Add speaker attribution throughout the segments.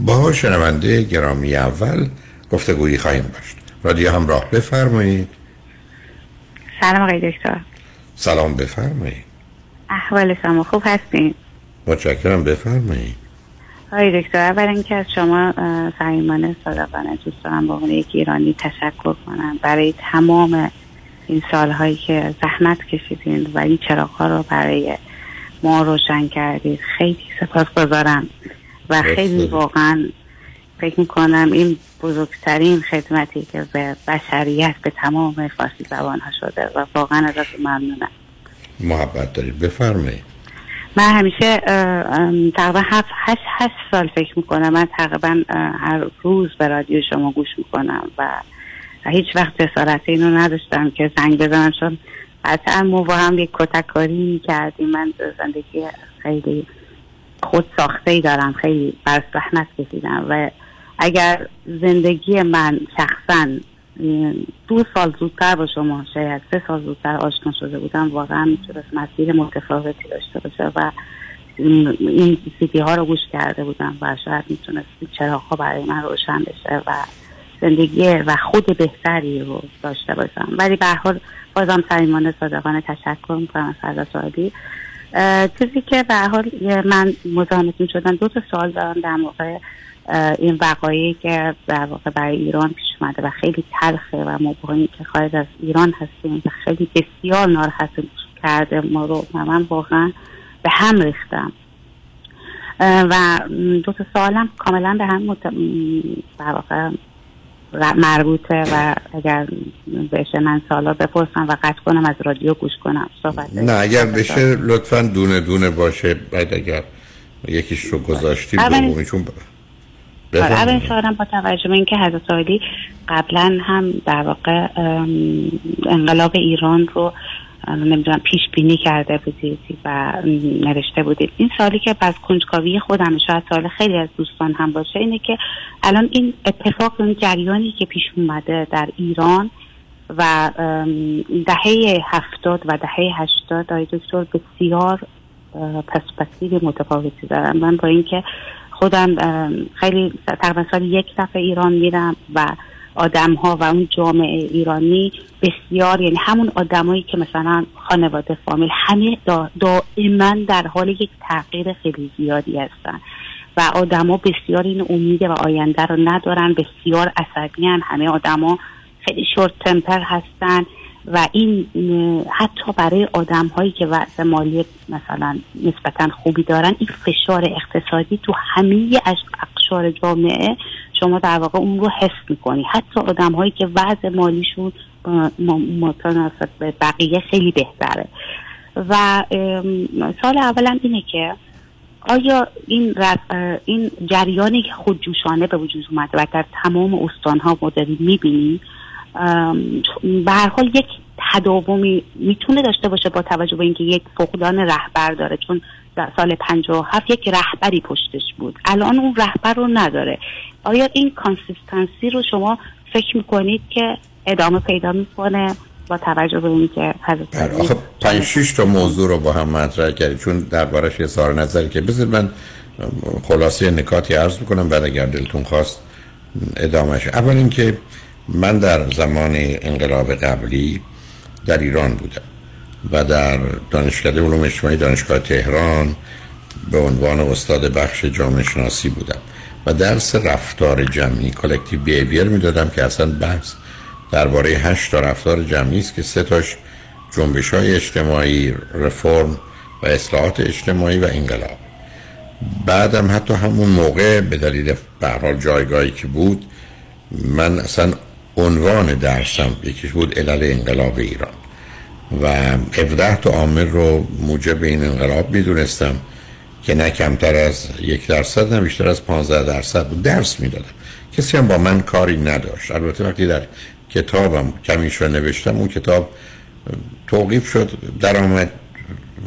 Speaker 1: با شنونده گرامی اول گفتگویی خواهیم داشت. رادیو همراه بفرمایید.
Speaker 2: سلام آقای دکتر.
Speaker 1: سلام بفرمایید.
Speaker 2: احوال شما خوب هستین؟
Speaker 1: متشکرم بفرمایید.
Speaker 2: آقای دکتر اول اینکه از شما صمیمانه صادقانه دوست دارم به عنوان یک ایرانی تشکر کنم برای تمام این سالهایی که زحمت کشیدین و این چراغ رو برای ما روشن کردید. خیلی سپاس گذارم و خیلی واقعا فکر می‌کنم این بزرگترین خدمتی که به بشریت به تمام فارسی زبان ها شده و واقعا ازتون ممنونم.
Speaker 1: محبت دارید. بفرمایید.
Speaker 2: من همیشه تقریبا هفت هشت هشت سال فکر می‌کنم. من تقریبا هر روز به رادیو شما گوش می‌کنم و هیچ وقت جسارت اینو نداشتم که زنگ بزنم چون قطعا ما با هم یک کتککاری کردیم من زندگی خیلی خود ساخته ای دارم. خیلی بر زحمت کشیدم. و اگر زندگی من شخصا دو سال زودتر با شما شاید سه سال زودتر آشنا شده بودم واقعا می‌تونست مسیر متفاوتی داشته باشه و این سیدی ها رو گوش کرده بودم و شاید می‌تونست چراغ برای من روشن بشه و زندگی و خود بهتری رو داشته باشم. ولی به حال بازم صمیمانه صادقانه تشکر می‌کنم از سعادی چیزی که به حال من مزاحمتون شدم دو تا سوال دارم در موقع این وقایعی که در واقع برای ایران پیش اومده و خیلی تلخه و ما که خارج از ایران هستیم و خیلی بسیار ناراحت کرده ما رو و من واقعا به هم ریختم. و دو تا سوالم کاملا به هم مت... مربوطه و اگر بشه من سالا بپرسم و قطع کنم از رادیو گوش کنم. صحبت
Speaker 1: نه اگر بشه لطفا دونه دونه باشه. بعد اگر یکیش رو گذاشتیم دومیشون
Speaker 2: اول سوالم با توجه به اینکه حضرت عالی قبلا هم در واقع انقلاب ایران رو نمی‌دونم پیش بینی کرده بودید و نوشته بودید. این سالی که از کنجکاوی خودم شاید سال خیلی از دوستان هم باشه اینه که الان این اتفاق این جریانی که پیش اومده در ایران و دهه هفتاد و دهه هشتاد آی دکتر بسیار پرسپکتیو متفاوتی دارم من با اینکه خودم خیلی تقریبا سال یک دفعه ایران میرم و آدم ها و اون جامعه ایرانی بسیار یعنی همون آدمایی که مثلا خانواده فامیل همه دائما در حال یک تغییر خیلی زیادی هستن و آدما بسیار این امید و آینده رو ندارن بسیار عصبی همه آدما خیلی شورت تمپر هستن و این حتی برای آدم هایی که وضع مالی مثلا نسبتا خوبی دارن این فشار اقتصادی تو همه اقشار جامعه شما در واقع اون رو حس می‌کنی. حتی آدم هایی که وضع مالیشون متناسب به بقیه خیلی بهتره. و سال اولا اینه که آیا این این جریانی که خودجوشانه به وجود اومده و در تمام استان ها ما داریم می‌بینیم به هر حال یک تداومی می‌تونه داشته باشه با توجه به اینکه یک فقدان رهبر داره. چون در سال 57 یک رهبری پشتش بود. الان اون رهبر رو نداره. آیا این consistency رو شما فکر می‌کنید که ادامه پیدا می‌کنه با توجه به اینکه
Speaker 1: بله، آخه پنج شش تا موضوع رو با هم مطرح کردید چون دربارش اظهار نظری که بذار من خلاصه نکاتی عرض می‌کنم بعد اگر دلتون خواست ادامهش. اول اینکه من در زمان انقلاب قبلی در ایران بودم. و در دانشکده علوم اجتماعی دانشگاه تهران به عنوان استاد بخش جامعه شناسی بودم و درس رفتار جمعی کلکتیو بیهیویر می‌دادم که اصلا بحث درباره هشت تا رفتار جمعی است که سه تاش جنبش های اجتماعی رفرم و اصلاحات اجتماعی و انقلاب. بعدم حتی همون موقع به دلیل به جایگاهی که بود من اصلا عنوان درسم یکیش بود علل انقلاب ایران. و 17 تا عامل رو موجب این انقلاب می‌دونستم که نه کمتر از یک درصد نه بیشتر از 15 درصد بود درس می‌دادم. کسی هم با من کاری نداشت. البته وقتی در کتابم کمیش رو نوشتم اون کتاب توقیف شد در آمد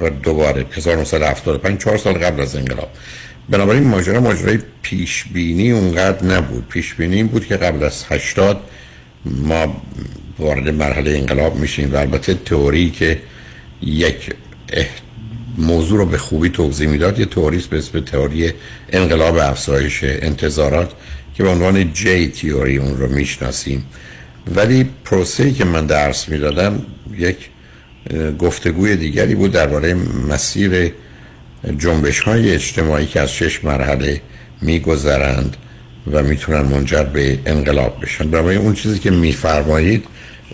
Speaker 1: و دوباره 1975 چهار سال قبل از انقلاب. بنابراین ماجرا ماجرای پیش بینی اونقدر نبود. پیش بینی این بود که قبل از 80 ما وارد مرحله انقلاب میشیم و البته تئوری که یک موضوع رو به خوبی توضیح می‌داد یه تئوریست به اسم تئوری انقلاب افزایش انتظارات که به عنوان جی تئوری اون رو می‌شناسیم. ولی پروسه‌ای که من درس می‌دادم یک گفتگوی دیگری بود درباره مسیر جنبش های اجتماعی که از شش مرحله میگذرند و می‌تونن منجر به انقلاب بشن. برای اون چیزی که میفرمایید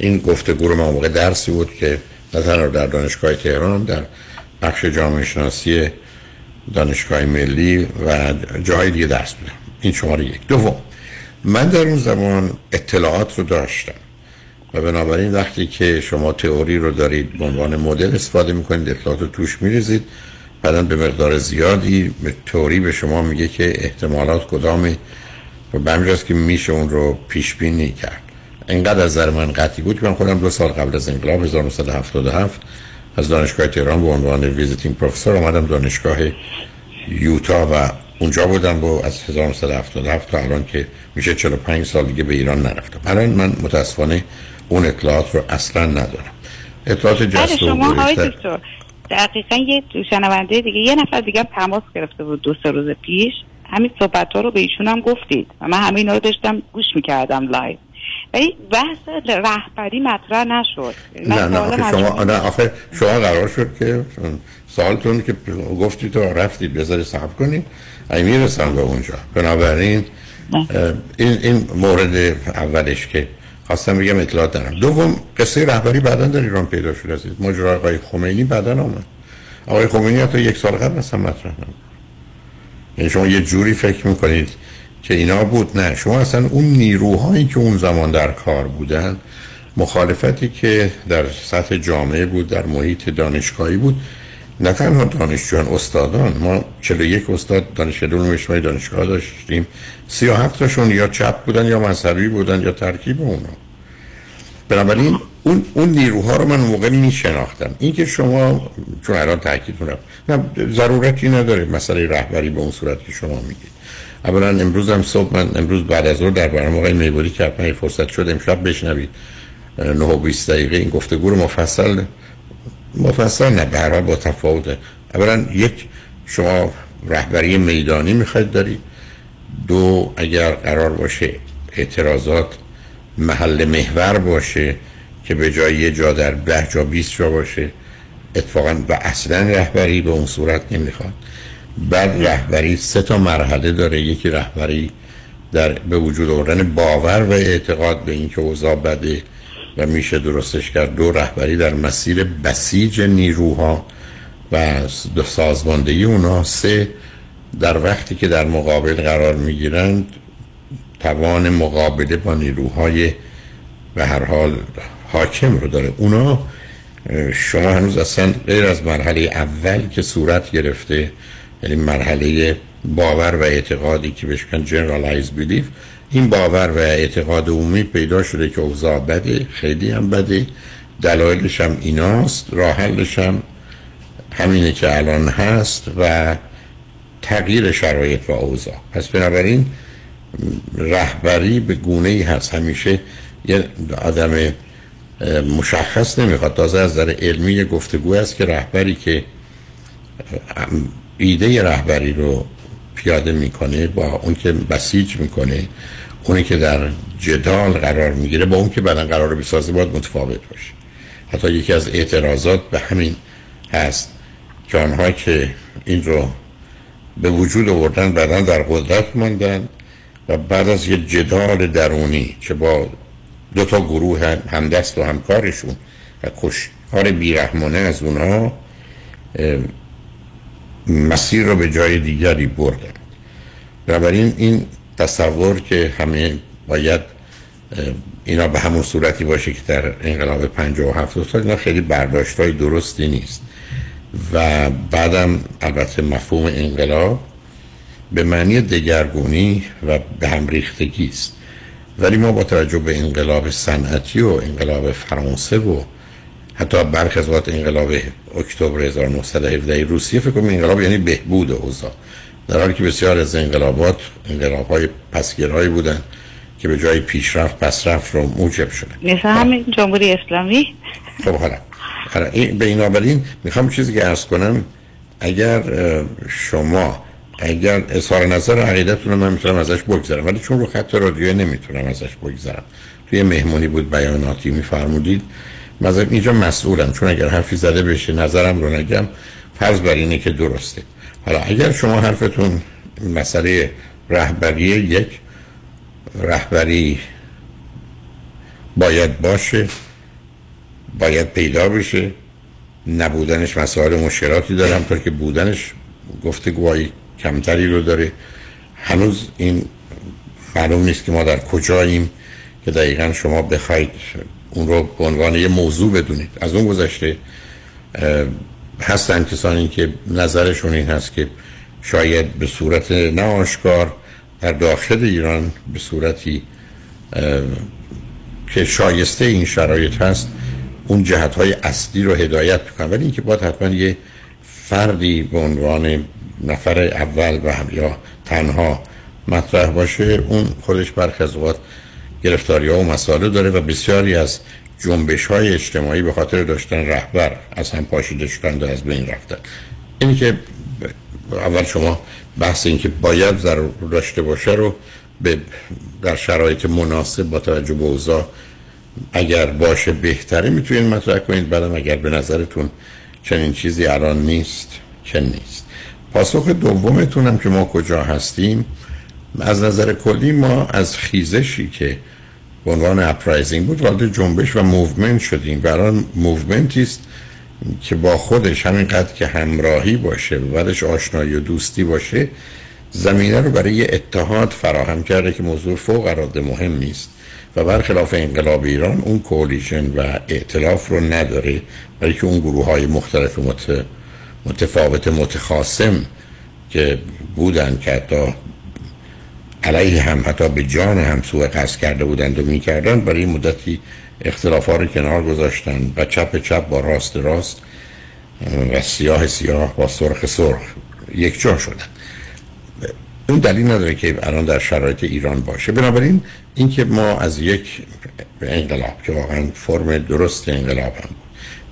Speaker 1: این گفتگو رو موقع درسی بود که نه تنها در دانشگاه تهران در بخش جامعه شناسی دانشگاه ملی و جای دیگه درس بودم این شماره یک. دوم من در اون زمان اطلاعات رو داشتم و بنابراین وقتی که شما تئوری رو دارید به عنوان مدل استفاده می‌کنید اطلاعات رو توش میریزید بعدا به مقدار زیادی تئوری به شما میگه که احتمالات کدامی و به که میشه اون رو پیش بینی کرد. اینقدر از نظر من قطعی بود که من خودم دو سال قبل از انقلاب 1977 از دانشگاه تهران به عنوان visiting professor آمدم دانشگاه یوتا و اونجا بودم با از 1977 تا الان که میشه 45 سال دیگه به ایران نرفتم. الان من متاسفانه اون اطلاعات رو اصلا ندارم. اطلاعات
Speaker 2: بله، جست شما های دکتر دقیقا یه شنونده دیگه یه نفر دیگه تماس گرفته بود دو سه روز پیش. همین صحبت ها رو به ایشون هم گفتید. و من همه اینا رو داشتم گوش می‌کردم live. ولی بحث رهبری مطرح نشد.
Speaker 1: نه نه آخه شما نه آخه شما قرار شد که سوالتون که گفتید تو رفتید بذاری صحبت کنید. ای می‌رسن به اونجا. بنابراین این, این مورد اولش که خواستم بگم اطلاعات دارم. دوم قصه رهبری بعدا در ایران پیدا شد از ماجرا آقای خمینی بعدا آمد. آقای خمینی حتی یک سال قبل اصلا مطرح نبود. یعنی شما یه جوری فکر می‌کنید که اینا بود نه. شما اصلا اون نیروهایی که اون زمان در کار بودن مخالفتی که در سطح جامعه بود در محیط دانشگاهی بود نه تنها دانشجویان استادان. ما 41 استاد دانشگاه علوم اجتماعی دانشگاه داشتیم. 37 تاشون یا چپ بودن یا مذهبی بودن یا ترکیب اونا. بنابراین اون اون نیروها رو من موقع می شناختم این که شما چون الان تاکید نه ضرورتی نداره مسئله رهبری به اون صورت که شما میگید اولا امروز هم صبح من امروز بعد از ظهر در برنامه آقای میبوری که حتما فرصت شد امشب بشنوید. 9 و 20 دقیقه این گفتگو رو مفصل مفصل نه به با تفاوت. اولا یک شما رهبری میدانی می‌خواید دارید دو اگر قرار باشه اعتراضات محل محور باشه که به جای یه جا در ده جا 20 جا باشه اتفاقا و اصلا رهبری به اون صورت نمی‌خواد. بعد رهبری سه تا مرحله داره. یکی رهبری در به وجود آوردن باور و اعتقاد به اینکه اوضاع بده و میشه درستش کرد. دو رهبری در مسیر بسیج نیروها و سازماندهی اونا. سه در وقتی که در مقابل قرار می‌گیرند توان مقابله با نیروهای به هر حال حاکم رو داره. اونا شما هنوز اصلا غیر از مرحله اول که صورت گرفته یعنی مرحله باور و اعتقادی که بهش جنرالایز بیلیف این باور و اعتقاد عمومی پیدا شده که اوضاع بده خیلی هم بده دلایلش هم ایناست راه حلش هم همینه که الان هست و تغییر شرایط و اوضاع. پس بنابراین رهبری به گونه ای هست. همیشه یه آدم مشخص نمی‌خواد. تازه از نظر علمی گفتگو است که رهبری که ایده رهبری رو پیاده می‌کنه با اون که بسیج می‌کنه اونی که در جدال قرار می‌گیره با اون که بعدا قرار بسازه باید متفاوت باشه. حتی یکی از اعتراضات به همین هست که آنها که این رو به وجود آوردن بعدا در قدرت ماندن و بعد از یه جدال درونی که با دو تا گروه همدست و همکارشون و کشتار بیرحمانه از اونها مسیر رو به جای دیگری بردن بنابراین این تصور که همه باید اینا به همون صورتی باشه که در انقلاب 57 سال اینا خیلی برداشت های درستی نیست. و بعدم البته مفهوم انقلاب به معنی دگرگونی و به هم ریختگی است. ولی ما با توجه به انقلاب صنعتی و انقلاب فرانسه و حتی برخی از انقلاب اکتبر 1917 روسیه فکر کنم انقلاب یعنی بهبود اوضاع. در حالی که بسیار از انقلابات انقلاب های پسگرهایی بودن که به جای پیشرفت پسرفت رو موجب شده
Speaker 2: مثل همین جمهوری اسلامی؟
Speaker 1: خب حالا. به این می‌خوام چیزی که ارز کنم اگر شما اگر اظهار نظر عقیدتون رو من می‌تونم ازش بگذارم ولی چون رو خط رادیو نمی‌تونم ازش بگذارم توی مهمونی بود بیاناتی میفرمودید. مثلا اینجا مسئولم چون اگر حرفی زده بشه نظرم رو نگم فرض بر اینه که درسته. حالا اگر شما حرفتون مسئله رهبری یک رهبری باید باشه باید پیدا بشه نبودنش مسائل مشکلاتی دارم تا که بودنش گفتگوهای کمتری رو داره. هنوز این معلوم نیست که ما در کجاییم که دقیقا شما بخواید اون رو به عنوان یه موضوع بدونید. از اون گذشته هستن کسانی که نظرشون این هست که شاید به صورت ناشکار در داخل ایران به صورتی که شایسته این شرایط هست اون جهت های اصلی رو هدایت بکنن ولی اینکه باید حتما یه فردی به عنوان نفر اول و هم یا تنها مطرح باشه اون خودش برخ از گرفتاری ها و مسائل داره و بسیاری از جنبش های اجتماعی به خاطر داشتن رهبر از هم پاشیده شدن و از بین رفتن. اینی که اول شما بحث این که باید ضرور داشته باشه رو به در شرایط مناسب با توجه به اوضاع اگر باشه بهتره می‌تونید مطرح کنید بعدم اگر به نظرتون چنین چیزی الان نیست چه نیست. پاسخ دومتونم که ما کجا هستیم از نظر کلی ما از خیزشی که به عنوان uprising بود وارد جنبش و movement شدیم بران movement ی است که با خودش همینقدر که همراهی باشه و بعدش آشنایی و دوستی باشه زمینه رو برای اتحاد فراهم کرده که موضوع فوق العاده مهم نیست و برخلاف انقلاب ایران اون coalition و ائتلاف رو نداره برای که اون گروه های مختلف متفاوت متخاصم که بودن که حتی علیه هم حتی به جان هم سوء قصد کرده بودند و می‌کردن برای مدتی اختلاف رو کنار گذاشتن و چپ چپ با راست راست و سیاه سیاه با سرخ سرخ یک جا شدن اون دلیل نداره که الان در شرایط ایران باشه. بنابراین اینکه ما از یک انقلاب که واقعا فرم درست انقلاب هم بود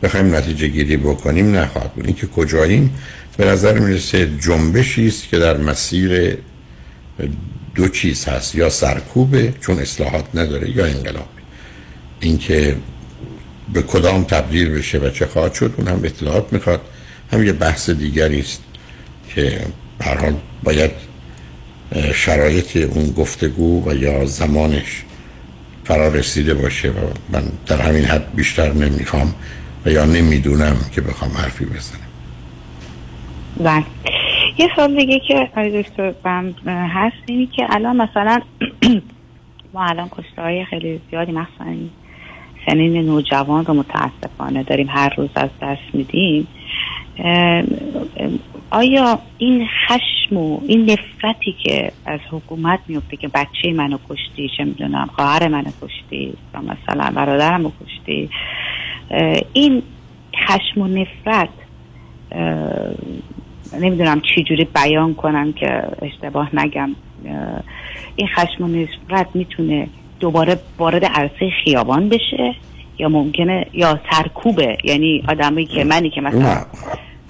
Speaker 1: بخوایم نتیجه گیری بکنیم نخواهد بود. اینکه کجاییم؟ به نظر می‌رسه جنبشی است که در مسیر دو چیز هست یا سرکوبه چون اصلاحات نداره یا انقلاب. اینکه به کدام تبدیل بشه و چه خواهد شد اون هم اطلاعات می‌خواد. هم یه بحث دیگری است که حال باید شرایط اون گفتگو و یا زمانش فرا رسیده باشه و من در همین حد بیشتر نمی‌خوام و یا نمی‌دونم که بخوام حرفی بزنم.
Speaker 2: بله. یه سال دیگه که آقای دکتر من هست اینی که الان مثلا ما الان کشته های خیلی زیادی مثلا سنین نوجوان رو متاسفانه داریم هر روز از دست میدیم. آیا این خشم و این نفرتی که از حکومت میفته که بچه منو کشتی چه می‌دونم خواهر منو کشتی و مثلا برادرم رو کشتی این خشم و نفرت نمی‌دونم چی جوری بیان کنم که اشتباه نگم. این خشم و نفرت می‌تونه دوباره وارد عرصه خیابان بشه یا ممکنه یا سرکوبه. یعنی آدمی که منی که مثلا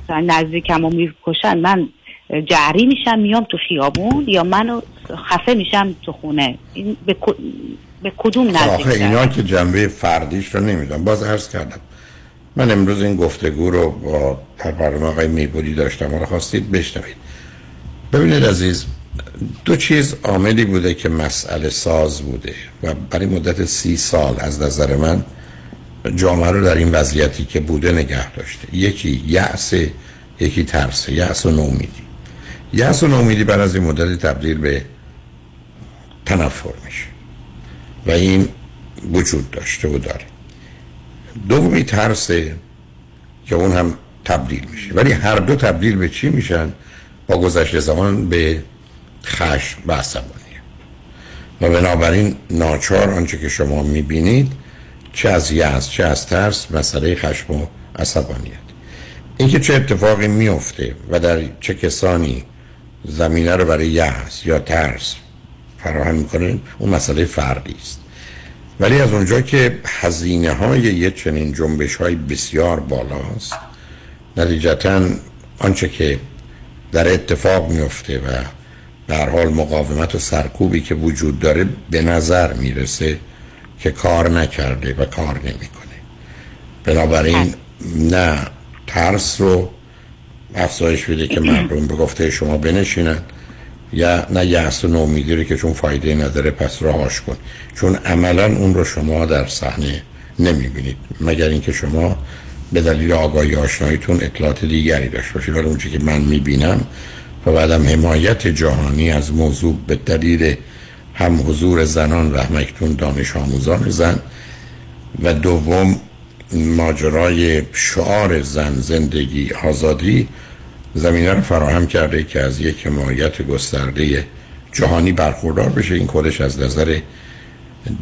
Speaker 2: نزدیکم رو می‌کشن من جعری میشم میام تو خیابون یا منو خفه میشم تو خونه. این به, به کدوم نزدیک؟
Speaker 1: اینا که جنبه فردیش رو نمی‌دونم. باز عرض کردم. من امروز این گفتگو رو با در برنامه آقای میبودی داشتم. رو خواستید بشنوید. ببینید عزیز دو چیز عاملی بوده که مسئله ساز بوده و برای مدت سی سال از نظر من جامعه رو در این وضعیتی که بوده نگه داشته. یکی یأس یکی ترس یأس و نومیدی. یأس و نومیدی بعد از این مدتی تبدیل به تنفر میشه. و این وجود داشته و داره. دومی ترسه که اون هم تبدیل میشه. ولی هر دو تبدیل به چی میشن؟ با گذشت زمان به خشم و عصبانیت و بنابراین ناچار آنچه که شما می‌بینید چه از یأس چه از ترس مسئله خشم و عصبانیت. اینکه چه اتفاقی میفته و در چه کسانی زمینه رو برای یأس یا ترس فراهم می‌کنه اون مسئله فردی است. ولی از اونجا که هزینه های یه چنین جنبش های بسیار بالاست نتیجتا آنچه که در اتفاق میفته و در حال مقاومت و سرکوبی که وجود داره به نظر می‌رسه که کار نکرده و کار نمی‌کنه. بنابراین نه ترس رو افزایش بده که مردم به گفته شما بنشینن یا نه یأس و که چون فایده نداره پس رهاش کن. چون عملا اون رو شما در صحنه نمی‌بینید. مگر اینکه شما به دلیل آگاهی آشناییتون اطلاعات دیگری داشته باشید. ولی اونچه که من می‌بینم و بعدم حمایت جهانی از موضوع به دلیل هم حضور زنان و همکنون دانش آموزان زن و دوم ماجرای شعار زن زندگی آزادی زمینه رو فراهم کرده که از یک حمایت گسترده جهانی برخوردار بشه. این خودش از نظر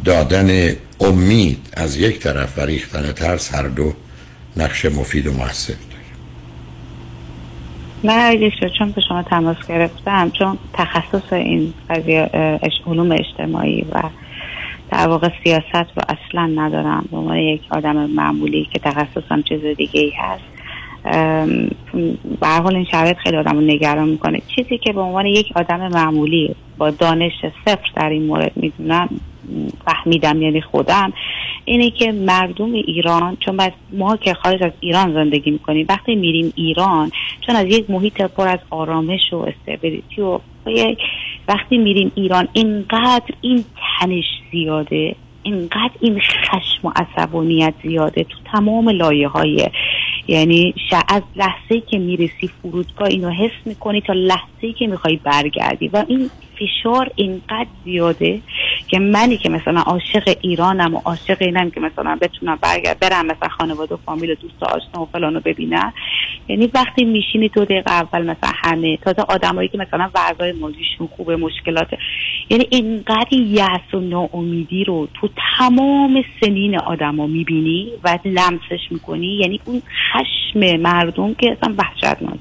Speaker 1: دادن امید از یک طرف و ریختن ترس هر دو نقش مفید و موثر
Speaker 2: من شد چون به شما تماس گرفتم چون تخصص این قضیه علوم اجتماعی و در واقع سیاست رو اصلا ندارم. به یک آدم معمولی که تخصصم چیز دیگه ای هست. به حال این شرایط خیلی آدم رو نگران می‌کنه. چیزی که به عنوان یک آدم معمولی با دانش صفر در این مورد می‌دونم فهمیدم یعنی خودم اینه که مردم ایران چون بس ما که خارج از ایران زندگی می‌کنیم وقتی میریم ایران چون از یک محیط پر از آرامش و استبیلیتی و وقتی میریم ایران اینقدر این تنش زیاده اینقدر این خشم و عصبانیت زیاده تو تمام لایه های یعنی ش- از لحظه که می‌رسی فرودگاه اینو حس می‌کنی تا لحظه که می‌خوای برگردی. و این فشار اینقدر زیاده که منی که مثلا عاشق ایرانم و عاشق اینم که مثلا بتونم برگرد برم مثلا خانواده و فامیل و دوست و آشنا و فلانو ببینم. یعنی وقتی میشینی دو دقیقه اول مثلا همه تازه آدمایی که مثلا وضعای مالیشون خوبه مشکلات یعنی اینقدر یأس و ناامیدی رو تو تمام سنین آدما می‌بینی و لمسش می‌کنی. یعنی اون خشم مردم که اصلا وحشتناک.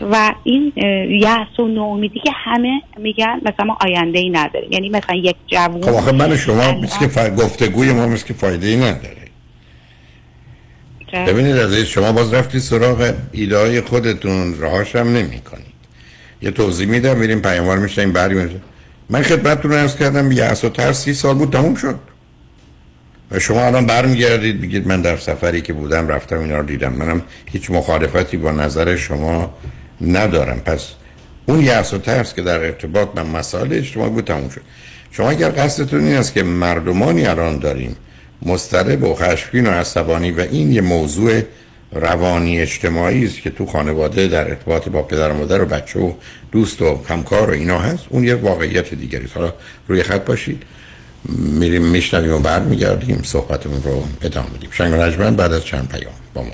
Speaker 2: و این یأس و ناامیدی که همه میگن مثلا ما آینده ای نداره یعنی مثلا یک جوون
Speaker 1: خب آخه من و شما مثل که ف... گفتگوی ما مثل که فایده ای نداره؟ ببینید عزیز شما باز رفتی سراغ ایده های خودتون رهاش هم نمی کنید یه توضیح میدم میریم پیاموار میشنیم بریم من خدمتتون عرض کردم یه و ترس سی سال بود تموم شد. و شما الان برمیگردید بگید من در سفری که بودم رفتم اینا رو دیدم. منم هیچ مخالفتی با نظر شما ندارم. پس اون یأس و ترس که در ارتباط با مسائل اجتماعی بود تموم شد. شما اگر قصدتون این است که مردمانی الان داریم مضطرب و خشمگین و عصبانی و این یه موضوع روانی اجتماعی است که تو خانواده در ارتباط با پدر و مادر و بچه و دوست و همکار و اینا هست. اون یه واقعیت دیگری است. حالا روی خط باشید. میریم میشنویم و برمیگردیم. صحبتمون رو ادامه بدیم. شنگ رجمن بعد از چند پیام با ما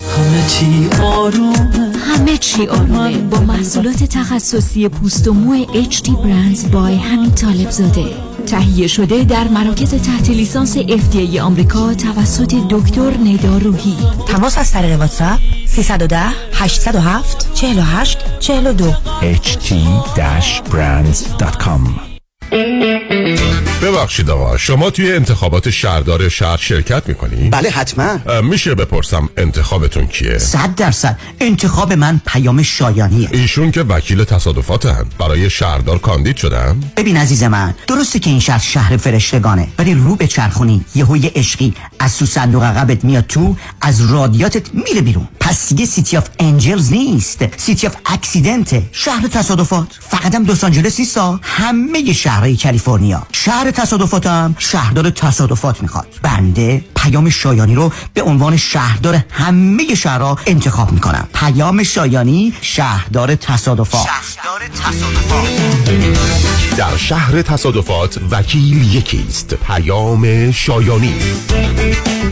Speaker 3: همه چی آرومه.
Speaker 4: همه چی آرومه. با محصولات تخصصی پوست و مو HD Brands بای همین طالب زاده. تهیه شده در مراکز تحت لیسانس FDA آمریکا توسط دکتر ندا روحی.
Speaker 5: تماس از طریق واتساپ 310 807 48 42
Speaker 6: ht-brands.com
Speaker 7: ببخشید آقا شما توی انتخابات شهردار شهر شرکت می‌کنی؟
Speaker 8: بله حتما.
Speaker 7: میشه بپرسم انتخابتون کیه؟
Speaker 8: صد درصد. انتخاب من پیام شایانیه.
Speaker 7: ایشون که وکیل تصادفات هم برای شهردار کاندید شدم؟
Speaker 8: ببین عزیز من درسته که این شهر شهر فرشتگانه ولی روتو بچرخونی. یه های عشقی از تو صندوق عقبت میاد تو از رادیاتورت میره بیرون. پس دیگه City of Angels نیست. City of Accident ه شهر تصادفات. فقط هم لس آنجلس نیستا. همه شهرهای کالیفرنیا. شهر تصادفاتم شهردار تصادفات می‌خواد. بنده پیام شایانی رو به عنوان شهردار همه شهرها انتخاب می‌کنم. پیام شایانی شهردار تصادفات. شهردار تصادفات.
Speaker 7: در شهر تصادفات وکیل یکیست. پیام شایانی.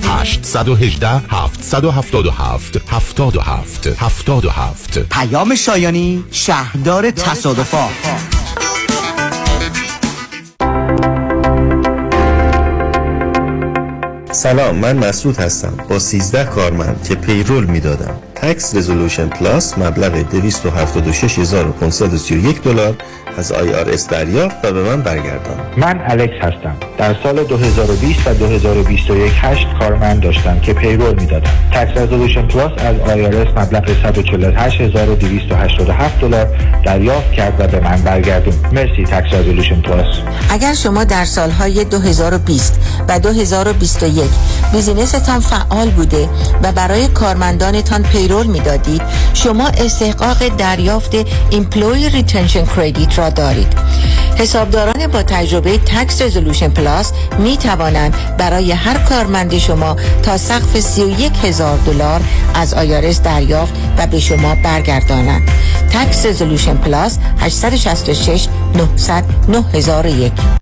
Speaker 7: 818 777 77 77
Speaker 8: پیام شایانی شهردار تصادفات.
Speaker 9: سلام من مسعود هستم با 13 کارمند که پیرول می‌دادم. Tax Resolution Plus مبلغ 276531 دلار از IRS دریافت و به من برگردان.
Speaker 10: من الکس هستم. در سال 2020 و 2021 هشت کارمند داشتم که payroll می‌دادم. Tax Resolution Plus از IRS مبلغ 148287 دلار دریافت کرد و به من برگردون. مرسی Tax Resolution Plus
Speaker 11: اگر شما در سالهای 2020 و 2021 business تان فعال بوده و برای کارمندانتان payroll می‌دادید شما استحقاق دریافت Employee Retention Credit را دارید. حسابداران با تجربه Tax Resolution Plus می توانند برای هر کارمند شما تا سقف 31 هزار دلار از IRS دریافت و به شما برگردانند. Tax Resolution Plus 866 900 9001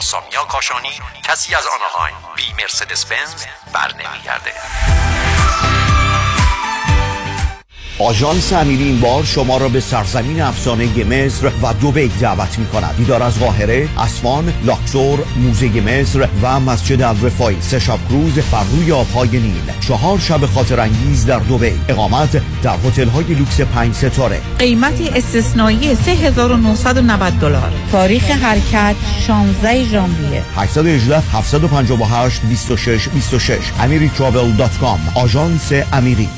Speaker 12: سامیا کاشانی کسی از آنهایم بی مرسدس بنز بر نمیگرده
Speaker 13: آژانس امیری این بار شما را به سرزمین افسانه مصر و دوبی دعوت می کند دیدار از قاهره، اسوان، لاکسور، موزه مصر و مسجد الرفای سه شب کروز بر روی آبهای نیل. چهار شب خاطر انگیز در دوبی اقامت در هتل های لوکس پنج ستاره.
Speaker 14: قیمتی استثنایی 3990 دلار. تاریخ حرکت 16 ژانویه.
Speaker 13: 818 758 26 26 amiritravel.com آژانس امیری.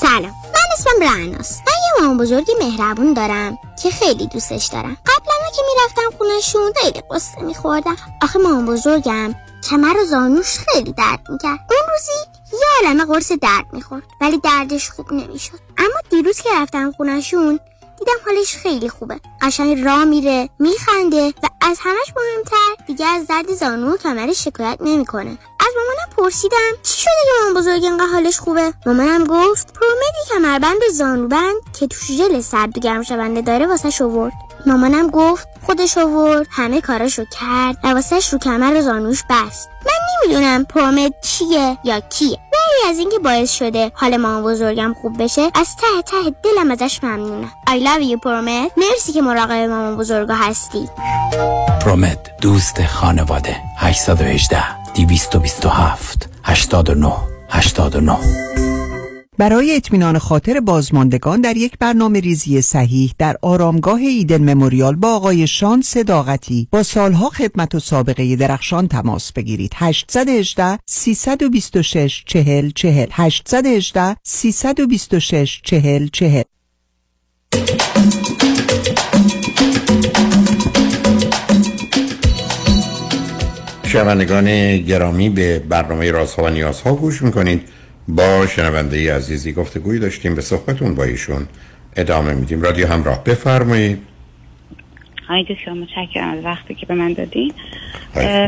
Speaker 15: سلام. من اسمم رعناست. من یه مامان بزرگی مهربون دارم که خیلی دوستش دارم. قبلا که می‌رفتم خونشون خیلی قصه میخوردم. آخه مامان بزرگم کمر و زانوش خیلی درد می‌کرد. اون روزی یه عالمه قرص درد می‌خورد ولی دردش خوب نمی‌شد. اما دیروز که رفتم خونشون دیدم حالش خیلی خوبه. قشنگ راه میره میخنده و از همش مهمتر دیگه از درد زانو و کمرش شکایت نمی‌کنه. از مامانم پرسیدم چی شده که مامان بزرگ اینقدر حالش خوبه؟ مامانم گفت پرومدی کمربند و زانوبند که توش ژل سرد و گرم شونده داره واسه آورد. مامانم گفت خودش آورد همه کاراشو کرد حواسش رو کمر و زانوش بست. من نمی‌دونم پرومت چیه یا کیه. ولی از اینکه باعث شده حال مامان بزرگم خوب بشه از ته ته دلم ازش ممنونم I love you پرومت مرسی که مراقب مامان بزرگا هستی.
Speaker 16: پرومت دوست خانواده. 818 227 89 89
Speaker 17: برای اطمینان خاطر بازماندگان در یک برنامه ریزی صحیح در آرامگاه ایدن مموریال با آقای شان صداقتی با سالها خدمت و سابقه درخشان تماس بگیرید. 818 326 40 40 818 326 40 40
Speaker 1: شنوندگان گرامی به برنامه رازها و نیازها گوش می‌کنید. با شنونده عزیزی گفتگویی داشتیم به صحبتون با ایشون ادامه میدیم. رادیو همراه بفرمایید.
Speaker 2: های دکتر متشکرم از وقتی که به من دادین.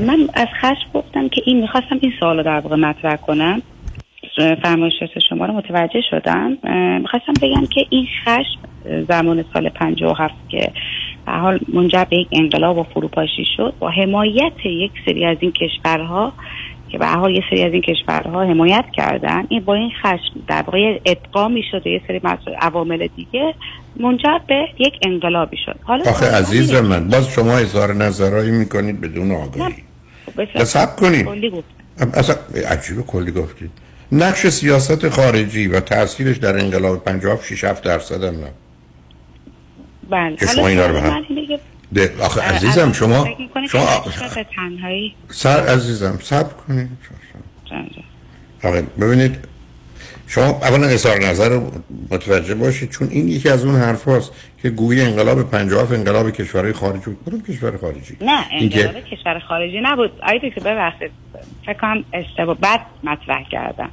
Speaker 2: من از خشم گفتم که این می‌خواستم این سوال رو در واقع مطرح کنم. فرمایشات شما رو متوجه شدم. می‌خواستم بگم که این خشم زمان سال 57 که به حال منجر به یک انقلاب و فروپاشی شد با حمایت یک سری از این کشورها که به حال یه سری از این کشورها حمایت کردن. این با این خشم در واقع ادغامی شده یه سری عوامل دیگه منجر به یک انقلابی شد
Speaker 1: حالا آخه عزیز من باز شما اظهار نظرهایی می‌کنید بدون آگاهی. سب کنید. اصلا عجیب کلی گفتید. نقش سیاست خارجی و تاثیرش در انقلاب 56 7 درصد هم نه.
Speaker 2: بله.
Speaker 1: که شما اینا رو به هم ده آخه عزیزم شما شما
Speaker 2: تنهایی؟
Speaker 1: سر عزیزم صبر کنید آقا ببینید شما اولا اظهار نظر رو متوجه باشید چون این یکی از اون حرف هاست که گویی انقلاب 57 انقلاب کشورهای خارجی بود. کدوم کشور خارجی؟
Speaker 2: نه انقلاب کشور خارجی نبود. آیده که ببخشید. فکر کنم اشتباه بد مطرح کردم.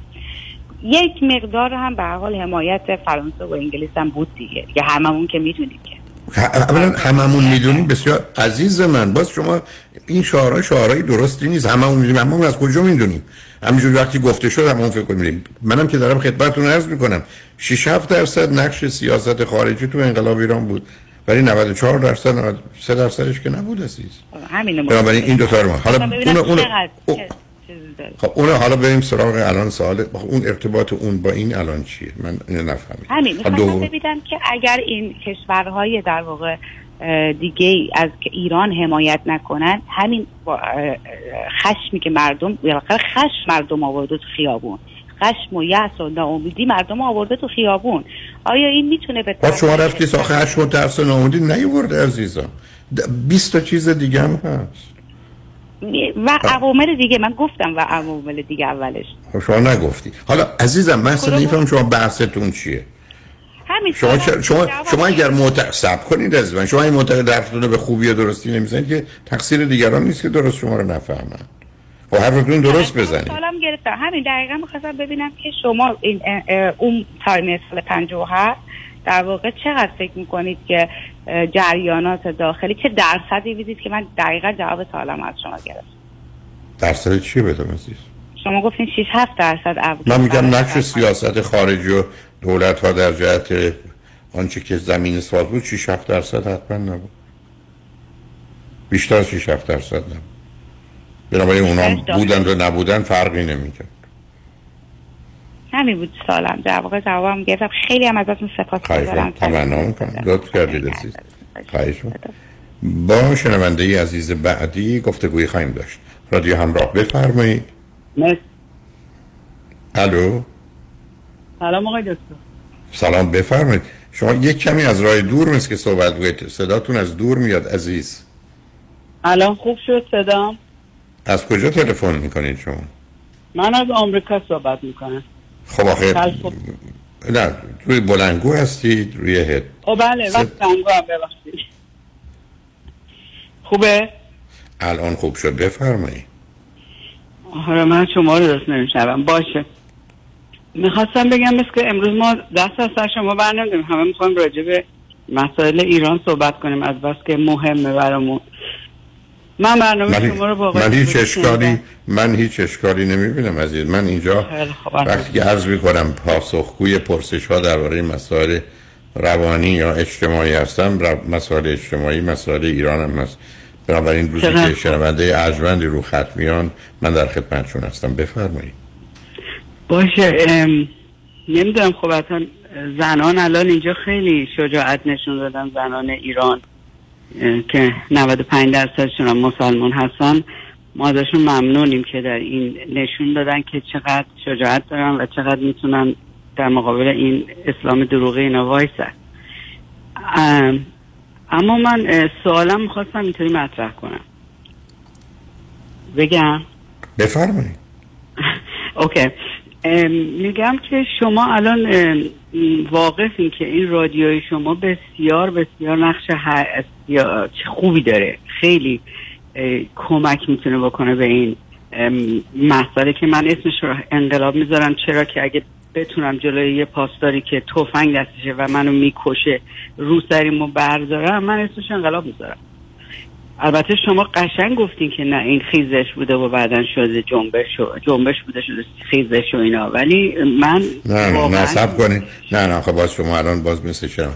Speaker 2: یک مقدار هم به حال حمایت فرانسه و انگلیس هم بود دیگه. که هممون که می‌دونیم که.
Speaker 1: اولا هممون می‌دونیم بسیار عزیز من. باز شما این شعارها شعارهای درستی نیست. هممون می‌دونیم. هممون از کجا می‌دونیم؟ همینجور وقتی گفته شد همون فکر کنیم منم که دارم خدمتتون عرض می‌کنم. 6 7 درصد نقش سیاست خارجی تو انقلاب ایران بود. ولی 94 درصد 93 درصدش که نبود عزیز.
Speaker 2: همین
Speaker 1: بنابراین این دو تا رو حالا اون اون خب اون حالا بریم سراغ الان سوال اون ارتباط اون با این الان چیه؟ من اینو نفهمیدم.
Speaker 2: همین می‌خواستم ببینم که اگر این کشورهای در واقع دیگه از ایران حمایت نکنن همین خشمی که مردم بالاخره خشم مردم آورده تو خیابون. خشم و یأس و ناامیدی مردم آورده تو خیابون. آیا این می‌تونه به
Speaker 1: با شما رفتی ساخه خشم و ترس و ناامیدی نیورده عزیزم. 20 تا چیز دیگه هم هست.
Speaker 2: و عوامل دیگه. من گفتم و عوامل دیگه اولش.
Speaker 1: شما نگفتی. حالا عزیزم من اصلا نمیفهم شما بحثتون چیه.
Speaker 2: همین
Speaker 1: شما. شما شما اگر معتقد کنید از من شما این معتقد حرفتون رو به خوبی و درستی نمی‌زنید که تقصیر دیگران نیست که درست شما رو نفهمن. و حرفتون درست بزنید.
Speaker 2: سالم گرفتم. همین دقیقا می‌خواستم ببینم که شما این اون تایم سال 57 در واقع چقدر فکر می‌کنید که جریانات داخلی چه درصدی ویدید که من دقیقا جواب سوالم از شما گرفتم.
Speaker 1: درصد چی بدم عزیز
Speaker 2: شما گفتین 6 7 درصد
Speaker 1: من میگم نقش سیاست خارجی و دولت ها در جهت آنچه که زمین ساز بود 6 7 درصد حتما نبود. بیشتر از 6 7 درصد نبود. بنابراین اونا بودن و نبودن فرقی نمی‌کرد.
Speaker 2: همین بود سالم. در واقع جوابم گرفتم. خیلی هم ازتون سپاس گذارم.
Speaker 1: تمنا می‌کنم. لطف کردید عزیز خواهش با شنونده عزیز بعدی گفتگوی خواهیم داشت. رادیو همراه بفرمایید.
Speaker 18: مرسی.
Speaker 1: الو.
Speaker 18: سلام آقای دکتر.
Speaker 1: سلام بفرمایید. شما یک کمی از راه دور مثل که صحبت بگید صداتون از دور میاد عزیز.
Speaker 18: الان خوب شد صدام؟
Speaker 1: از کجا تلفن می‌کنید شما؟
Speaker 18: من از آمریکا صحبت می‌کنم.
Speaker 1: خب آخه نه روی بلنگو هستید روی هد.
Speaker 18: خب بله وقت بلنگو هم ببخشید. خوبه؟
Speaker 1: الان خوب شد بفرمایید
Speaker 18: آره من شما رو درست نمیشنوم. باشه. می‌خواستم بگم بس که امروز ما دست از سر شما برنمیدیم همه می‌خوایم راجع به مسائل ایران صحبت کنیم. از بس که مهمه برامون. من برنامه
Speaker 1: من
Speaker 18: شما رو با
Speaker 1: من هیچ اشکالی من هیچ اشکالی نمی‌بینم عزیز. من اینجا وقتی که عرض می‌کنم پاسخگوی پرسش ها درباره مسائل روانی یا اجتماعی هستم مسائل اجتماعی مسائل ایران هم هست. بنابراین روزی که شنونده ارجمندی رو خط میان من در خدمتشون هستم. بفرمایید.
Speaker 18: باشه ام، نمی‌دونم خب اصلا زنان الان اینجا خیلی شجاعت نشون دادن زنان ایران. که 95 درصدشون هم مسلمان هستن. ما ازشون ممنونیم که در این نشون دادن که چقدر شجاعت دارن و چقدر می‌تونن در مقابل این اسلام دروغی اینا وایسن. ام، اما من سوالم می‌خواستم اینطوری مطرح کنم. بگم؟
Speaker 1: بفرمایید.
Speaker 18: اوکی. میگم که شما الان واقفین که این رادیوی شما بسیار بسیار نقش یا- چه خوبی داره. خیلی کمک می‌تونه بکنه به این مسئله که من اسمش رو انقلاب می‌ذارم. چرا که اگه بتونم جلوی یه پاسداری که تفنگ دستشه و منو می‌کشه رو سریمو بردارم من اسمش انقلاب می‌ذارم. البته شما قشنگ گفتین که نه این خیزش بوده و بعدا شده جنبش و جنبش بوده شده خیزش و اینا. ولی من
Speaker 1: نه نه نه سب کنید نه نه خب باز شما الان باز مثل شما.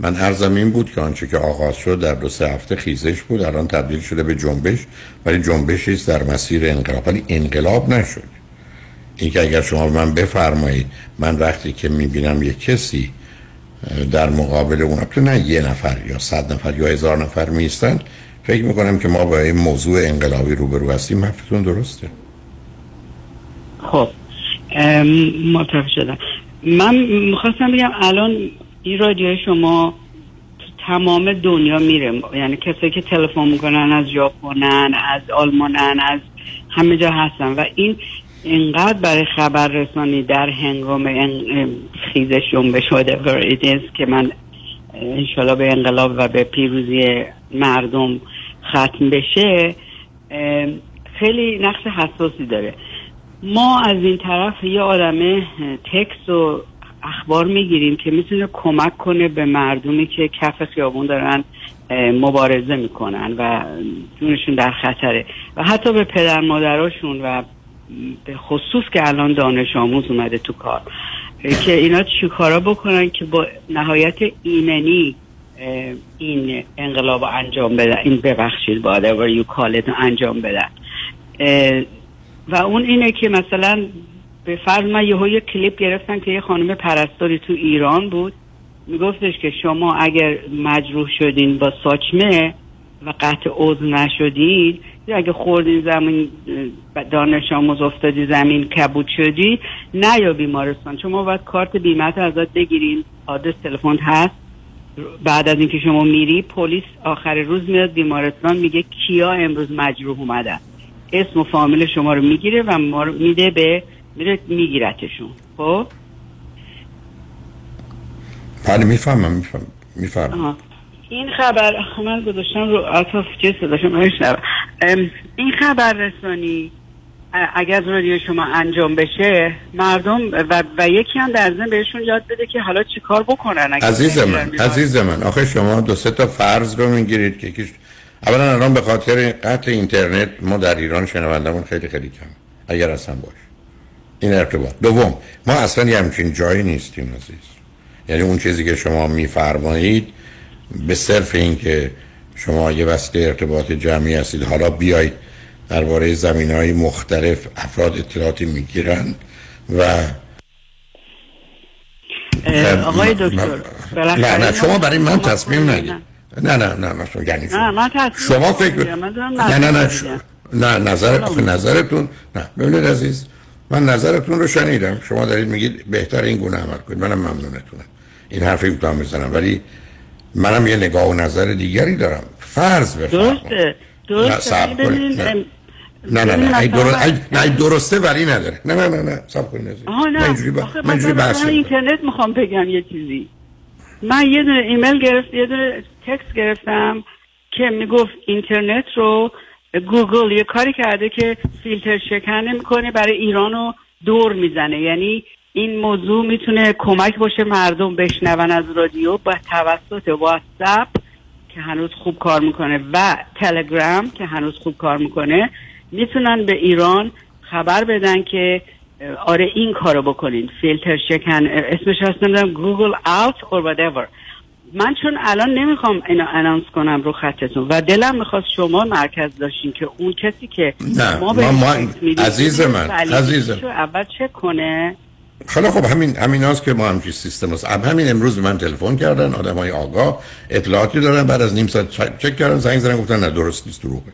Speaker 1: من عرضم این بود که آنچه که آغاز شد در دو سه هفته خیزش بود الان تبدیل شده به جنبش ولی جنبشی است در مسیر انقلاب. ولی انقلاب نشد. این که اگر شما من بفرمایید من وقتی که می‌بینم یک کسی در مقابل اون البته نه یه نفر یا صد نفر یا هزار نفر میستن فکر می‌کنم که ما با این موضوع انقلابی روبرو هستیم. حرفتون درسته؟
Speaker 18: خب متوجه شدم. من می‌خواستم بگم الان این رادیو شما تمام دنیا میره. یعنی کسایی که تلفن می‌کنن از ژاپنن از آلمانن از همه جا هستن. و این اینقدر برای خبر رسانی در هنگام خیزش جنبش is که من انشالله به انقلاب و به پیروزی مردم ختم بشه خیلی نقش حساسی داره. ما از این طرف یه آدمه تکس و اخبار می‌گیریم که می‌تونه کمک کنه به مردمی که کف خیابون دارن مبارزه می‌کنن و جونشون در خطره. و حتی به پدر مادراشون و به خصوص که الان دانش آموز اومده تو کار که اینا چیکارا بکنن که با نهایت ایمنی این انقلاب انجام بدن این ببخشید call it رو انجام بدن. و اون اینه که مثلا به فرض من یهو یه کلیپ گرفتم که یه خانم پرستاری تو ایران بود. میگفتش که شما اگر مجروح شدین با ساچمه و قطع عضو نشدین یا اگه خوردین زمین دانش آموز افتادی زمین کبود شدی نه یا بیمارستان. شما باید کارت بیمت ازت بگیرین. آدرس تلفن هست. بعد از اینکه شما میری پلیس آخر روز میاد بیمارستان میگه کیا امروز مجروح اومدن. اسم و فامیل شما رو می‌گیره و ما میده به میره میگیرتشون خب
Speaker 1: بله می‌فهمم می‌فهمم می‌فهمم
Speaker 18: آها. این خبر من گذاشتم رو اطاف چه صداشم. ام، این خبر رسانی اگر از رادیو شما انجام بشه مردم و, و یکی هم در ضمن بهشون یاد بده که حالا چیکار بکنن
Speaker 1: عزیز من. عزیز من آخه شما دو سه تا فرض رو می‌گیرید که یکیش اولا الان به خاطر قطع اینترنت ما در ایران شنوندمون خیلی خیلی کم اگر اصلا باش این ارتباط. دوم ما اصلا یه همچین جایی نیستیم عزیز. یعنی اون چیزی که شما میفرمایید به صرف این که شما یه وسیله ارتباط جمعی هستید حالا بیایید درباره زمین های مختلف افراد اطلاعاتی می‌گیرن و
Speaker 18: آقای دکتر
Speaker 1: نه نه شما برای من تصمیم نگیر نه. نه نه نه شما یعنی
Speaker 18: نه
Speaker 1: شما.
Speaker 18: من تصمیم
Speaker 1: شما فکر.
Speaker 18: من
Speaker 1: نه نه نه. نه نظر نظرتون نه ببینید عزیز من نظرتون رو شنیدم. شما دارید میگید بهتر این گونه عمل کنید. منم ممنونتونم. این حرفی می‌تونم بزنم ولی منم یه نگاه و نظر دیگری دارم. فرض بفرمایید.
Speaker 18: درسته. درسته.
Speaker 1: نه. نه نه ای درست نه درسته ولی نداره. نه نه نه نه. صبر.
Speaker 18: آها نه.
Speaker 1: من اینجوری با...
Speaker 18: آخه
Speaker 1: من اینجوری
Speaker 18: مثلا
Speaker 1: بحث
Speaker 18: من. اینترنت می‌خوام بگم یه چیزی. من یه دونه ایمیل گرفت یه دونه text گرفتم که می‌گفت اینترنت رو گوگل یه کاری کرده که فیلتر شکن می‌کنه برای ایران رو دور می‌زنه. یعنی این موضوع می‌تونه کمک باشه مردم بشنون از رادیو با توسط واتساپ که هنوز خوب کار می‌کنه و تلگرام که هنوز خوب کار می‌کنه می‌تونن به ایران خبر بدن که آره این کارو بکنین. فیلتر شکن اسمش هست نمی‌دونم گوگل اوت اور whatever من چون الان نمی‌خوام اینو انانس کنم رو خطتون و دلم می‌خواست شما مرکز داشتین که اون کسی که
Speaker 1: نه
Speaker 18: ما,
Speaker 1: ما, ما عزیز من عزیز
Speaker 18: اول چک کنه.
Speaker 1: خیلی خب همین همین هاست که ما همچین سیستم هست. اب همین امروز به من تلفن کردن آدم های آگاه اطلاعاتی دارن بعد از نیم ساعت چک- کردن زنگ زدن گفتن نه درست نیست دروغه.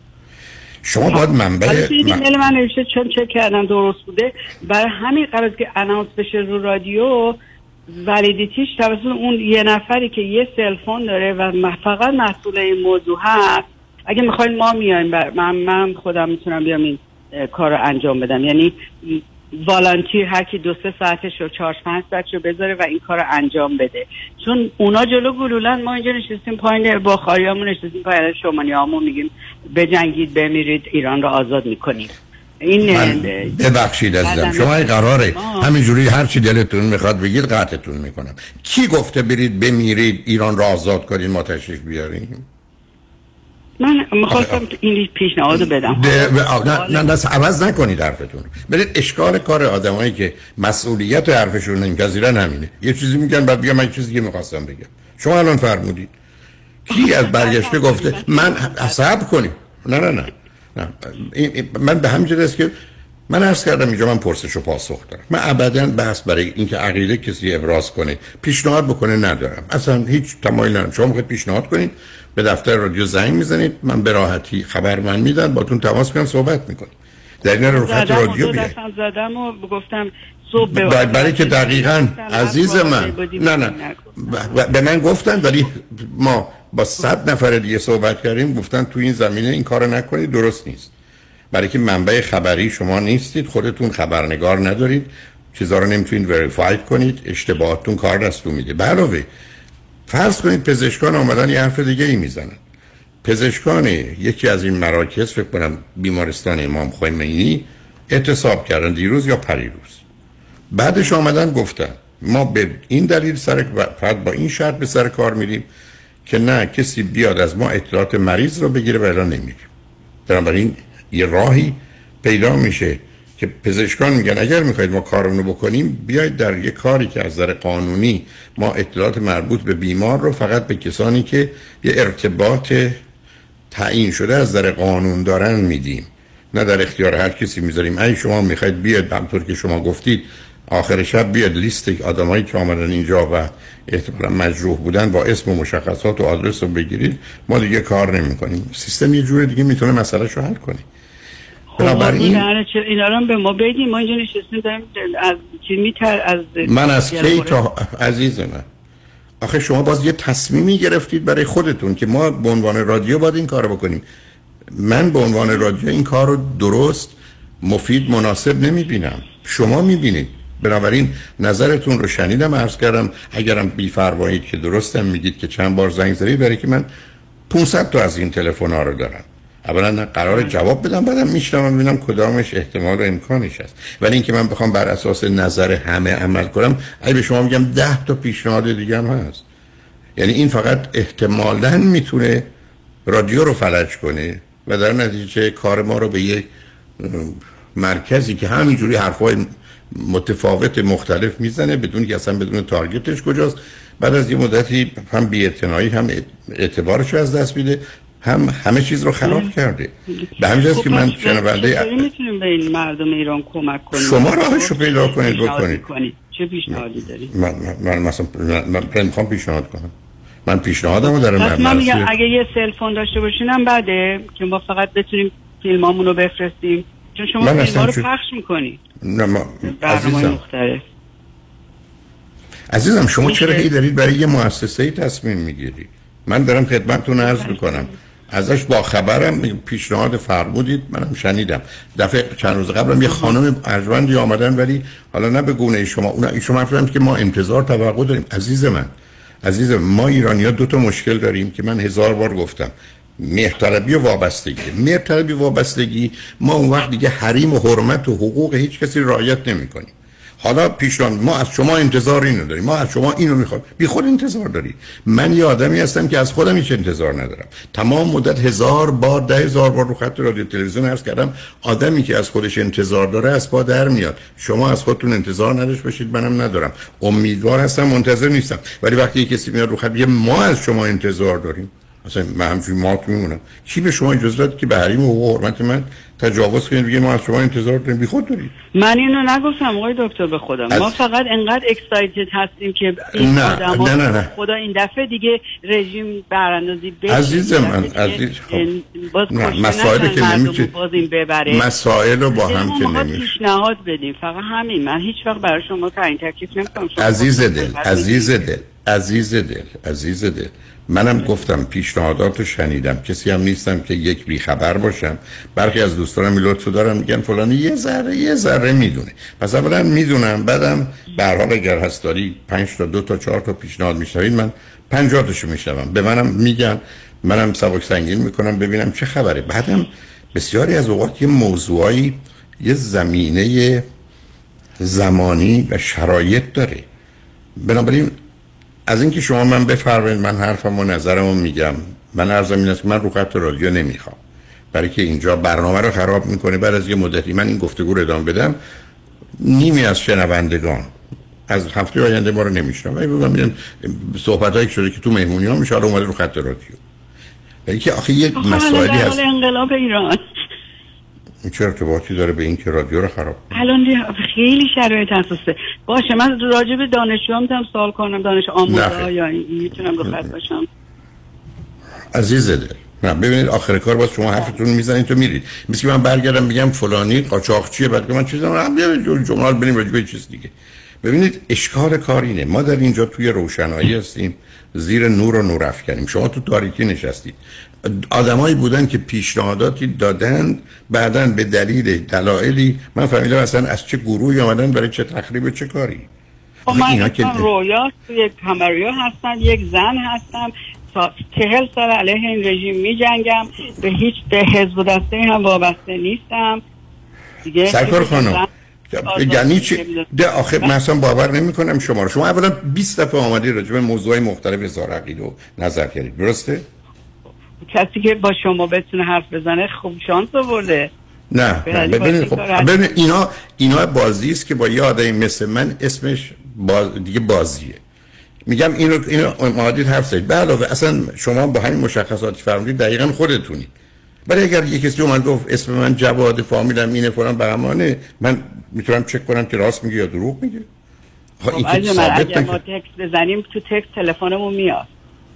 Speaker 1: شما باید منبع
Speaker 18: حالا توی
Speaker 1: من-
Speaker 18: من نوشته چون چک کردم درست بوده. برای همین قرار که announce بشه رو رادیو validity ش توسط اون یه نفری که یه cell phone داره و فقط مسئول این موضوع هست. اگه می‌خواین ما میایم. من, من خودم می‌تونم بیام این کار رو انجام بدم. یعنی volunteer هر کی دو سه ساعتش رو چهار پنج ساعتش رو بذاره و این کار رو انجام بده. چون اونا جلو گلوله‌ن ما اینجا نشستیم پایین با خاریامون نشستیم پایین شمانی میگیم بجنگید بمیرید ایران رو آزاد می‌کنیم. این
Speaker 1: ببخشید عزیزم
Speaker 18: بعدم
Speaker 1: شما این قراره همینجوری هر چی دلتون می‌خواد بگید قطعتون می‌کنم. کی گفته برید بمیرید ایران را آزاد کنید ما تشریف بیاریم؟
Speaker 18: من می‌خواستم این پیشنهاد بدم.
Speaker 1: نه نه عوض نکنید حرفتون. برید اشکال کار آدمایی که مسئولیت حرفشون نمیپذیرن همینه. یه چیزی میگن بعد بگم من چیزی دیگه می‌خواستم بگم. شما الان فرمودید. کی از برگشته گفته من صبر کنید نه نه نه. نه من به همین است که من عرض کردم اینجا من پرسش و پاسخ دارم. من ابدا بحث برای اینکه عقیده کسی ابراز کنه پیشنهاد بکنه ندارم. اصلا هیچ تمایل ندارم. شما می‌خواید پیشنهاد کنید به دفتر رادیو زنگ می‌زنید من به راحتی خبر من میدن باتون تماس کنم صحبت می‌کنیم در این رو خط رادیو بیاید.
Speaker 18: زدم و گفتم صبح
Speaker 1: برای, که دقیقا عزیز من. نه نه. به من گفتن ولی ما با صد نفر دیگه صحبت کردیم گفتن تو این زمینه این کار نکنید درست نیست. برای که منبع خبری شما نیستید خودتون خبرنگار ندارید چیزا رو نمی‌تونید وریفای کنید اشتباهاتون کار دستون میده. علاوه فرض کنید پزشکان آمدن یه حرف دیگه ای می‌زنن. پزشکان یکی از این مراکز فکر کنم بیمارستان امام خمینی اعتصاب کردن دیروز یا پریروز. بعدش آمدن گفتن ما به این دلیل سر فقط با این شرط به سر کار میریم. که نه کسی بیاد از ما اطلاعات مریض رو بگیره و الا نمیریم بنابراین یه راهی پیدا میشه که پزشکان میگن اگر می‌خواید ما کارونو بکنیم بیاید در یه کاری که از نظر قانونی ما اطلاعات مربوط به بیمار رو فقط به کسانی که یه ارتباط تعیین شده از نظر قانون دارن میدیم. نه در اختیار هر کسی می‌ذاریم. اگه شما می‌خواید بیاد همطور که شما گفتید آخر شب بیاد لیست آدمایی که آمدن اینجا و احتمالا مجروح بودن با اسم و مشخصات و آدرس رو بگیرید ما دیگه کار نمی کنیم سیستم یه جور دیگه می‌تونه مسئله رو حل کنه. بنابراین
Speaker 18: خب اینا رو به ما بگیم ما اینجا نشستیم داریم از چی میتر از
Speaker 1: من از کی تا عزیز من. آخه شما باز یه تصمیمی گرفتید برای خودتون که ما به عنوان رادیو باید این کار رو بکنیم. من به عنوان رادیو این کار رو درست مفید مناسب نمی‌بینم. شما می‌بینید. بنابراین نظرتون رو شنیدم عرض کردم اگرم بیفرمایید که درستم میگید که چند بار زنگ زدید برای که من 500 تا از این تلفن ها رو دارم. اولا قرار جواب بدم بعدم میشنم ببینم کدامش احتمال و امکانش هست. ولی اینکه من بخوام بر اساس نظر همه عمل کنم اگه به شما میگم ده تا پیشنهاد دیگه هم هست. یعنی این فقط احتمالا می‌تونه رادیو رو فلج کنه و در نتیجه کار ما رو به یک مرکزی که همینجوری حرفای متفاوت مختلف می‌زنه بدون که اصلا بدون تارگتش کجاست. بعد از یه مدتی هم بی‌اعتنایی هم اعتبارش رو از دست میده هم همه چیز رو خراب کرده. به همین جاست که من
Speaker 18: خب،
Speaker 1: شنونده
Speaker 18: چطوری می‌تونیم به این مردم ایران کمک کنیم؟
Speaker 1: شما راهش رو پیدا کنید
Speaker 18: پیشنهادی
Speaker 1: بکنید.
Speaker 18: کنید. چه پیشنهادی دارید؟
Speaker 1: من, من, مثلا من, می‌خوام پیشنهاد کنم. من پیشنهادم رو در
Speaker 18: پس من میگم اگه یه سلفون داشته باشینم بعده که ما فقط بتونیم فیلمامون رو بفرستیم. چون شما
Speaker 1: من اصلا
Speaker 18: رو
Speaker 1: چون-
Speaker 18: پخش می‌کنید
Speaker 1: نه ما عزیزم.
Speaker 18: مختلف.
Speaker 1: عزیزم شما
Speaker 18: میشه.
Speaker 1: چرا هی دارید برای یه مؤسسه تصمیم می‌گیرید؟ من دارم خدمتتون عرض می‌کنم. ازش با خبرم پیشنهاد فرمودید منم شنیدم. دفعه چند روز قبلم یه خانم ارجمندی آمدن ولی حالا نه به گونه شما اون شما که ما انتظار توقع داریم. عزیز من عزیز من، ما ایرانی ها دو تا مشکل داریم که من هزار بار گفتم. مهرطلبی و وابستگی. مهرطلبی وابستگی ما اون وقت دیگه حریم و حرمت و حقوق هیچ کسی رعایت نمی حالا پیشنهاد ما از شما انتظار اینو داریم. ما از شما اینو می‌خوایم بی خود انتظار داری من یه آدمی هستم که از خودم هیچ انتظار ندارم. تمام مدت هزار بار ده هزار بار رو خط رادیو تلویزیون عرض کردم آدمی که از خودش انتظار داره از پا در میاد. شما از خودتون انتظار نداشت باشید منم ندارم. امیدوار هستم منتظر نیستم. ولی وقتی کسی میاد رو خط ما از شما انتظار داریم. مثلا من همچین مات میمونم. کی به شما اجازه داد که به حریم و حرمت من تجاوز کنید؟ بگید ما از شما انتظار داریم بی خود دارید.
Speaker 18: من اینو نگفتم آقای دکتر به خودم.
Speaker 1: از-
Speaker 18: ما فقط انقدر اکسایتد هستیم که این
Speaker 1: نه،
Speaker 18: آدما
Speaker 1: نه، نه، نه.
Speaker 18: خدا این دفعه دیگه رژیم براندازی بشه.
Speaker 1: عزیز من، عزیز، خب.
Speaker 18: باز
Speaker 1: نه،
Speaker 18: نشن
Speaker 1: که نمیشه-
Speaker 18: باز این ببره.
Speaker 1: مسائل رو با هم که نمیشه.
Speaker 18: پیشنهاد بدیم. فقط همین. من هیچ وقت برای شما تعیین تکلیف نمی‌کنم.
Speaker 1: عزیز دل عزیز دل عزیز دل عزیز دل. منم گفتم پیشنهادات رو شنیدم. کسی هم نیستم که یک بیخبر باشم. برخی از دوستانم لطفو دارم. میگن فلانی یه ذره یه ذره می‌دونه. پس اولا می‌دونم بعدم به حال اگر هست داری پنج تا دو تا چهار تا پیشنهاد میشنوید من پنجاه تاشو میشنوم. به منم میگن منم سبک سنگین می‌کنم ببینم چه خبره. بعدم بسیاری از اوقات یه موضوعایی یه زمینه زمانی و شرایط داره. بنابراین از اینکه شما من بفرمایید من حرفم و نظرمو میگم من عرضم این است که من رو خط رادیو نمی‌خوام. برای که اینجا برنامه رو خراب می‌کنه بعد از یه مدتی من این گفتگو رو ادامه بدم نیمی از شنوندگان از هفته آینده ما رو نمیشنم ولی بگم میگن صحبت هایی شده که تو مهمونی ها میشه حالا اومده رو خط رادیو. برای که آخه یه مسائلی هست.
Speaker 18: حال انقلاب ایران.
Speaker 1: این چه ارتباطی داره به این که رادیو رو خراب
Speaker 18: الان خیلی شرایط اساسه باشه من راجع به دانشجو هم می‌تونم سوال کنم دانش آموزا. یا می‌تونم رو خط باشم؟
Speaker 1: عزیز دل. نه ببینید آخر کار باز شما حرفتون می‌زنید تو میرید. مثل من برگردم بگم فلانی قاچاقچیه بعد که من چیزا هم جمله رو بریم راجع به چیز دیگه. ببینید اشکال کار اینه. ما در اینجا توی روشنایی هستیم زیر نور و نور افکنیم. شما تو تاریکی نشستید. آدمایی بودن که پیشنهاداتی دادن بعدا به دلیل دلایلی من فهمیدم اصلا از چه گروهی آمدن برای چه تخریب چه کاری.
Speaker 18: خب من
Speaker 1: اینا که-
Speaker 18: رویا توی کمریا هستم یک زن هستم. تا چهل سال علیه این رژیم می جنگم به هیچ به حزب دسته هم وابسته نیستم. دیگه
Speaker 1: سرکار خانم یعنی چی؟ ده آخه من اصلا باور نمی کنم شما رو. شما اولا 20 دفعه آمدی راجع به موضوعی مختلف اظهار عقیده و نظر کردید. درسته؟
Speaker 18: کسی که با شما بتونه حرف بزنه خوب شانس آورده.
Speaker 1: نه
Speaker 18: بله،
Speaker 1: ببینید خب ببینید اینا اینا بازی است که با یه آدمی مثل من اسمش باز دیگه بازیه. میگم اینو اینو اومدید حرف زدید. به علاوه اصلا شما با همین مشخصاتی فرمودید دقیقا خودتونید. ولی اگر یه کسی اومد گفت اسم من جواد فامیلم اینه فلان بهمانه من می‌تونم چک کنم که راست میگه یا دروغ میگه. خب این که
Speaker 18: اگر ما. تکست بزنیم تو تکست تلفنمون میاد.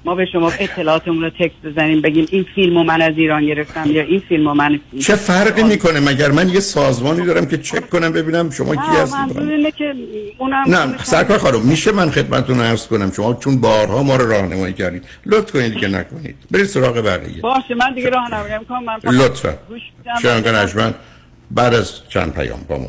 Speaker 18: ما به شما اطلاعاتمون رو تکست بزنیم بگیم این فیلمو من از ایران گرفتم یا این فیلمو من
Speaker 1: چه فرقی می‌کنه؟ مگر من یه سازمانی دارم که چک کنم ببینم شما کی هستید؟
Speaker 18: منظور اینه که اونم
Speaker 1: نه سرکار خانم میشه من خدمتتون عرض کنم. شما چون بارها ما رو راهنمایی کردید. لطف کنید که نکنید. برید سراغ بقیه.
Speaker 18: باشه من دیگه راهنمایی می‌کنم من
Speaker 1: لطفا. شنگان بعد از چند پیام با ما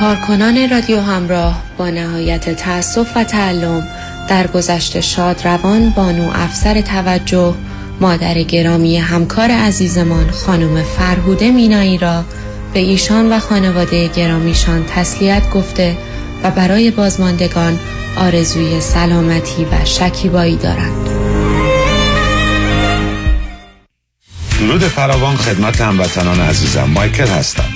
Speaker 19: کارکنان رادیو همراه با نهایت تأسف و تألم درگذشت شادروان بانو افسر توجه مادر گرامی همکار عزیزمان خانم فرهوده مینایی را به ایشان و خانواده گرامیشان تسلیت گفته و برای بازماندگان آرزوی سلامتی و شکیبایی دارند.
Speaker 20: درود فراوان خدمت هموطنان عزیزم مایکل هستم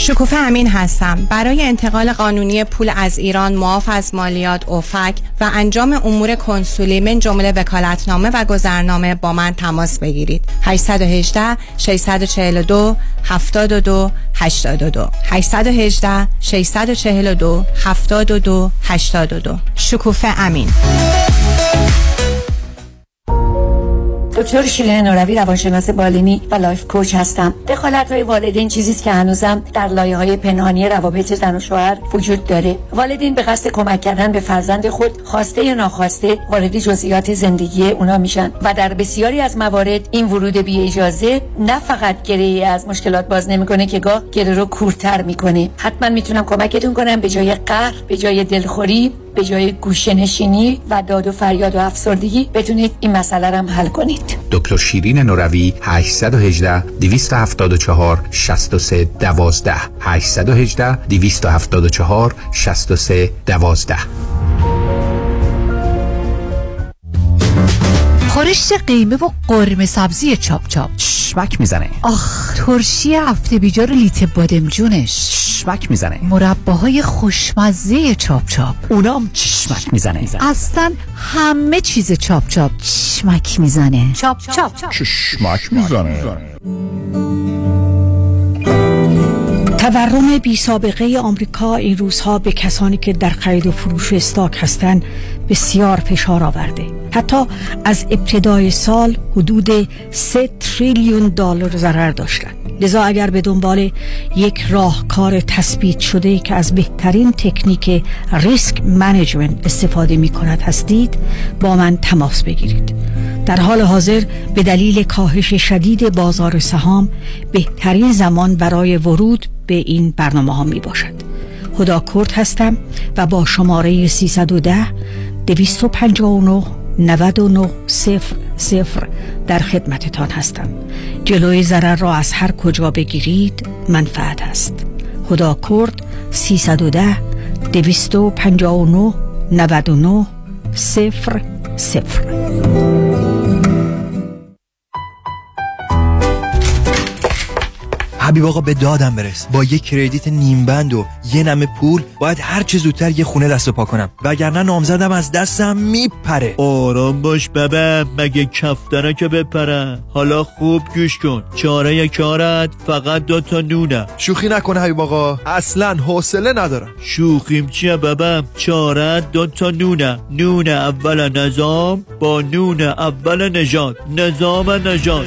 Speaker 21: شکوفه امین هستم. برای انتقال قانونی پول از ایران معاف از مالیات اوفک و انجام امور کنسولی من جمله وکالتنامه و گذرنامه با من تماس بگیرید. 818 642 72 82 818 642 72 82 شکوفه امین.
Speaker 22: دکتر شیله نوروی روانشناس بالینی و life coach هستم؟ دخالت های والدین چیزی که هنوزم در لایه های پنهانی روابط زن و شوهر وجود داره. والدین به قصد کمک کردن به فرزند خود خواسته یا ناخواسته وارد جزئیات زندگی اونا میشن و در بسیاری از موارد این ورود بی اجازه نه فقط گره از مشکلات باز نمی‌کنه که گاه گره رو کورتر می‌کنه. حتما می‌تونم کمکتون کنم به جای قهر به جای دلخوری به جای گوشه نشینی و داد و فریاد و افسردگی بتونید این مسئله رو حل کنید.
Speaker 16: دکتر شیرین نوروی 818 274 63 12 818 274 63 12
Speaker 23: خورشت قیمه و قرمه سبزی چاپ چاپ.
Speaker 16: چشمک می‌زنه.
Speaker 23: آخ ترشی هفته بیجار لیت بادمجونش.
Speaker 16: چشمک می‌زنه.
Speaker 23: مرباهای خوشمزه چاپ چاپ.
Speaker 16: اونام چشمک می‌زنه.
Speaker 23: اصلا همه چیز چاپ چاپ چشمک می‌زنه.
Speaker 22: چاپ چاپ.
Speaker 16: چشمک می‌زنه.
Speaker 24: تورم بی سابقه آمریکا این روزها به کسانی که در خرید و فروش استاک هستند بسیار فشار آورده. حتی از ابتدای سال حدود 3 تریلیون دلار ضرر داشتند لذا اگر به دنبال یک راهکار تثبیت شده که از بهترین تکنیک ریسک منیجمنت استفاده می کند هستید با من تماس بگیرید. در حال حاضر به دلیل کاهش شدید بازار سهام بهترین زمان برای ورود به این برنامه ها می باشد هدا کرد هستم و با شماره 310 259 99 صفر صفر در خدمتتان هستم. جلوی ضرر را از هر کجا بگیرید منفعت است. خدا کرد 310 259 99 صفر صفر.
Speaker 25: حبیب آقا به دادم برس. با یه کردیت نیم بند و یه نمه پول باید هر چه زودتر یه خونه دست و پا کنم. وگرنه نامزدم از دستم میپره.
Speaker 26: آرام باش ببه مگه کفتره که بپره. حالا خوب گوش کن. چاره کارت فقط دو تا نونه.
Speaker 25: شوخی نکنه حبیب آقا. اصلا حوصله ندارم.
Speaker 26: شوخیم چیه ببه چاره دو تا نونه. نون اول نظام با نون اول نجات نظام نژاد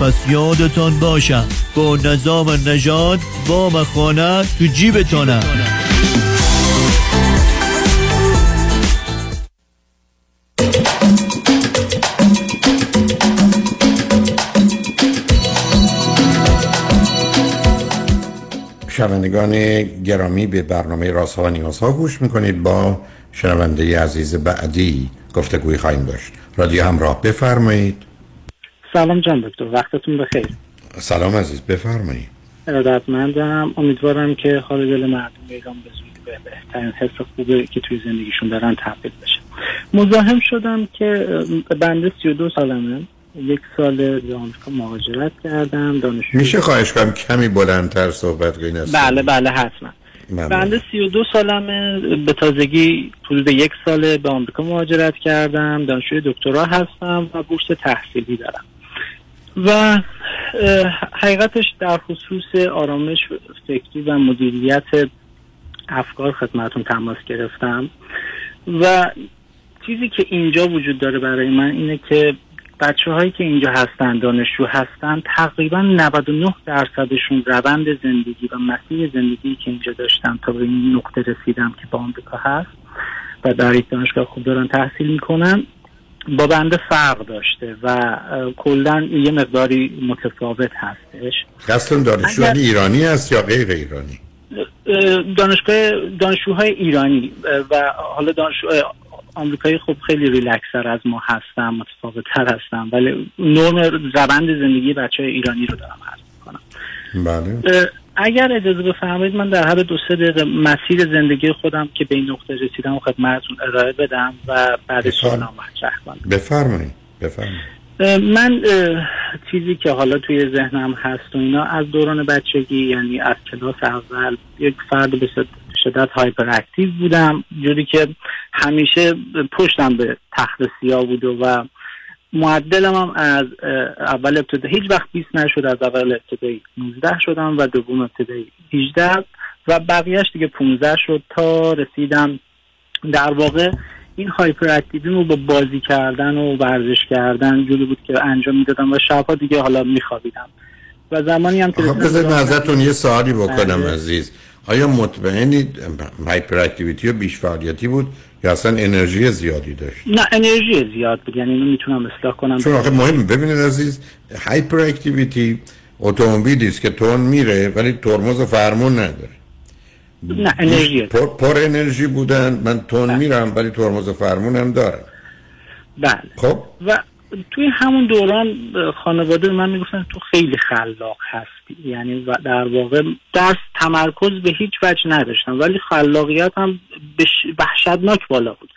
Speaker 26: پس یادتان باشم با نظام نجات وام خانه تو جیبتانه
Speaker 1: شنوندگان گرامی به برنامه راست ها و نیاز ها گوش می‌کنید. با شنونده عزیز بعدی گفتگوی خواهیم داشت. رادیو همراه بفرمایید.
Speaker 27: سلام جان دکتر وقتتون بخیر.
Speaker 1: سلام عزیز بفرمایید.
Speaker 27: ارادتمندم امیدوارم که حال دل مردم ایران به زودی به بهترین حس خوبه که توی زندگیشون دارن تبدیل بشه. مزاحم شدم که بنده 32 سالمه. یک سال به آمریکا مهاجرت کردم دانشجو
Speaker 1: میشه خواهش کنم کمی بلندتر صحبت کنید
Speaker 27: بله بله حتما. بنده 32 سالمه. به تازگی حدود یک ساله به آمریکا مهاجرت کردم. دانشجوی دکترا هستم و بورس تحصیلی دارم. و حقیقتش در خصوص آرامش فکری و مدیریت افکار خدمتون تماس گرفتم. و چیزی که اینجا وجود داره برای من اینه که بچه هایی که اینجا هستن دانشجو هستن تقریبا 99 درصدشون روند زندگی و مسیر زندگی که اینجا داشتن تا به این نقطه رسیدم که با آمریکا هست و در یک دانشگاه خوب دارن تحصیل می‌کنن. با بنده فرق داشته و کلا یه مقداری متفاوت هستش.
Speaker 1: قصدم دانشجو
Speaker 27: اگر-
Speaker 1: ایرانی است یا غیر ایرانی؟
Speaker 27: دانشگاه دانشجوهای ایرانی و حالا دانشجو آمریکایی خب خیلی ریلکسر از ما هستن متفاوت تر هستن ولی نرم روند زندگی بچه های ایرانی رو دارم هست
Speaker 1: بله.
Speaker 27: اه، اگر اجازه بفرمایید من در حد دو سه دقیقه مسیر زندگی خودم که به این نقطه رسیدم خدمتتون ارائه بدم و بعد سوالم مطرح کنم.
Speaker 1: بفرمایید بفرمایید.
Speaker 27: من چیزی که حالا توی ذهنم هست و اینا از دوران بچگی یعنی از کلاس اول یک فرد به شد- شدت هایپر اکتیو بودم جوری که همیشه پشتم به تخت سیاه بود و معدلم هم از اول ابتدایی هیچ وقت 20 نشد از اول ابتدایی 19 شدم و دوم ابتدایی 18 و بقیهش دیگه 15 شد تا رسیدم در واقع این هایپر اکتیوی رو با بازی کردن و ورزش کردن جوری بود که انجام می‌دادم و شبها دیگه حالا میخوابیدم. و زمانی هم که
Speaker 1: بذارید ازتون یه سوالی بکنم
Speaker 27: بله.
Speaker 1: عزیز. آیا مطمئنید hyperactivity و بیش فعالیتی بود یا اصلا انرژی زیادی داشت؟
Speaker 27: نه انرژی زیاد بود. یعنی اینو می‌تونم اصلاح کنم.
Speaker 1: چون آخه مهم ببینید عزیز hyperactivity اتومبیلی است که تند میره ولی ترمز و فرمون نداره.
Speaker 27: نه انرژی.
Speaker 1: پر, پر انرژی بودن من تند میرم ولی ترمز و فرمونم دارم.
Speaker 27: بله.
Speaker 1: خب؟
Speaker 27: و توی همون دوران خانواده من می‌گفتن تو خیلی خلاق هستی. یعنی در واقع درس تمرکز به هیچ وجه نداشتم ولی خلاقیت هم وحشتناک بالا بود.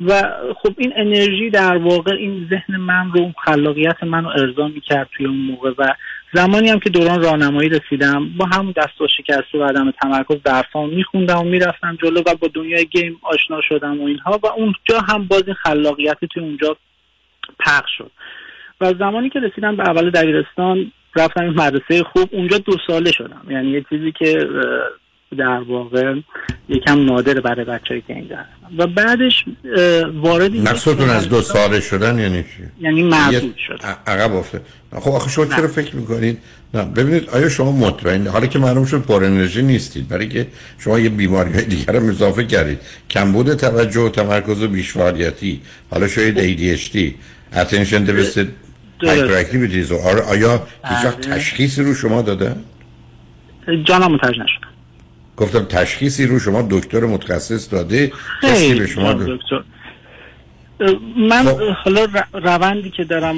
Speaker 27: و خب این انرژی در واقع این ذهن من رو خلاقیت من رو ارضا می‌کرد توی اون موقع. و زمانی هم که دوران راهنمایی رسیدم با همون دست و شکسته و عدم تمرکز درسام میخوندم و می‌رفتم جلو و با دنیای گیم آشنا شدم و اینها. و اونجا هم باز این خلاقیت توی اونجا پخش شد. و زمانی که رسیدم به اول دبیرستان رفتم این مدرسه خوب اونجا دو ساله شدم. یعنی یه چیزی که در واقع یکم نادر برای بچه‌ای که اینجا هستن و بعدش وارد
Speaker 1: مقصودتون از دو ساله شدن یعنی چی؟
Speaker 27: یعنی مردود
Speaker 1: یه-
Speaker 27: شد
Speaker 1: عقب افته خب آخه شما چرا فکر می‌کنید؟ نه ببینید آیا شما مطمئن حالا که معلوم شد پر انرژی نیستید برای که شما یه بیماری های دیگر هم اضافه کردید. کمبود توجه و تمرکز و بیش فعالیتی حالا شاید ADHD hyperactivities و آره، آیا هیچ وقت. تشخیصی رو شما داده؟
Speaker 27: جانم متوجه نشدم
Speaker 1: گفتم تشخیصی رو شما دکتر متخصص داده
Speaker 27: خیلی
Speaker 1: به شما داده؟
Speaker 27: دکتر من
Speaker 1: خب.
Speaker 27: حالا روندی که دارم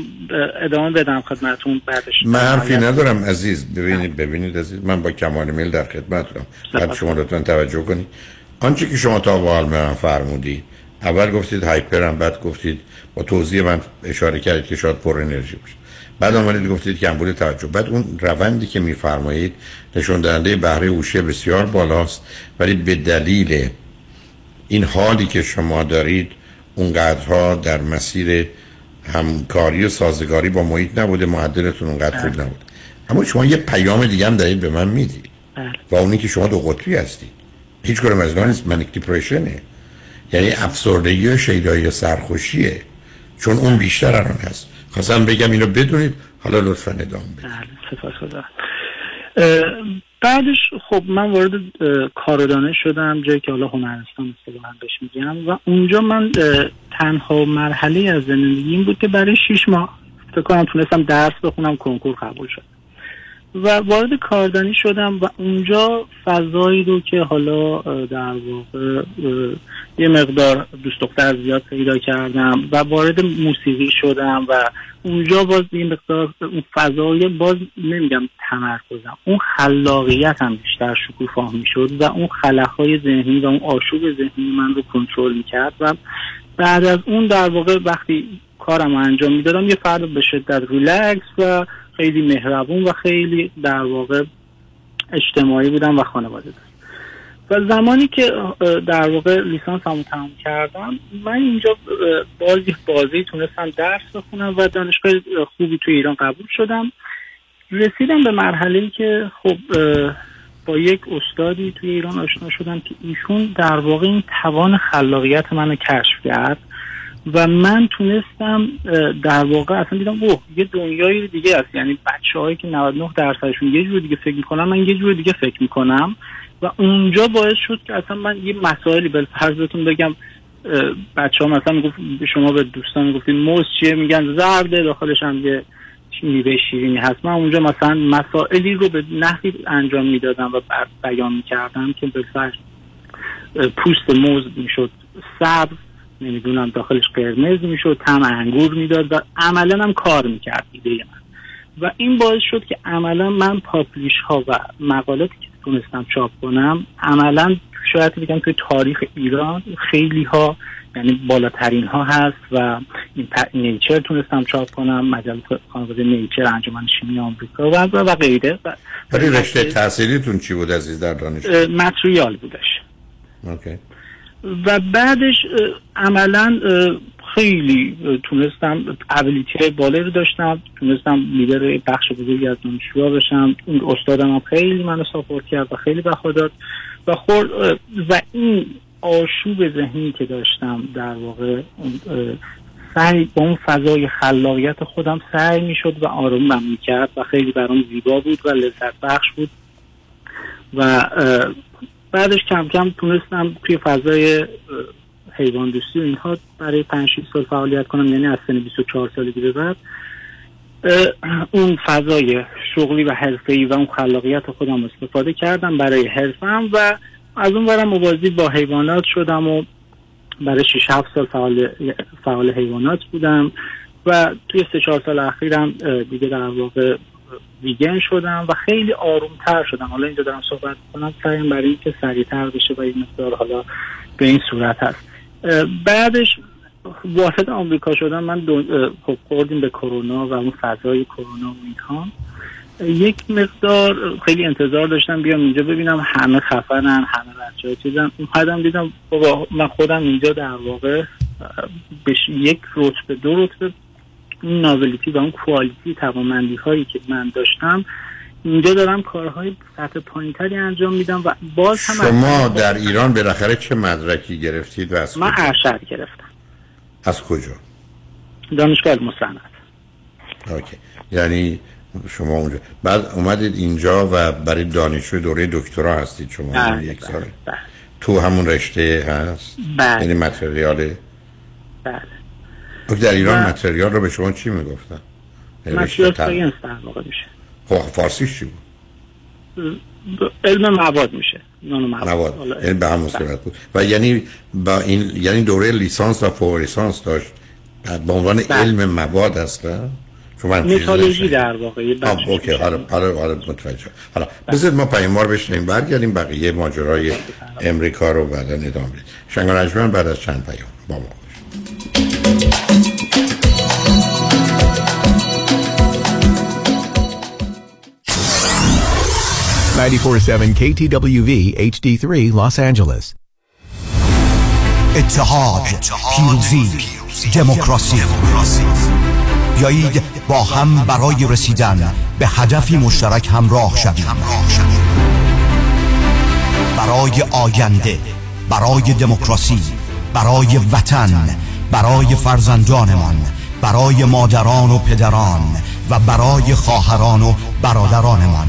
Speaker 27: ادامه بدم خدمتون بعدش
Speaker 1: من حرفی ندارم عزیز ببینید ببینید عزیز من با کمال میل در خدمتتونم بعد شما لطفا توجه کنید آنچه که شما تا به حال من فرمودی اول گفتید هایپرم بعد گفتید با توضیح من اشاره کردید که شاید پر انرژی باشه. بعد آمدید گفتید کمبود توجه بعد اون روندی که میفرمایید نشون دهنده بهره هوشی بسیار بالاست ولی به دلیل این حالی که شما دارید اونقدرها در مسیر همکاری و سازگاری با محیط نبوده معدلتون اونقدر خوب نبود اما شما یه پیام دیگه هم دارید به من می‌دید. و اونی که شما دو قطبی هستید. هیچ کنم از نیست منیک دیپریشنه یعنی افسردگی و شیدایی و سرخوشیه. چون اون بیشتر الان هست. خواستم بگم اینو بدونید حالا لطفا ادامه بدید.
Speaker 27: بله بعدش خب من وارد اه، کار و دانش شدم جایی که حالا هنرستان اصطلاحا بهش میگم. و اونجا من تنها مرحله از زندگی این بود که برای شیش ماه فکر کنم تونستم درس بخونم کنکور قبول شد و وارد کاردانی شدم و اونجا فضایی رو که حالا در واقع یه مقدار دوست دختر زیاد پیدا کردم و وارد موسیقی شدم و اونجا باز یه مقدار اون فضای باز نمیگم تمرکزم اون خلاقیت هم بیشتر شکوفا می‌شد و اون خلاهای ذهنی و اون آشوب ذهنی من رو کنترل می‌کرد و بعد از اون در واقع وقتی کارم انجام می‌دادم یه فرد به شدت ریلکس و خیلی مهربون و خیلی در واقع اجتماعی بودم و خانواده داشتم و زمانی که در واقع لیسانس هم تمام کردم من اینجا اه، باز یک بازی تونستم درس بخونم و دانشگاه اه، خوبی توی ایران قبول شدم. رسیدم به مرحله که خب با یک استادی توی ایران آشنا شدم که ایشون در واقع این توان خلاقیت منو کشف کرد. و من تونستم در واقع اصلا دیدم اوه یه دنیای دیگه است. یعنی بچه هایی که 99 درصدشون یه جور دیگه فکر می‌کنم من یه جور دیگه فکر می‌کنم. و اونجا باعث شد که اصلا من یه مسائلی به فرضتون بگم. بچه ها مثلا می‌گفت شما به دوستان می‌گفتین موز چیه؟ میگن زرده داخلش هم یه میوه شیرینی هست. من اونجا مثلا مسائلی رو به نحوی انجام می‌دادم و بیان می‌کردم که به پوست موز می‌شد. سبز نمی‌دونم داخلش قرمز می‌شد تم انگور می‌داد و عملا هم کار می‌کرد ایده من. و این باعث شد که عملا من پاپلیش ها و مقالاتی که تونستم چاپ کنم عملا شاید بگم توی تاریخ ایران خیلی ها یعنی بالاترین ها هست و این نیچر تونستم چاپ کنم مجله خانواده نیچر انجمن شیمی آمریکا و و غیره.
Speaker 1: ولی رشته تحصیلیتون چی بود عزیز در دانش
Speaker 27: متریال بودش.
Speaker 1: اوکی.
Speaker 27: و بعدش عملا خیلی تونستم ابیلیتی بالایی رو داشتم تونستم لیدر بخش بزرگی از دانشجوها بشم. اون استادم هم خیلی منو ساپورت کرد و خیلی بخدا و خور و این آشوب ذهنی که داشتم در واقع سعی با اون فضای خلاقیت خودم سعی می‌شد و آرومم می‌کرد و خیلی برام زیبا بود و لذت بخش بود. و بعدش کم کم تونستم توی فضای حیوان دوستی و اینها برای 5 سال فعالیت کنم یعنی از سن 24 سالگی به بعد. اون فضای شغلی و حرفه‌ای و اون خلاقیت خودم استفاده کردم برای حرفم و از اون برم موازی با حیوانات شدم و برای 6 7 سال فعال, فعال حیوانات بودم و توی سه چهار سال اخیرم دیگه در واقع ویگن شدم و خیلی آرومتر شدم. حالا اینجا دارم صحبت کنم سعیم برای اینکه سریعتر بشه و این مقدار حالا به این صورت هست. بعدش وارد آمریکا شدم. من خب خوردیم به کرونا و اون فضای کرونا و اینها. یک مقدار خیلی انتظار داشتم بیام اینجا ببینم همه خفنن همه بچه چیزن. اومدم دیدم بابا من خودم اینجا در واقع به یک رتبه دو رتبه این ناولیتی و اون کوالیتی توانمندی هایی که من داشتم اینجا دارم کارهای سطح پایینتری انجام میدم و باز هم
Speaker 1: شما در ایران بالاخره چه مدرکی گرفتید و از
Speaker 27: من ارشد گرفتم.
Speaker 1: از کجا؟
Speaker 27: دانشگاه مصنعت
Speaker 1: اوکی. یعنی شما اونجا بعد اومدید اینجا و برای دانشجوی دوره دکترا هستید شما
Speaker 27: بله
Speaker 1: یک ساله
Speaker 27: بله.
Speaker 1: تو همون رشته هست؟
Speaker 27: بله.
Speaker 1: یعنی material ه
Speaker 27: بله.
Speaker 1: در ایران
Speaker 27: و-
Speaker 1: material رو به شما چی می‌گفتن؟ یعنی
Speaker 27: material
Speaker 1: تر-
Speaker 27: science در واقع میشه.
Speaker 1: خب فارسیش چی بود؟
Speaker 27: علم مواد میشه. نانو مواد.
Speaker 1: مواد. یعنی به همون
Speaker 27: بله.
Speaker 1: صورت بود. و یعنی با این یعنی دوره لیسانس و فوق لیسانس داشت به عنوان علم مواد هست؟ چون من نشنیدم.
Speaker 27: در واقع یه
Speaker 1: آه،
Speaker 27: okay.
Speaker 1: حالا حالا حالا متوجه. حالا بذارید ما پیاموار بشنیم برگردیم بقیه ماجرای امریکا رو بعدا ادامه بدیم. شنگان بعد از چند پیام. با ما
Speaker 28: 947 KTWV HD3 Los Angeles.
Speaker 13: اتحاد پیروزی دموکراسی. بیایید با هم برای رسیدن به هدفی مشترک همراه شویم. برای آینده برای دموکراسی برای وطن برای فرزندانمان برای مادران و پدران و برای خواهران و برادرانمان.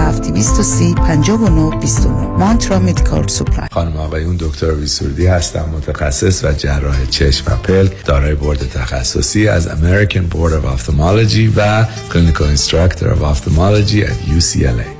Speaker 11: 207 230 59 29 Mantra Medical Supply.
Speaker 20: خانم آقایون دکتر سرودی هستم متخصص و جراح چشم و پلک دارای بورد تخصصی از American Board of Ophthalmology و Clinical Instructor of Ophthalmology at UCLA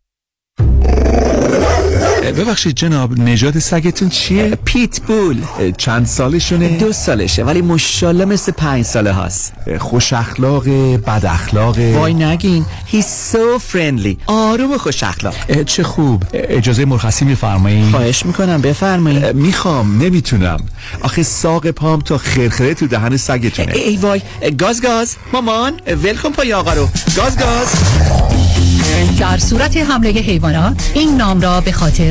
Speaker 28: ببخشید جناب نژاد سگتون چیه؟
Speaker 29: پیت بول
Speaker 28: چند سالشونه؟
Speaker 29: دو سالشه ولی مشالله مثل پنج ساله هاست.
Speaker 28: خوش اخلاق بد اخلاق.
Speaker 29: وای نگین He's so friendly. آروم و خوش اخلاق.
Speaker 28: چه خوب. اجازه مرخصی میفرمایید
Speaker 29: خواهش می‌کنم بفرمایید
Speaker 28: می‌خوام نمی‌تونم. آخه ساق پام تا خرخره تو دهن سگتونه.
Speaker 29: ای وای. گاز گاز. مامان ولکن پای آقا رو. گاز گاز.
Speaker 23: در صورت حمله حیوانات این نام را به خاطر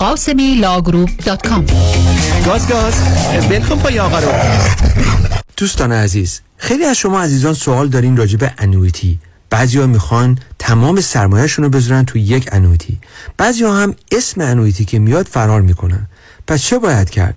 Speaker 23: ghasemilawgroup.com
Speaker 29: گاز. گاز بلکن پای آقا رو.
Speaker 24: دوستان عزیز خیلی از شما عزیزان سوال دارین راجع به annuity بعضی ها می‌خوان تمام سرمایهشون رو بذارن تو یک annuity بعضی ها هم اسم annuity که میاد فرار می‌کنن. پس چه باید کرد؟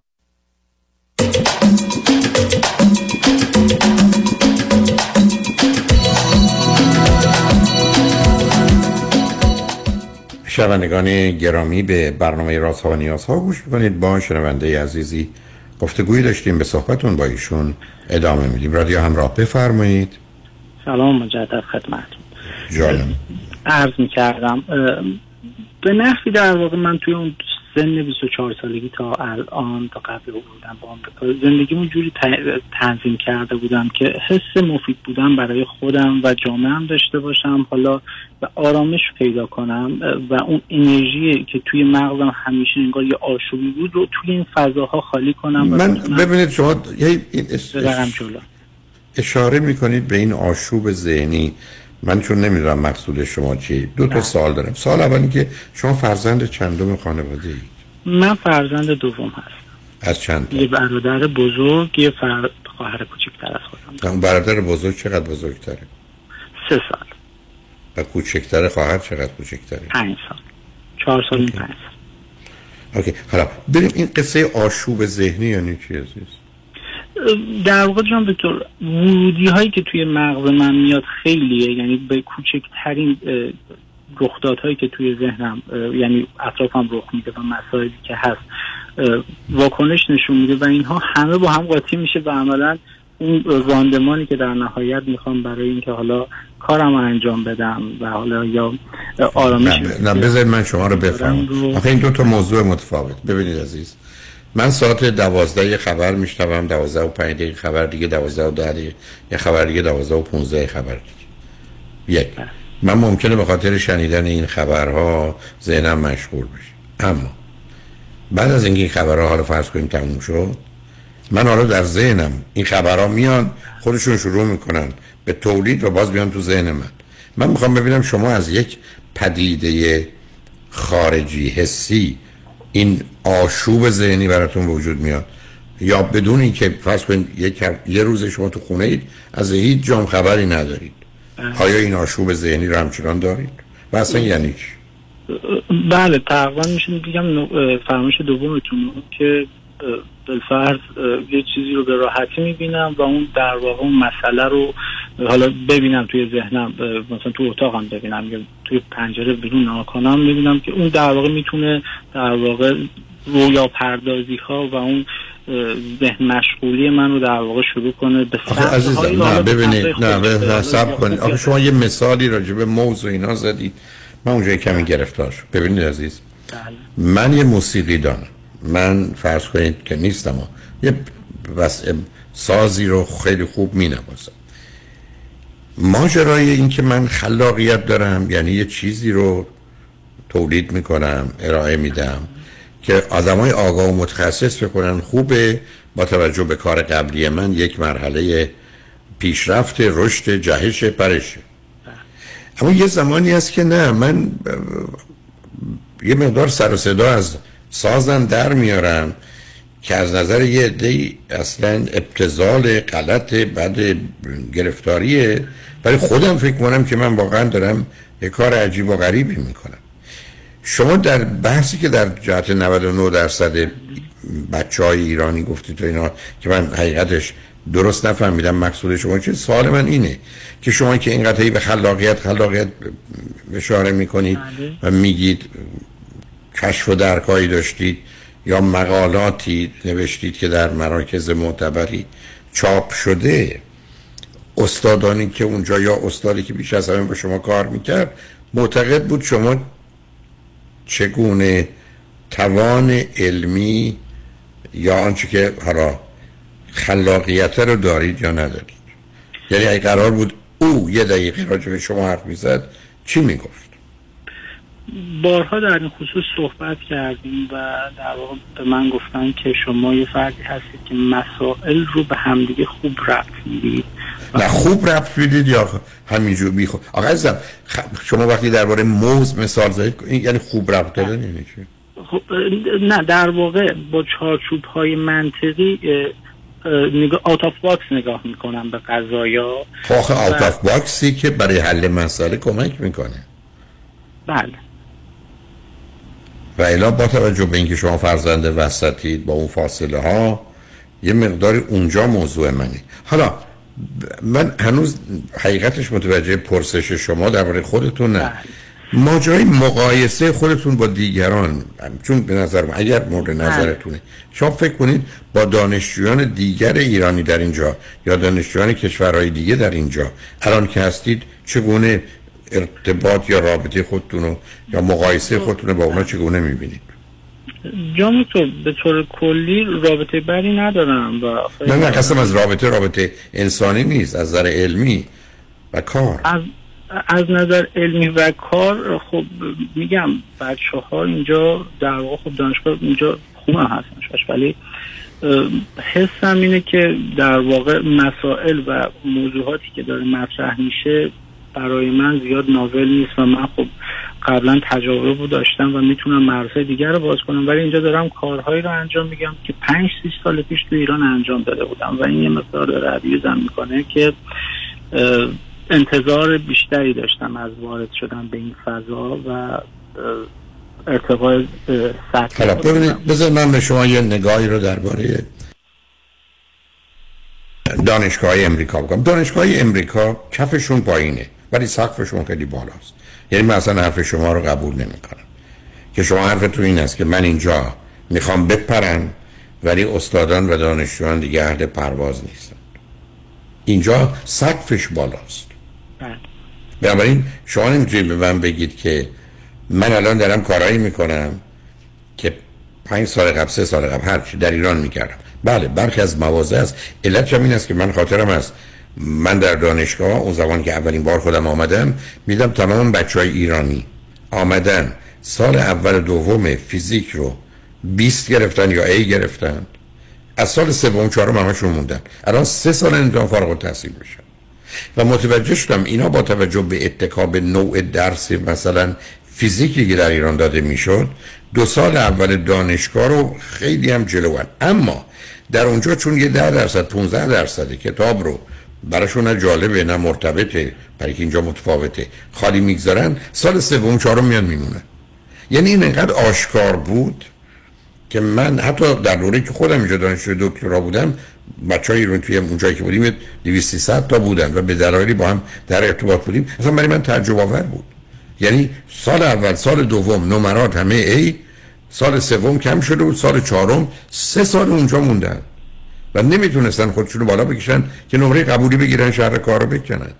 Speaker 1: شنوندگان گرامی به برنامه راست ها و نیاز ها گوش می‌کنید. با شنونده عزیزی گفتگویی داشتیم به صحبتون با ایشون ادامه میدیم. رادیو همراه بفرمایید.
Speaker 27: سلام مجدد خدمتون
Speaker 1: جانم
Speaker 27: عرض می‌کردم به نحوی در واقع من توی اون سن 24 سالگی تا الان تا قبل بودم با آمریکا. زندگیمون جوری تنظیم کرده بودم که حس مفید بودن برای خودم و جامعه هم داشته باشم حالا و آرامش پیدا کنم و اون انرژی که توی مغزم همیشه انگار یه آشوبی بود رو توی این فضاها خالی کنم
Speaker 1: من ببینید شما یه این اشاره می‌کنید به این آشوب ذهنی. من چون نمی‌دونم مقصود شما چیه دو تا سال دارم. سال اولی که شما فرزند چندم خانواده اید
Speaker 27: من فرزند دوم هستم.
Speaker 1: از چند تا؟
Speaker 27: یه برادر بزرگ یه فر... خواهر کوچکتر از خودم.
Speaker 1: اون برادر بزرگ چقدر بزرگتره؟
Speaker 27: سه سال.
Speaker 1: و کوچکتر خواهر چقدر کوچکتره؟
Speaker 27: پنج سال. چهار سال پنج سال.
Speaker 1: اوکی. حالا بریم این قصه آشوب ذهنی یعنی چی عزیز؟
Speaker 27: در واقع جان طور ورودی هایی که توی مغز من میاد خیلیه. یعنی به کوچکترین رخدادهایی که توی ذهنم یعنی اطرافم رخ میده و مسائلی که هست واکنش نشون میده و اینها همه با هم قاطی میشه و عملا اون راندمانی که در نهایت می‌خوام برای اینکه حالا کارم رو انجام بدم و حالا یا آرامش
Speaker 1: نه, نه بذارید من شما رو بفهمم آخه این دو تا موضوع متفاوت. ببینید عزیز من ساعت دوازده یه خبر میشنوم دوازده و پنج دقیقه خبر دیگه دوازده و ده یه خبر دیگه دوازده و پونزده خبر دیگه. یک. من ممکنه به خاطر شنیدن این خبرها ذهنم مشغول بشه. اما بعد از اینکه این خبرها حالا فرض کنیم تموم شد من حالا در ذهنم این خبرها میان خودشون شروع می‌کنن به تولید و باز بیان تو ذهن من. من می‌خوام ببینم شما از یک پدیده خارجی حسی این آشوب ذهنی براتون وجود میاد. یا بدون اینکه فرض کنید یه روز شما تو خونه اید از هیچ جام خبری ندارید. آیا این آشوب ذهنی رو همچنان دارید؟ و اصلا یعنی
Speaker 27: بله تقریبا میشه بگم فرمایش دومتون که بالفرض یه چیزی رو به راحتی می‌بینم و اون در واقع اون مسئله رو حالا ببینم توی ذهنم مثلا توی اتاقم ببینم یا توی پنجره بیرون ناکنم می‌بینم که اون در واقع می‌تونه در واقع رویا پردازی ها و اون ذهن مشغولی من رو در واقع شروع کنه به
Speaker 1: عزیزم نه ببینید نه به سب کنید. آخه شما یه مثالی راجع به موضوع اینا زدید. من اونجا کمی گرفتار شد. ببینید عزیز. بله. من یه موسیقی دارم من فرض کنید که نیستم یه واسه سازی رو خیلی خوب می نوازم ماجرای این که من خلاقیت دارم یعنی یه چیزی رو تولید می‌کنم ارائه میدم که آدمای آگاه و متخصص بکنن خوبه با توجه به کار قبلی من یک مرحله پیشرفت رشد جهش پرشه. اما یه زمانی هست که نه من یه مقدار سر و صدا از سازن در میارم که از نظر یه عده اصلا ابتزال غلط بعد گرفتاریه. ولی خودم فکر کنم که من واقعا دارم یه کار عجیب و غریبی می‌کنم شما در بحثی که در جهت 99 درصد بچه های ایرانی گفتید تو اینا که من حقیقتش درست نفهمیدم مقصود شما چه سوال من اینه که شما که اینقدر به خلاقیت خلاقیت اشاره می‌کنید بله. و میگید کشف و درکایی داشتید یا مقالاتی نوشتید که در مراکز معتبری چاپ شده استادانی که اونجا یا استادی که بیش از همه با شما کار می‌کرد معتقد بود شما چگونه توان علمی یا آنچه که حالا خلاقیت رو دارید یا ندارید. یعنی اگه قرار بود او یه دقیقه راجع به شما حرف می‌زد چی می‌گفت؟
Speaker 27: بارها در این خصوص صحبت کردیم و در واقع به من گفتن که شما یه فردی هستید که مسائل رو به همدیگه خوب ربط می‌دید.
Speaker 1: نه خوب ربط می‌دید یا همینجور بی خوب آقا عزیزم شما وقتی درباره موز مثال زدید یعنی خوب ربط دادن یعنی چی؟
Speaker 27: خب نه در واقع با چارچوب های منطقی نگاه out of box نگاه می‌کنم به قضایا.
Speaker 1: خب آخه out of box ی که برای حل مسئله کمک می‌کنه.
Speaker 27: بله.
Speaker 1: و الا با توجه به اینکه شما فرزند وسطید با اون فاصله ها یه مقداری اونجا موضوع منه حالا من هنوز حقیقتش متوجه پرسش شما درباره خودتون نه. ماجرای مقایسه خودتون با دیگران چون به نظر من اگر مورد بله. نظرتونه شما فکر کنید با دانشجویان دیگر ایرانی در اینجا یا دانشجویان کشورهای دیگه در اینجا الان که هستید چگونه ارتباط یا رابطه خودتون یا مقایسه خودتون با اونا چگونه می‌بینید
Speaker 27: جامو تو به طور کلی رابطه بری ندارم و
Speaker 1: نه نه قسم از رابطه رابطه انسانی نیست از نظر علمی و کار.
Speaker 27: از از نظر علمی و کار خب میگم بچه ها اینجا در واقع خب دانشگاه اینجا خوب هم هستن ولی حسم اینه که در واقع مسائل و موضوعاتی که داره مطرح میشه برای من زیاد ناول نیست و من خب قبلا تجربه رو داشتم و می‌تونم مرزهای دیگر رو باز کنم. ولی اینجا دارم کارهایی رو انجام میگم که پنج سی سال پیش تو ایران انجام داده بودم و این یه مقدار داره می‌کنه که انتظار بیشتری داشتم از وارد شدن به این فضا و ارتقای سطح
Speaker 1: ببینید بذار من به شما یه نگاهی رو درباره دانشگاه امریکا بکنم دانشگاه امریکا کفشون پایینه ولی سقفشون خیلی بالاست. یعنی من اصلا حرف شما رو قبول نمی کنم که شما حرف تو این است که من اینجا می‌خوام بپرم ولی استادان و دانشجویان دیگه اهل پرواز نیستن. اینجا سقفش بالاست.
Speaker 27: بله.
Speaker 1: بنابراین شما نمی‌تونید به من بگید که من الان دارم کارایی می‌کنم که پنج سال قبل سه سال قبل هرچی در ایران می‌کردم. بله برخی از مواضع است. علت این است که من خاطرم است من در دانشگاه اون زمان که اولین بار خودم آمدم میدم تمام بچه های ایرانی آمدن. سال اول دوم فیزیک رو 20 گرفتن یا ای گرفتن. از سال سوم چهارم همشون موندن. الان سه سال نمی‌تونن فارغ التحصیل بشن و متوجه شدم اینا با توجه به اتکا به نوع درس مثلا فیزیکی که در ایران داده می‌شد دو سال اول دانشگاه رو خیلی هم جلوان اما در اونجا چون یه ده درصد 15 درصد کتاب رو براشون نه جالبه نه مرتبطه برای اینجا متفاوته. خالی می‌گذارن سال سوم چهارم میان میمونه. یعنی این انقدر آشکار بود که من حتی در دوره که خودم اینجا دانشجوی دکترا بودم بچه های توی اونجایی که بودیم 200 تا بودن و به دلایلی با هم در ارتباط بودیم. اصلا برای من تعجب آور بود. یعنی سال اول سال دوم نمرات همه ای سال سوم کم شده بود سال چهارم سه سال اونجا موندن. و نمی‌تونستن خودشونو بالا بکشن که نمره قبولی بگیرن شهر کار رو بکنن.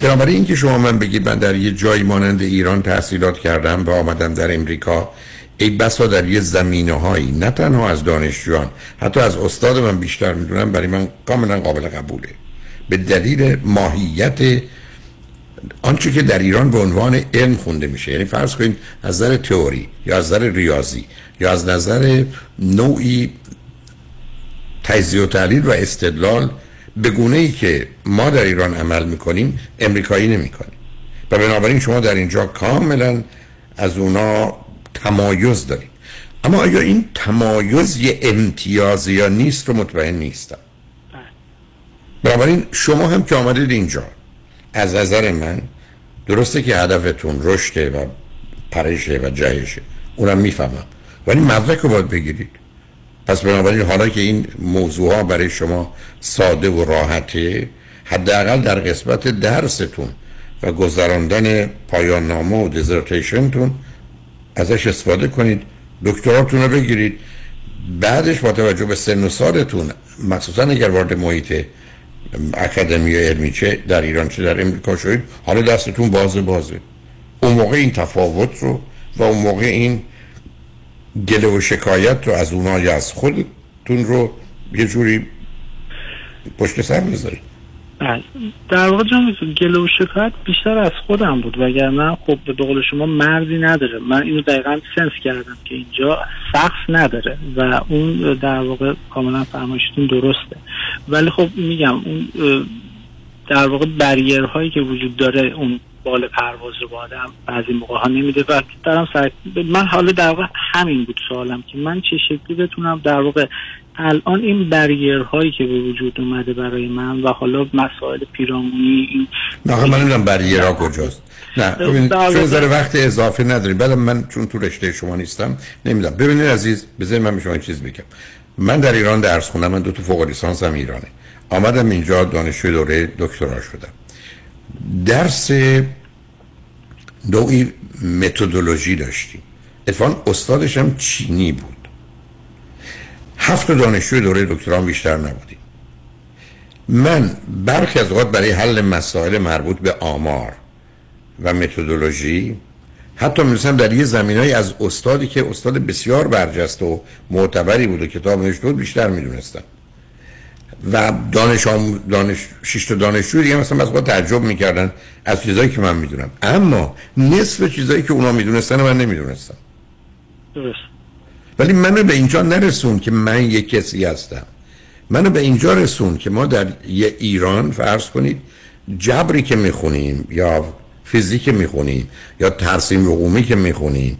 Speaker 1: بنابراین اینکه شما من بگید من در یه جایی مانند ایران تحصیلات کردم و آمدم در امریکا ای بسا در یه زمینه هایی نه تنها از دانشجویان حتی از استاد من بیشتر می‌دونم برای من کاملا قابل قبوله. به دلیل ماهیت آنچه که در ایران به عنوان علم خونده میشه یعنی فرض کنید از نظر تئوری یا از نظر ریاضی یا از نظر نوعی تجزیه و تحلیل و استدلال به گونه ای که ما در ایران عمل می‌کنیم امریکایی نمی‌کنیم. و بنابراین شما در اینجا کاملا از اونا تمایز دارید اما آیا این تمایز یه امتیاز یا نیست رو مطمئن نیستم. بنابراین شما هم که آمدید اینجا از نظر من درسته که هدفتون رشده و پرشه و جهشه اونم می‌فهمم. ولی مدرک رو باید بگیرید. پس بنابراین حالا که این موضوع ها برای شما ساده و راحته حداقل در قسمت درستون و گذراندن پایان نامه و دیزرتیشنتون ازش استفاده کنید دکتراتون رو بگیرید. بعدش با توجه به سن و سالتون مخصوصا اگر وارد محیط اکادمی علمی چه در ایران چه در امریکا شدید حالا دستتون بازه بازه. اون موقع این تفاوت رو و اون موقع این گله و شکایت رو از اونها یا از خودتون رو یه جوری پشت سر بذارید
Speaker 27: بله. در واقع جان گله و شکایت بیشتر از خودم بود وگرنه خب به قول شما مرزی نداره. من اینو دقیقا سنس کردم که اینجا سقف نداره و اون در واقع کاملا فرمایشتون درسته. ولی خب میگم اون در واقع هایی که وجود داره اون بال پرواز رو با آدم بعضی موقع ها نمیده و دارم سر... من حالا در واقع همین بود سوالم که من چه شکلی بتونم در واقع الان این بریر هایی که به وجود اومده برای من و حالا مسائل پیرامونی این
Speaker 1: نه من نمی‌دونم بریر ها کجاست. نه ببینید چون ذره وقت اضافه نداریم. بله من چون تو رشته شما نیستم نمی‌دونم. ببینید عزیز بذارید من شما چیز بگم. من در ایران درس خوندم من دو تا فوق لیسانس هم ایرانه. آمدم اینجا دانشجوی دوره دکترا شدم. درس نوعی متدولوژی داشتیم. اتفاقا استادش هم چینی بود. هفت دانشجوی دوره دکتران بیشتر نبودیم. من برخی از اوقات برای حل مسائل مربوط به آمار و متدولوژی حتی می‌رسم در یه زمین از استادی که استاد بسیار برجسته و معتبری بود و کتاب نوشته بود بیشتر می‌دونستم. و دانش آم... دانش شش دانشجو دیگه مثلا از تعجب می‌کردن از چیزایی که من می‌دونم. اما نصف چیزایی که اونا می‌دونستن من نمی‌دونستم.
Speaker 27: درست.
Speaker 1: ولی منو به اینجا نرسون که من یک کسی هستم. منو به اینجا رسون که ما در یه ایران فرض کنید جبری که می‌خونیم یا فیزیک می‌خونیم یا ترسیم رقومی که می‌خونیم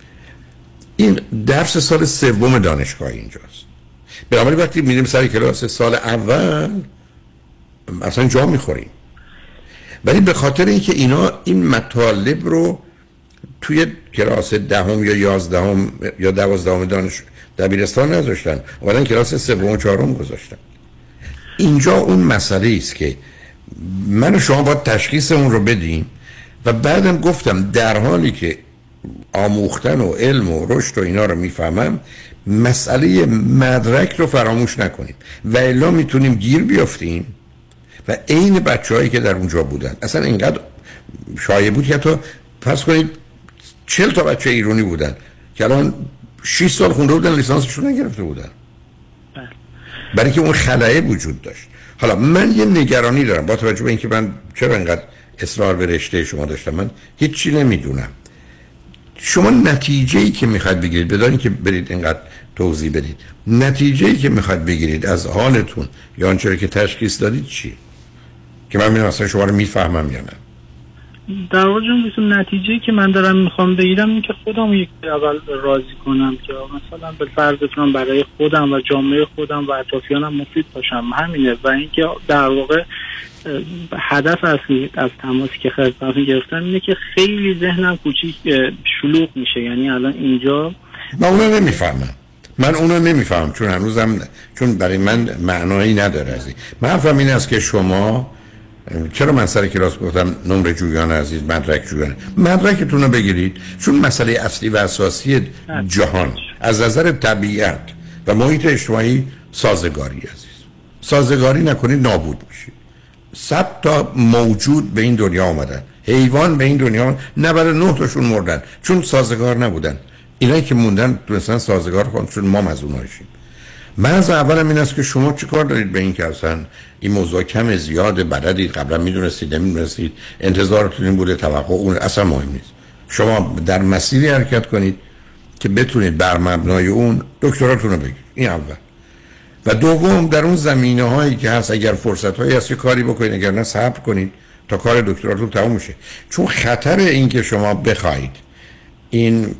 Speaker 1: این درس سال سوم دانشگاه اینجاست. بنابراین وقتی میریم سر کلاس سال اول اصلا جا می‌خوریم. ولی به خاطر اینکه اینا این مطالب رو توی کلاس دهم یا یازدهم یا دوازدهم دانش دبیرستان نذاشتن اولا کلاس سوم و چهارم گذاشتن. اینجا اون مسئله است که من و شما باید تشخیص اون رو بدیم و بعدم گفتم در حالی که آموختن و علم و رشد و اینا رو می‌فهمم مسئله مدرک رو فراموش نکنیم و الا می‌تونیم گیر بیافتیم و عین بچههایی که در اونجا بودن. اصلا اینقدر شایع بود که تو پس کنید چل تا بچه ایرانی بودن که الان 6 سال خونده بودن لیسانسشون نگرفته بودن. برای که اون خلایه وجود داشت. حالا من یه نگرانی دارم. با توجه به اینکه من چرا اینقدر اصرار به رشته شما داشتم من هیچی نمی‌دونم. شما نتیجه ای که می‌خواد بگیرید بدانید که برید اینقدر توضیح بدید. نتیجه ای که می‌خواد بگیرید از حالتون یا آنچه که تشخیص دادید چی؟ که من می‌دونم اصلا شما رو می‌فهمم یا نه.
Speaker 27: در واقع جون نتیجه که من دارم می‌خوام بگیرم این که خودم یک اول راضی کنم که مثلا به فرض بتونم برای خودم و جامعه خودم و اطرافیانم مفید باشم. همینه. و اینکه در واقع هدف اصلی از تماسی که خدمتتون گرفتم اینه که خیلی ذهنم کوچیک شلوغ میشه. یعنی الان اینجا
Speaker 1: من اونو نمی‌فهمم. من اونو نمی‌فهمم چون هنوزم چون برای من معنایی نداره از این من حرفم این است که شما چرا من سر کلاس گفتم نمره جویان عزیز مدرک جویان؟ مدرکتون رو بگیرید چون مسئله اصلی و اساسی جهان از نظر طبیعت و محیط اجتماعی سازگاری عزیز. سازگاری نکنید نابود میشید. صد تا موجود به این دنیا آمدن حیوان به این دنیا 99 تاشون مردن چون سازگار نبودن. اینایی که موندن تونستن سازگار کنن چون ما از اونایشیم من از اولم این است که شما چی کار دارید به این که اصلا این موضوع کم زیاد بلدید قبلا می‌دونستید نمی‌دونستید. انتظارتون این بوده توقع اون اصلا مهم نیست. شما در مسیری حرکت کنید که بتونید بر مبنای اون دکتراتون رو بگیرید. این اول. و دوم در اون زمینه هایی که هست اگر فرصت هایی هست کاری بکنید. اگر نه صبر کنید تا کار دکتراتون تموم میشه چون خطر این که شما بخواید این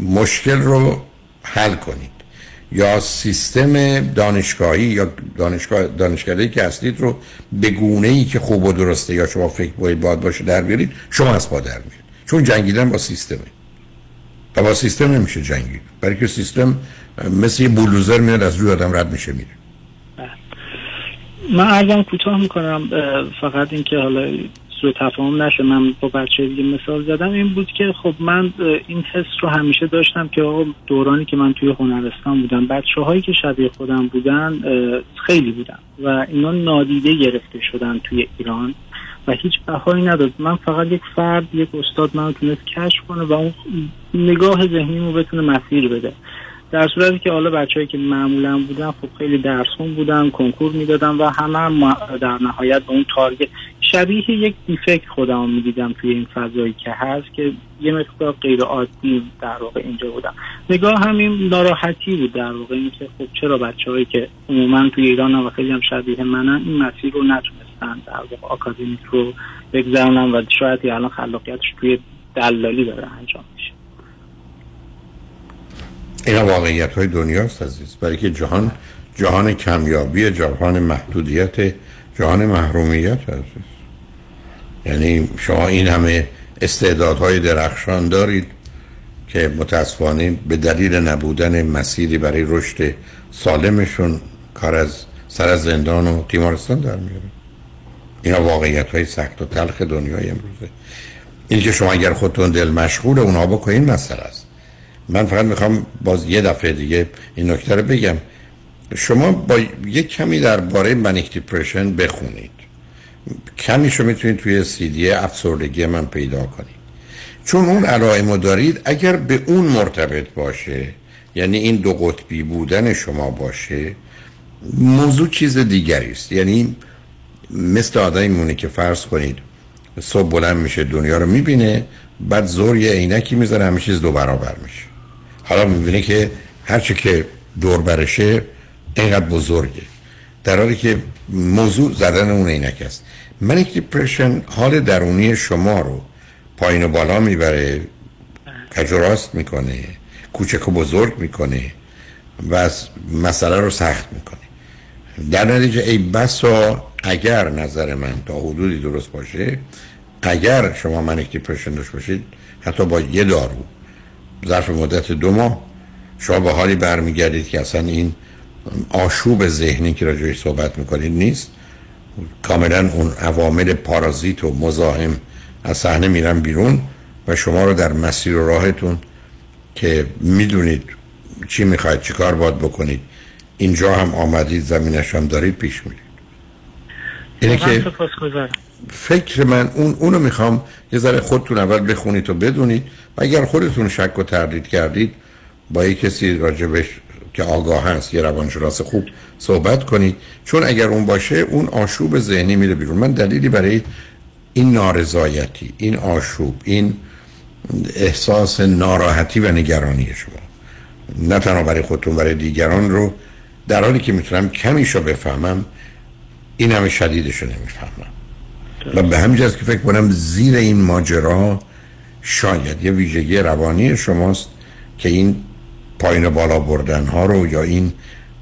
Speaker 1: مشکل رو حل کنید. یا سیستم دانشگاهی یا دانشگاه دانشکده که هستید رو به گونه ای که خوب و درسته یا شما فکر باید باد باشه در بیارید شما از پا در میاد چون جنگیدن با سیستمه. و با سیستم نمیشه جنگید. برای که سیستم مثل یه بولوزر میاد از روی آدم رد میشه میره.
Speaker 27: من عرضم کوتاه می‌کنم فقط اینکه حالا سوء تفاهم نشه. من با بچه دیگه مثال زدم. این بود که خب من این حس رو همیشه داشتم که آقا دورانی که من توی هنرستان بودم بچه هایی که شبیه خودم بودن خیلی بودن و اینا نادیده گرفته شدن توی ایران و هیچ بهایی نداد. من فقط یک فرد یک استاد من تونست کشف کنه و اون نگاه ذهنی رو بتونه مسیر بده. در صورتی که حالا بچههایی که معمولا بودن خب خیلی درسون بودن کنکور می‌دادن و همه هم در نهایت به اون تارگت شبیه یک دیفکت خودم می‌دیدم توی این فضایی که هست که یه مقدار غیر عادی در واقع اینجا بودم نگاه همین ناراحتی بود در واقع این که خب چرا بچههایی که عموما توی ایران و خیلی هم شبیه منن این مسیر رو نتونستن در واقع آکادمیک رو بگذرونن و شاید الان خلاقیتش توی دلالی داره انجام
Speaker 1: این واقعیت های دنیاست عزیز. برای که جهان جهان کمیابی جهان محدودیت جهان محرومیت عزیز. یعنی شما این همه استعدادهای درخشان دارید که متاسفانه به دلیل نبودن مسیری برای رشد سالمشون کار از سر از زندان و تیمارستان در میاره. اینا واقعیت های سخت و تلخ دنیای امروزه. این که شما اگر خودتون دل مشغول اونا بکنین مسئله است. من فقط می‌خوام باز یه دفعه دیگه این نکته رو بگم. شما با یک کمی درباره منیک دیپرشن بخونید. کمیشو می‌تونید توی سیدی افسردگی من پیدا کنید. چون اون علائمو دارید اگر به اون مرتبط باشه یعنی این دو قطبی بودن شما باشه موضوع چیز دیگری است. یعنی مثل آدمی مونه که فرض کنید صبح بلند میشه دنیا رو می‌بینه بعد زور یه عینکی می‌ذاره همه چیز دو برابر میشه. حالا می‌بینه که هرچه که دور برشه اینقدر بزرگه. در حالی که موضوع زدن اون عینک است. منیک دیپرشن حال درونی شما رو پایین و بالا می‌بره کجراست می‌کنه کوچک و بزرگ می‌کنه و مسئله رو سخت می‌کنه. در نتیجه ای بسا اگر نظر من تا حدودی درست باشه اگر شما منیک دیپرشن داشت باشید حتی با یه دارو ظرف مدت دو ماه شما به حالی برمیگردید که اصلا این آشوب ذهنی که راجعش صحبت می‌کنید نیست. کاملا اون عوامل پارازیت و مزاحم از صحنه میرن بیرون و شما رو در مسیر و راهتون که می‌دونید چی می‌خواید چیکار باید بکنید اینجا هم آمدید زمینش هم دارید پیش میرید. اینه که فکر من اون اونو می‌خوام یه ذره خودتون اول بخونید و بدونید و اگر خودتون شک و تردید کردید با یه کسی راجبش که آگاه هست یه روانشناس خوب صحبت کنید. چون اگر اون باشه اون آشوب ذهنی میره بیرون. من دلیلی برای این نارضایتی این آشوب این احساس ناراحتی و نگرانی شما. نه تنها برای خودتون برای دیگران رو. در حالی که می‌تونم کمیشو بفهمم این همه شدیدش رو نمی‌فهمم. و به همین که فکر کنم زیر این ماجرا شاید یه ویژگی روانی شماست که این پایین و بالا بردن ها رو یا این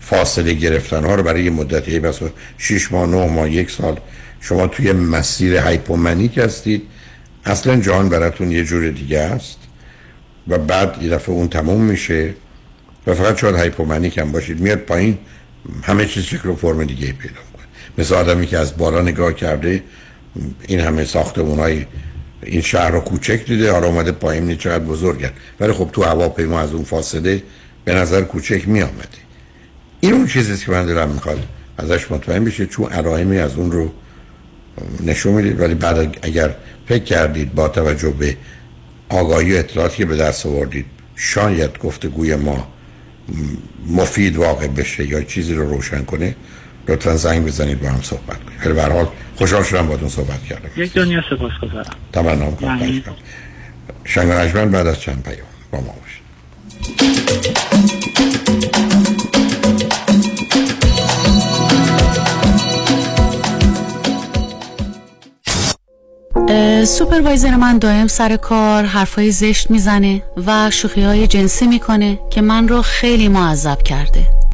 Speaker 1: فاصله گرفتن ها رو برای یه مدتی بس 6 ماه 9 ماه یک سال شما توی مسیر hypomanic هستید. اصلا جهان براتون یه جور دیگه است. و بعد یه دفعه اون تموم میشه و فقط شاید hypomanic هم باشید. میاد پایین همه چیز شکل و فرم دیگه پیدا مثل آدمی که از بالا نگاه کرده این همه ساختمونای این شهر رو کوچک دیده حالا اومده پایین نیست چقدر بزرگن ولی خب تو هواپیما از اون فاصله به نظر کوچک می آمده این اون چیزیست که من دارم می‌خواد ازش مطمئن بشه چون علائمی از اون رو نشون می‌دید. ولی بعد اگر فکر کردید با توجه به آگاهی و اطلاعاتی که به دست آوردید شاید گفتگوی ما مفید واقع بشه یا چیزی رو روشن کنه لطفا زنگ بزنید با هم صحبت کنید ولی به حال خوشحال شدم باهاتون صحبت کردم.
Speaker 27: یک دنیا سپاسگزارم.
Speaker 1: تمنا می‌کنم. شنگ بعد از چند پیام با ما باشید.
Speaker 23: سوپروایزر من دائم سر کار حرفای زشت می‌زنه و شوخی های جنسی می‌کنه که من رو خیلی معذب کرده.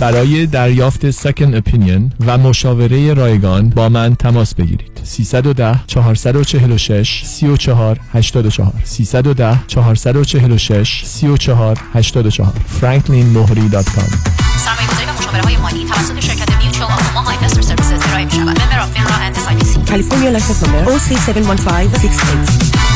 Speaker 30: برای دریافت second opinion و مشاوره رایگان با من تماس بگیرید. 310 446 34 84 310 446 34 84 franklinmohri.com
Speaker 23: سرمایه‌گذاری و مشاوره های مالی توسط شرکت Mutual of Omaha Investor Services ارائه می شود. member of FINRA and SI
Speaker 31: California license number OC71568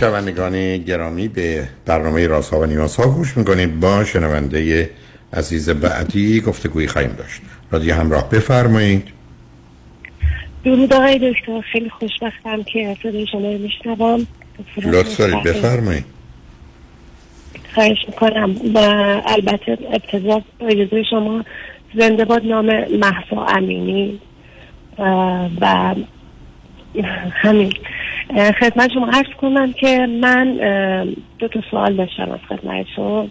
Speaker 1: شنوندگان گرامی به برنامه راست ها و نیاز ها گوش می‌کنید. با شنونده عزیز بعدی گفتگویی خواهیم داشت. رادیو همراه بفرمایید.
Speaker 32: درود آقای دکتر. خیلی خوشبختم که صدای شما رو میشنوم.
Speaker 1: لطف دارید. بفرمایید.
Speaker 32: خواهش می‌کنم و البته ابتدا اجازه شما زنده باد نام محسا امینی و همین. خدمت شما عرض کنم که من دو تا سوال داشتم از خدمتشون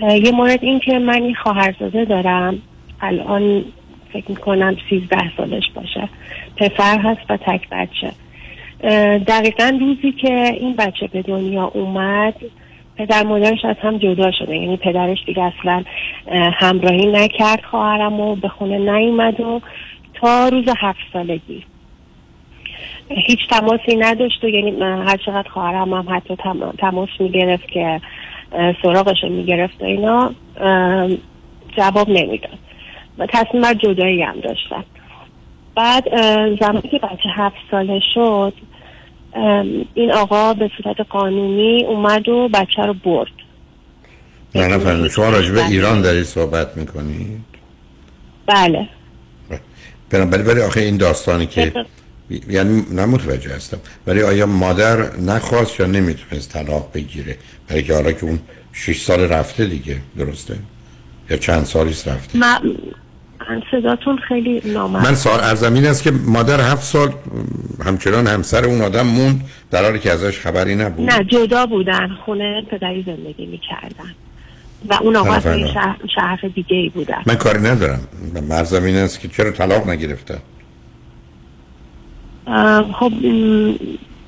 Speaker 32: یه مورد این که من این خواهرزاده دارم الان فکر می‌کنم سیزده سالش باشه. پسر هست و تک بچه. دقیقا روزی که این بچه به دنیا اومد پدر مادرش از هم جدا شده. یعنی پدرش دیگه اصلا همراهی نکرد خواهرم و به خونه نیومد و تا روز هفت سالگی. هیچ تماسی نداشت و یعنی هر چقدر خواهرم هم حتی تماس می‌گرفت که سراغش می‌گرفت و اینا جواب نمی‌داد. و تصمیم بر جدایی هم داشتن. بعد زمانی که بچه هفت ساله شد این آقا به صورت قانونی اومد و بچه رو برد.
Speaker 1: نه شما راجع به ایران دارید صحبت می‌کنید؟
Speaker 32: بله.
Speaker 1: بنابراین ولی آخه این داستانی که یعنی نمتوجه هستم. ولی آیا مادر نخواست یا نمی‌تونست طلاق بگیره؟ برای که حالا که اون 6 سال رفته دیگه درسته؟ یا چند سالیست رفته؟
Speaker 32: من صداتون خیلی نامرد.
Speaker 1: من سوال ارزمین است که مادر هفت سال همچنان همسر اون آدم موند در حالی که ازش خبری نبود؟
Speaker 32: نه جدا بودن خونه پدری زندگی می‌کردن. و اون آقا از شهر, شهر دیگه ای بودن.
Speaker 1: من کاری ندارم. مرزمین است که چرا طلاق نگرفتن
Speaker 32: خب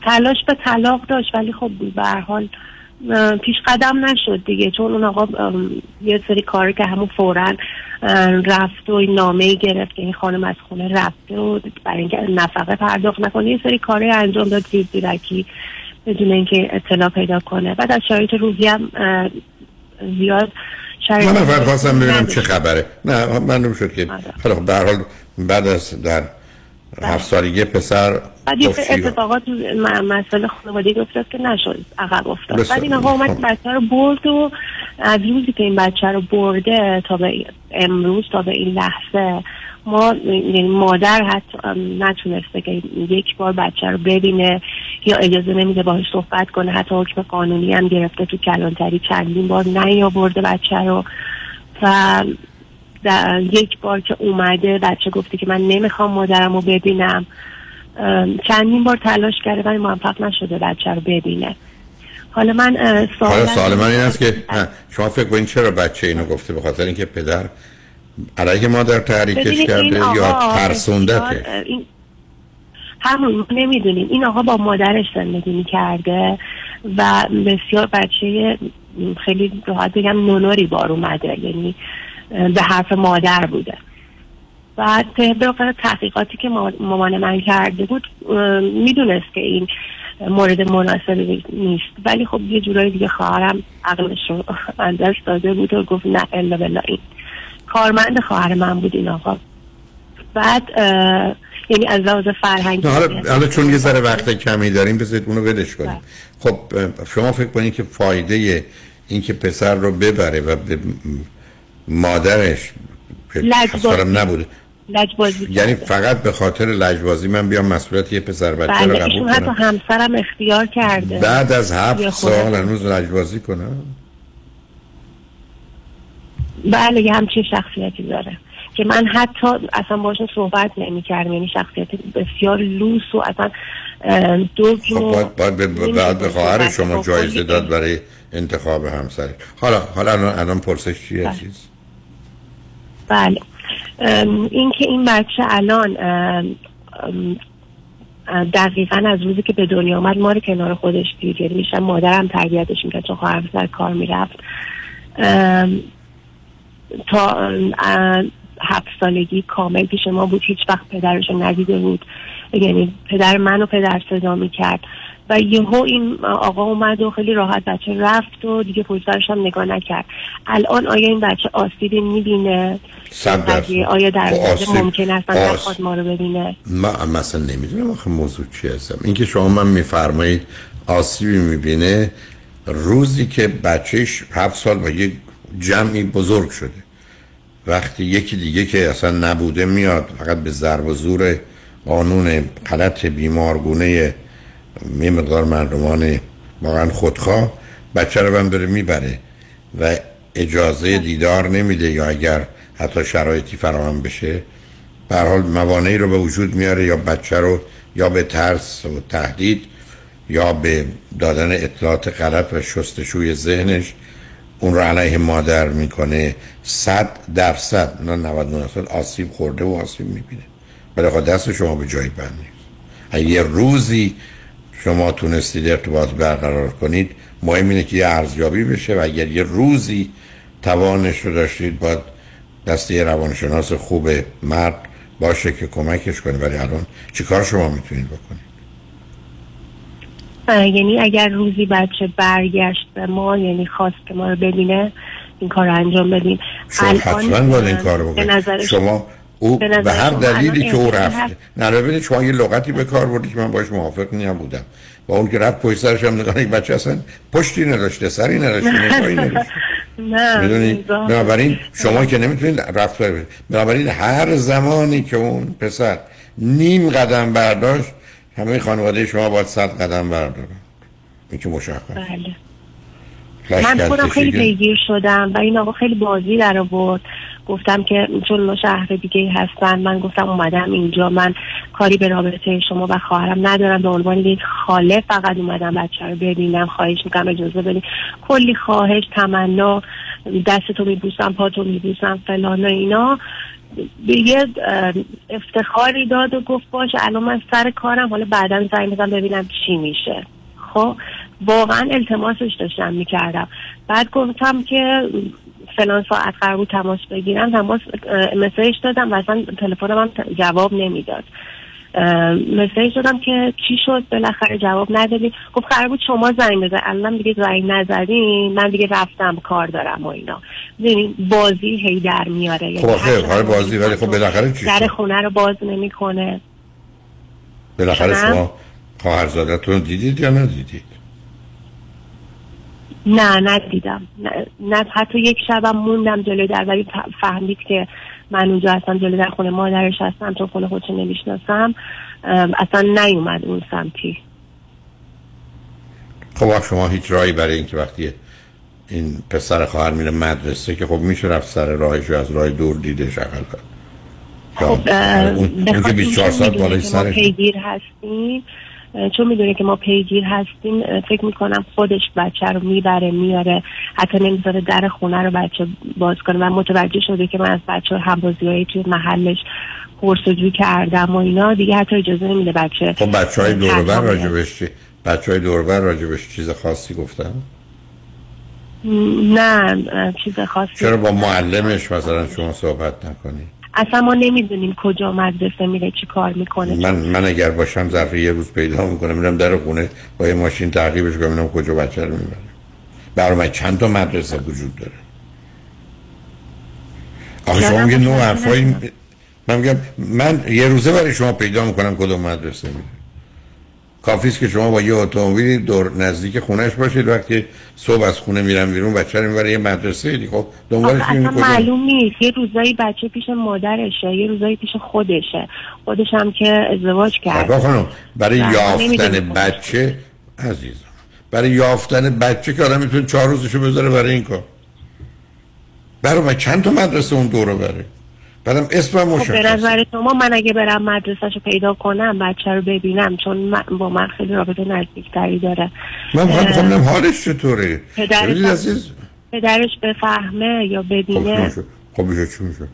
Speaker 32: تلاش به طلاق داشت ولی خب به حال پیش قدم نشد دیگه. چون اون آقا یه سری کاری که همون فورا رفت و این نامه گرفت که این خانم از خونه رفته و برای اینکه نفقه پرداخت نکنه یه سری کاری انجام داد زیر زیرکی بدون اینکه اطلاع پیدا کنه. بعد از شرایط روزی هم زیاد
Speaker 1: شرایط من فقط خواستم ببینم چه خبره. نه من شد که خب به حال بعد از در هفت سالگی پسر
Speaker 32: بعد یه اتفاقات مسئله خانوادگی افتاد که نشد عقب افتاد. بعد این آقا اومد بچه رو برد و از روزی که این بچه رو برده تا به امروز تا به این لحظه ما یعنی مادر حتی نتونسته که یک بار بچه رو ببینه یا اجازه نمیده باهاش صحبت کنه. حتی حکم قانونی هم گرفته تو کلانتری چندین بار نیاورده بچه رو. و یک بار که اومده بچه گفته که من نمی‌خوام مادرم رو ببینم. چندین بار تلاش کرده ولی موفق نشده بچه رو ببینه. حالا من سوال
Speaker 1: حالا سوال من این است که شما فکر کنید چرا بچه اینو گفته؟ به خاطر اینکه پدر علیه مادر تحریکش کرده یا ترسوندته
Speaker 32: همون نمی‌دونیم. این آقا با مادرش زندگی می‌کرده و بسیار بچه خیلی راحت بگم نونوری بار اومده. یعنی به حرف مادر بوده. بعد به تحقیقاتی که مامان من کرده بود می‌دونست که این مورد مناسبی نیست. ولی خب یه جورایی دیگه خواهرم عقلش رو انداز داده بود و گفت نه الا بلا این کارمند خواهر من بود این آقا. بعد یعنی از لحاظ فرهنگی
Speaker 1: حالا حالا چون یه ذره وقت کمی داریم بذارید اونو ولش کنیم.
Speaker 32: بله.
Speaker 1: خب شما فکر کنید که فایده این که پسر رو ببره و به مادرش
Speaker 32: لجبازی.
Speaker 1: نبوده.
Speaker 32: لجبازی
Speaker 1: یعنی فقط به خاطر لجبازی من بیام مسئولیت یه پسر بچه
Speaker 32: بله
Speaker 1: رو قبول
Speaker 32: ایشون حتی
Speaker 1: کنم.
Speaker 32: همسرم اختیار کرده.
Speaker 1: بعد از هفت. سال هنوز لجبازی کنم؟
Speaker 32: بله یه همچین شخصیتی داره. که من حتی اصلا باشون صحبت نمی کردم یعنی شخصیت بسیار لوس و اصلا دوگم
Speaker 1: خب باید, به, خواهر شما جایزه داد برای انتخاب همسر. حالا حالا الان, پرسش چیه
Speaker 32: بله. بله. ام، این بچه الان دقیقا از روزی که به دنیا آمد ما رو کنار خودش دید. یعنی مادرم تربیتش می‌کرد چون خواهرم سر کار می‌رفت. تا هفت سالگی کامل پیش ما بود. هیچ وقت پدرش ندیده بود. یعنی پدر منو پدر صدا می‌کرد. و یهو این آقا اومد و خیلی راحت بچه رفت و دیگه پشترش هم نگاه نکرد. الان آیا این بچه آسیبی می‌بینه. آیا در ممکن است
Speaker 1: آس-
Speaker 32: ما رو ببینه؟
Speaker 1: من مثلا نمی‌دونم آخه موضوع چی هستم. اینکه شما من میفرمایید آسیبی می‌بینه روزی که بچهش هفت سال با یک جمعی بزرگ شده. وقتی یکی دیگه که اصلا نبوده میاد فقط به ضرب و زور قانون غلط بیمارگونه یه مقدار مردمان واقعا خودخواه. بچه رو هم داره می‌بره و اجازه دیدار نمیده یا اگر حتی شرایطی فراهم بشه. به حال موانعی رو به وجود میاره یا بچه رو یا به ترس و تهدید یا به دادن اطلاعات غلط و شستشوی ذهنش. اون رو علیه مادر می‌کنه. صد درصد نه 99 درصد آسیب خورده و آسیب می‌بینه. خب دست شما به جای بند نیست. یه روزی شما تونستید ارتباط برقرار کنید. مهم اینه که یه ارزیابی بشه و اگر یه روزی توانش رو داشتید باید دسته یه روانشناس خوب مرد باشه که کمکش کنه. ولی الان چیکار شما می‌تونید بکنید؟
Speaker 32: یعنی اگر روزی بچه برگشت به ما یعنی خواست که ما رو ببینه این کار رو انجام بدیم.
Speaker 1: شما حتما باید این کار
Speaker 32: به
Speaker 1: بکنید. شما او
Speaker 32: به
Speaker 1: هر دلیلی که او
Speaker 32: هست؟
Speaker 1: نه ببینید شما یه لغتی به کار بردید که من باش موافق نبودم. و اون که رفت پشت سرش هم نگاه یک بچه اصلا پشتی نداشته سری نداشته
Speaker 32: نه
Speaker 1: می‌دونید
Speaker 32: نگاه-
Speaker 1: بنابراین شما که نمی‌تونید رفتار بدید. بنابراین هر زمانی که اون پسر نیم قدم برداشت همه خانواده شما باید صد قدم بردارن. این که مشخص
Speaker 32: بله. من خودم خیلی پیگیر شدم و این آقا خیلی بازی در آورد. گفتم که چون ما شهر دیگه هستن من گفتم اومدم اینجا. من کاری به رابطه شما و خواهرم ندارم. به عنوان یک خاله فقط اومدم بچه رو ببینم خواهش می‌کنم اجازه بدین. کلی خواهش تمنا دستتو میبوسم پاتو میبوسم فلان و اینا. به یه افتخاری داد و گفت باشه الان من سر کارم. حالا بعدا زنگ بزنم ببینم چی میشه. خب؟ واقعا التماسش داشتم می‌کردم. بعد گفتم که فلان ساعت قرار بود تماس بگیرم تماس مسیج دادم و اصلا تلفنم هم جواب نمی‌داد. مسیج دادم که چی شد؟ بالاخره جواب ندادی گفت قرار بود شما زنگ بزن الان دیگه زنگ نزدین من دیگه رفتم کار دارم و اینا. می‌دونی بازی هی در میاره.
Speaker 1: خب
Speaker 32: یعنی هر
Speaker 1: کار بازی ولی خب بالاخره چی
Speaker 32: در خونه رو باز نمی‌کنه.
Speaker 1: بالاخره
Speaker 32: شما؟
Speaker 1: شما خواهرزادتون دیدید یا ندیدید؟
Speaker 32: نه ندیدم. نه, نه حتی یک شبم موندم جلوی در ولی فهمید که من اونجا هستم جلوی در خونه مادرش هستم چون خونه خودش نمی‌شناسم. اصلا نیومد اون سمتی.
Speaker 1: خب شما هیچ راهی برای اینکه وقتی این پسر خواهر میره مدرسه که خب میشه رفت سر راهش از راه دور دیده شغل
Speaker 32: خب اه،
Speaker 1: اون, که
Speaker 32: خاطر
Speaker 1: 24
Speaker 32: اینکه
Speaker 1: ساعت بالای سرش
Speaker 32: پیگیر هستیم. چون می‌دونه که ما پیگیر هستیم فکر می‌کنم خودش بچه رو می‌بره میاره حتی نمی‌ذاره در خونه رو بچه باز کنه و متوجه شده که من از بچه همبازی های توی محلش پرسجو کردم و اینا دیگه حتی اجازه نمیده بچه
Speaker 1: خب بچه های دوربر. راجبش چی؟ بچه های دوربر راجبش چیز خاصی گفتن؟
Speaker 32: نه چیز خاصی
Speaker 1: چرا با معلمش مثلا شما صحبت نکنید؟
Speaker 32: اصلا ما نمی‌دونیم کجا مدرسه میره چی کار می‌کنه.
Speaker 1: من من اگر باشم ظرف یه روز پیدا می‌کنم میرم در خونه با یه ماشین تعقیبش کنم ببینم کجا بچه رو می‌بره برای من چند تا مدرسه وجود داره؟ آخه شما میگه
Speaker 32: باشه
Speaker 1: حرفایی من میگم من یه روزه برای شما پیدا می‌کنم کدوم مدرسه میره. کافیست که شما با یه اتومبیلی دور نزدیک خونش باشید. وقتی صبح از خونه میرم بیرون بچه رو می‌بره یه مدرسه. دیگه خب دنبالش
Speaker 32: اصلا معلوم نیست. یه روزایی بچه پیش مادرشه یه روزایی پیش خودشه. خودش هم که ازدواج کرده.
Speaker 1: نگاه خانم برای یافتن. بچه عزیزم برای یافتن بچه که آدم می‌تونه چهار روزشو بذاره برای این کار. برای چند تا مدرسه اون دورو بره؟ بعدم اسمم
Speaker 32: خب به
Speaker 1: مشخص
Speaker 32: نظر شما من اگه برم مدرسهش رو پیدا کنم بچه رو ببینم چون من با من خیلی رابطه نزدیکتری داره.
Speaker 1: من می‌خوام ببینم حالش چطوره.
Speaker 32: پدرش
Speaker 1: عزیز.
Speaker 32: پدرش بفهمه یا
Speaker 1: خب
Speaker 32: ببینه
Speaker 1: میشه؟ خب میشه چی میشه؟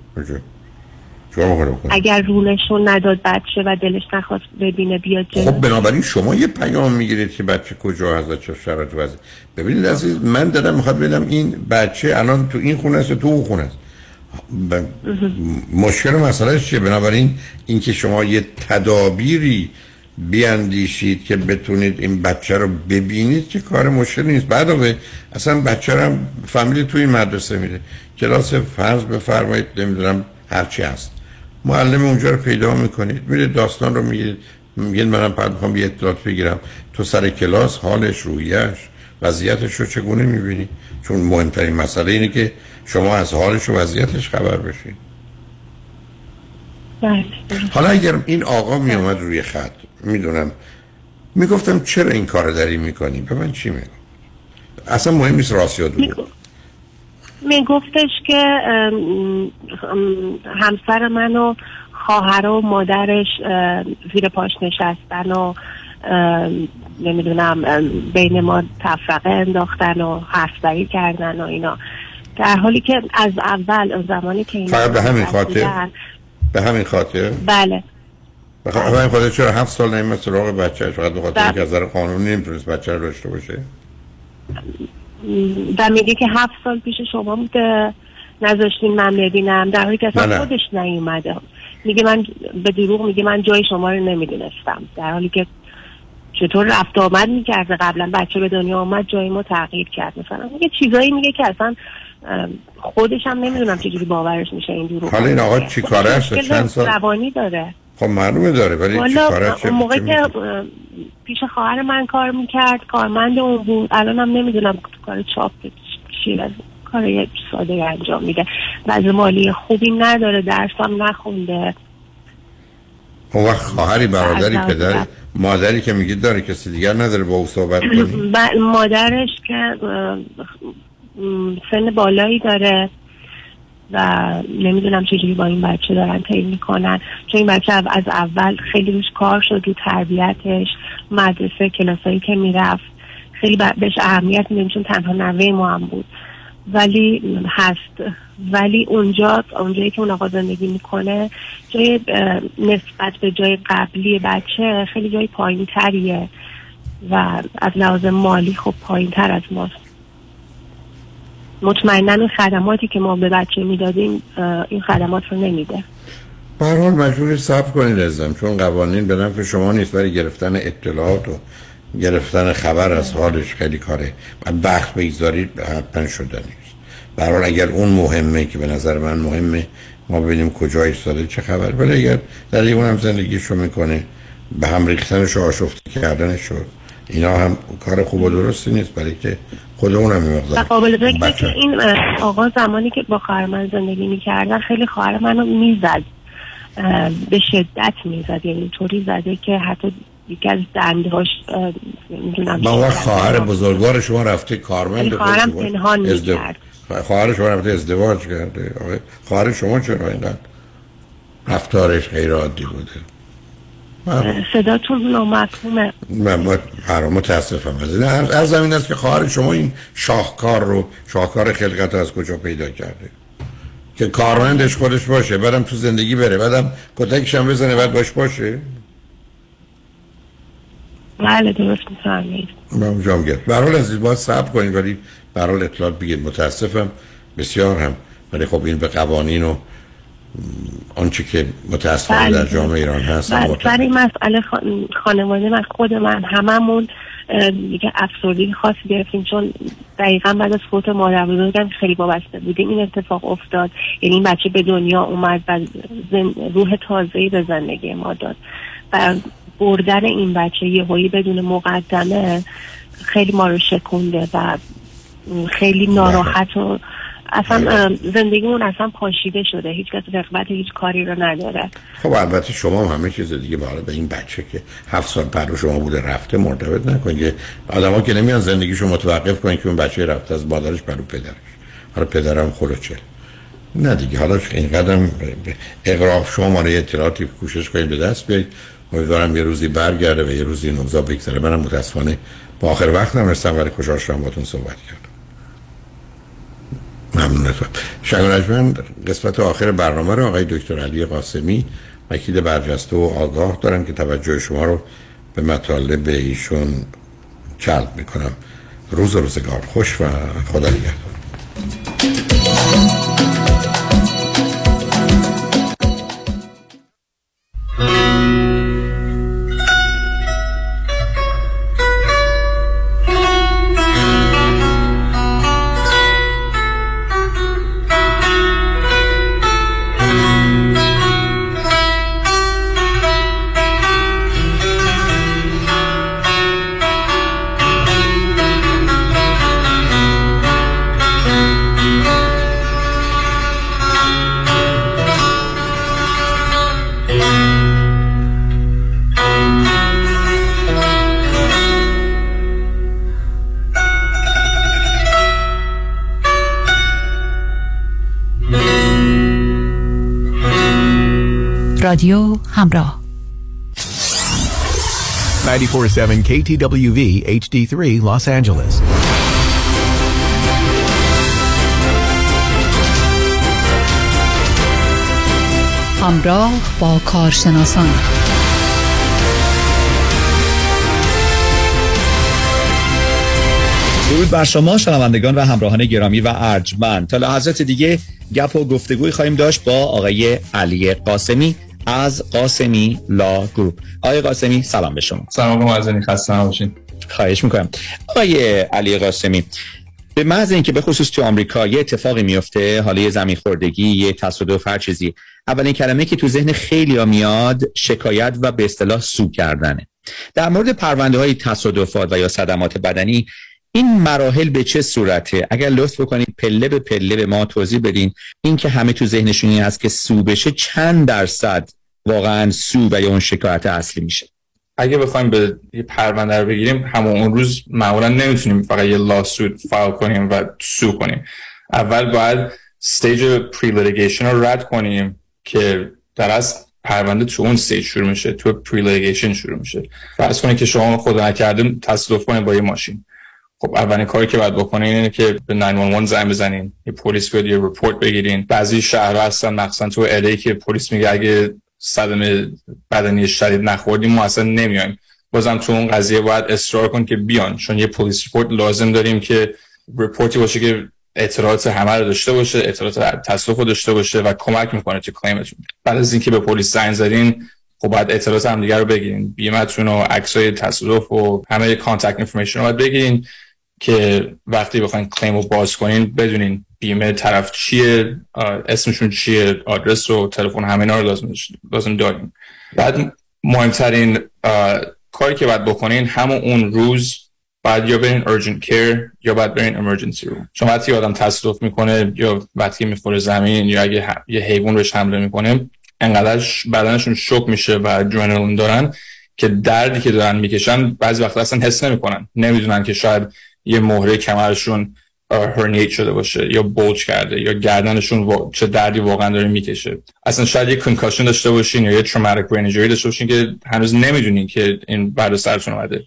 Speaker 32: اگر رونشون نداد بچه و دلش نخواست ببینه بیاد جلو.
Speaker 1: خب بنابراین شما یه پیام می‌گیرید که بچه کجا هست و چه شرایط وضع ببینید عزیز من دارم می‌خواد ببینم این بچه الان تو این خونه است تو اون خونه است؟ ب... مشکل مسئله چیه؟ بنابراین اینکه شما یه تدابیری بیاندیشید که بتونید این بچه رو ببینید که کار مشکلی نیست. بعد اصلا بچه رو هم فامیلی توی این مدرسه میره کلاس فرض بفرمایید نمی‌دونم هرچی هست. معلم اونجا رو پیدا می‌کنید میره داستان رو میگید میگید منم بعد می‌خوام یه اطلاعات بگیرم. تو سر کلاس حالش رویش وضعیتش رو چگونه می‌بینی؟ چون مهمترین مسئله اینه که شما از حالش و وضعیتش خبر بشید
Speaker 32: بله.
Speaker 1: حالا اگر این آقا می اومد روی خط می‌دونم می‌گفتم چرا این کار داری می‌کنی؟ به من چی میگم اصلا مهم نیست راست یا دروغ
Speaker 32: میگفتش که همسر من و خواهر و مادرش زیر پاش نشستن و نمی‌دونم بین ما تفرقه انداختن و حرفزایی کردن و اینا. در حالی که از اول زمانی که این
Speaker 1: فقط به همین خاطر؟ به همین خاطر؟
Speaker 32: بله.
Speaker 1: به همین خاطر چرا هفت سال نمیمه سراغ بچهش فقط به خاطر اینکه از نظر قانونی نمی‌تونست بچه رو داشته باشه؟
Speaker 32: و میگه که هفت سال پیش شما بوده نذاشتین من ببینم. در حالی که اصلا خودش نیومده. میگه من به دروغ میگه من جای شما رو نمی‌دونستم. در حالی که چطور رفت آمد می‌کرده قبلا بچه به دنیا آمد جای ما تغییر کرد. مثلا میگه چیزایی میگه که اصلا خودش هم نمی‌دونم چجوری باورش میشه این دروغ.
Speaker 1: حالا این آقا چی کاره؟ است چند سال؟
Speaker 32: روانی داره.
Speaker 1: خب معلومه داره ولی چی کاره؟
Speaker 32: اون موقع که پیش خواهر من کار می‌کرد کارمند اون بود. الان هم نمی‌دونم کار چاپ چی کار ساده انجام میده. وضع مالی خوبی نداره درس هم نخونده.
Speaker 1: اون وقت خواهری برادری پدری. مادری که میگید داره کسی دیگر نداره با او صحبت کنی؟
Speaker 32: مادرش که سن بالایی داره و نمی‌دونم چجوری با این بچه دارن طی می‌کنن. چون این بچه از اول خیلی روش کار شد رو تربیتش مدرسه کلاسایی که می‌رفت. خیلی بهش اهمیت میدیم چون تنها نوه ما هم بود. ولی هست. ولی اونجا اونجایی که اون آقا زندگی می‌کنه جای نسبت به جای قبلی بچه خیلی جای پایین تریه و از لحاظ مالی خب پایین تر از ماست. مطمئنا خدماتی که ما به بچه می‌دادیم این خدمات رو نمیده.
Speaker 1: حال مجبور صبر کنید ازم چون قوانین به نفع شما نیست برای گرفتن اطلاعات و گرفتن خبر از حالش خیلی کاره. و وقت بگذارید حتما شده نیست. برحال اگر اون مهمه که به نظر من مهمه ما ببینیم کجا ایستاده چه خبر. ولی اگر در اونم زندگیشو می‌کنه به هم ریختنش و آشفته کردنش اینا هم کار خوب و درستی نیست. برای که خود اونم
Speaker 32: مقدار. قابل ذکر که این آقا زمانی که با خواهر من زندگی می‌کردن خیلی خواهر منو می‌زد. به شدت می‌زد. یعنی طوری زده که حتی یکی از دندهاش
Speaker 1: می‌دونم با خواهر بزرگوار شما رفته کارمند
Speaker 32: خواهرم پنهان می‌کرد.
Speaker 1: خواهر شما رفته ازدواج کرده. خواهر شما چرا اینقدر رفتارش غیر عادی بوده؟
Speaker 32: صداتون نامفهومه.
Speaker 1: من متاسفم. از از زمین است که خواهر شما این شاهکار رو شاهکار خلقت از کجا پیدا کرده؟ که کارمندش خودش باشه بعدم تو زندگی بره بعدم کتکش هم بزنه بعد باش باشه؟
Speaker 32: بله درست میفرمایید.
Speaker 1: من جام گرد. برحال عزیز باید صبر کنید ولی برحال اطلاعات بگید. متاسفم بسیار هم. ولی خب این به قوانین و آنچه که متاسفانه در بله. جامعه ایران هست
Speaker 32: بله. این مسئله خانواده من خود من هممون دیگه افسردگی خاصی گرفتیم. چون دقیقا بعد از فوت مادر بزرگم خیلی وابسته بودیم این اتفاق افتاد. یعنی این بچه به دنیا اومد و روح تازه‌ای به زندگی ما داد. و بردن این بچه یه هایی بدون مقدمه خیلی ما رو شکونده و خیلی ناراحت و اصلا زندگیمون اصلا پاشیده شده. هیچ کس رقبت هیچ کاری رو نداره.
Speaker 1: خب البته شما هم همه چیز دیگه بالا به این بچه که هفت سال پر شما بوده رفته مرتبط نکنید آدما که نمیان زندگیشو متوقف کنن که اون بچه رفته از مادرش برو پدرش. حالا پدرم چه نه دیگه حالا این قدم اقراف شما مانه اطلاعاتی کوشش کنید به دست بیارید. امیدوارم یه روزی برگرده و یه روزی نوزا بگذره. منم متاسفانه با آخر وقت نمی‌رسم ولی خوشحال شدم باتون صحبت کردم. ممنونتم شنگ قسمت آخر برنامه رو آقای دکتر علی قاسمی وکیل برجسته و آگاه دارم که توجه شما رو به مطالب ایشون جلب می‌کنم. روز روزگار خوش و خدا نگهدار.
Speaker 23: همراه.
Speaker 28: 947 KTWV HD3 Los Angeles.
Speaker 23: همراه با کارشناسان.
Speaker 33: درود بر شما شنوندگان و همراهان گرامی و ارجمند. تا لحظات دیگه گپ و گفتگوی خواهیم داشت با آقای علی قاسمی. از قاسمی لا گروپ. آقای قاسمی سلام به شما.
Speaker 34: سلام معزنی خسته باشین
Speaker 33: خواهش می‌کنم. آقای علی قاسمی به محض اینکه به خصوص تو آمریکا یه اتفاقی میفته حالا یه زمین خوردگی یه تصادف هر چیزی اولین کلمه که تو ذهن خیلی ها میاد شکایت و به اصطلاح سو کردنه. در مورد پرونده های تصادفات و یا صدمات بدنی این مراحل به چه صورته؟ اگر لطف بکنید پله به پله به ما توضیح بدین. این که همه تو ذهنشون هست که sue بشه چند درصد واقعا sue و یا اون شکایت اصلی میشه.
Speaker 34: اگه بخوایم به یه پرونده رو بگیریم همون اون روز معمولا نمی‌تونیم فقط یه lawsuit file کنیم و sue کنیم. اول باید stage pre-litigation رو رد کنیم که در از پرونده تو اون stage شروع میشه تو pre-litigation شروع میشه. فرض کنید که شما خدا نکرده تصادف کنید با یه ماشین. خب اولین کاری که باید بکنین اینه که به 911 زنگ بزنین یه پلیس بیاد یه report بگیرین. بعضی شهرها هستن مخصوصا تو LA که پلیس میگه اگه صدمه بدنی شدید نخوردیم ما اصلا نمیایم. بازم تو اون قضیه باید اصرار کن که بیان چون یه police report لازم داریم که report ی باشه که اطلاعات همه رو داشته باشه اطلاعات تصادف داشته باشه و کمک می‌کنه تو claim تون. بعد از اینکه به پلیس زنگ زدین خب باید اطلاعات هم دیگر رو بگیرین. بیمتون و عکسای تصادف و همه contact information رو باید که وقتی بخواین claim رو باز کنین بدونین بیمه طرف چیه اسمشون چیه آدرس و تلفن همه اینا رو لازم لازم داریم. بعد مهمترین کاری که باید بکنین همون اون روز بعد یا برین urgent care یا باید برین emergency room. چون وقتی آدم تصادف می‌کنه یا وقتی می‌خوره زمین یا اگه یه حیوان روش حمله می‌کنه انقدر بدنشون شوک میشه و ادرنالین دارن که دردی که دارن می‌کشن بعضی وقتا اصلا حس نمی‌کنن. نمی‌دونن که شاید یه مهره کمرشون هرنیت شده باشه یا بولج کرده یا گردنشون چه دردی واقعا داره می‌کشه. اصلا شاید یه کنکاشن داشته باشین یا یه تروماتیک برین داشته باشین که هنوز نمی‌دونین که این بعد سرتون اومده.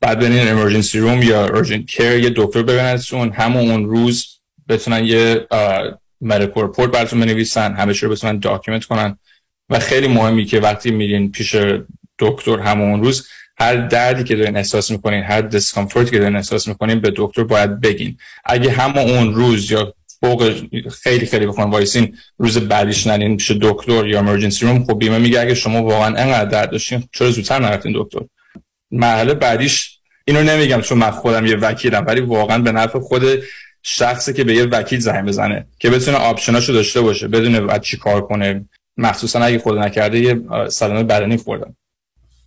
Speaker 34: بعد برین امرجنسی روم یا ارجنت کیر یه دکتر ببینتون همون اون روز بتونن یه medical report براتون بنویسن همه رو بتونن document کنن. و خیلی مهمی که وقتی میرین پیش دکتر همون روز هر دردی که دارین احساس می‌کنین هر discomfort ی که دارین احساس می‌کنین به دکتر باید بگین. اگه همه اون روز یا فوق خیلی خیلی بخوام وایسین روز بعدیش نرین پیش دکتر یا emergency room خب بیمه میگه اگه شما واقعا انقدر درد داشتین چرا زودتر نرفتین دکتر؟ مرحله بعدیش اینو نمیگم چون من خودم یه وکیلم ولی واقعا به نفع خود شخصی که به یه وکیل زنگ بزنه که بتونه آپشناشو داشته باشه بدونه بعد چی کار کنه. مخصوصا اگه خود نکرده یه صدمه بدنی خوردن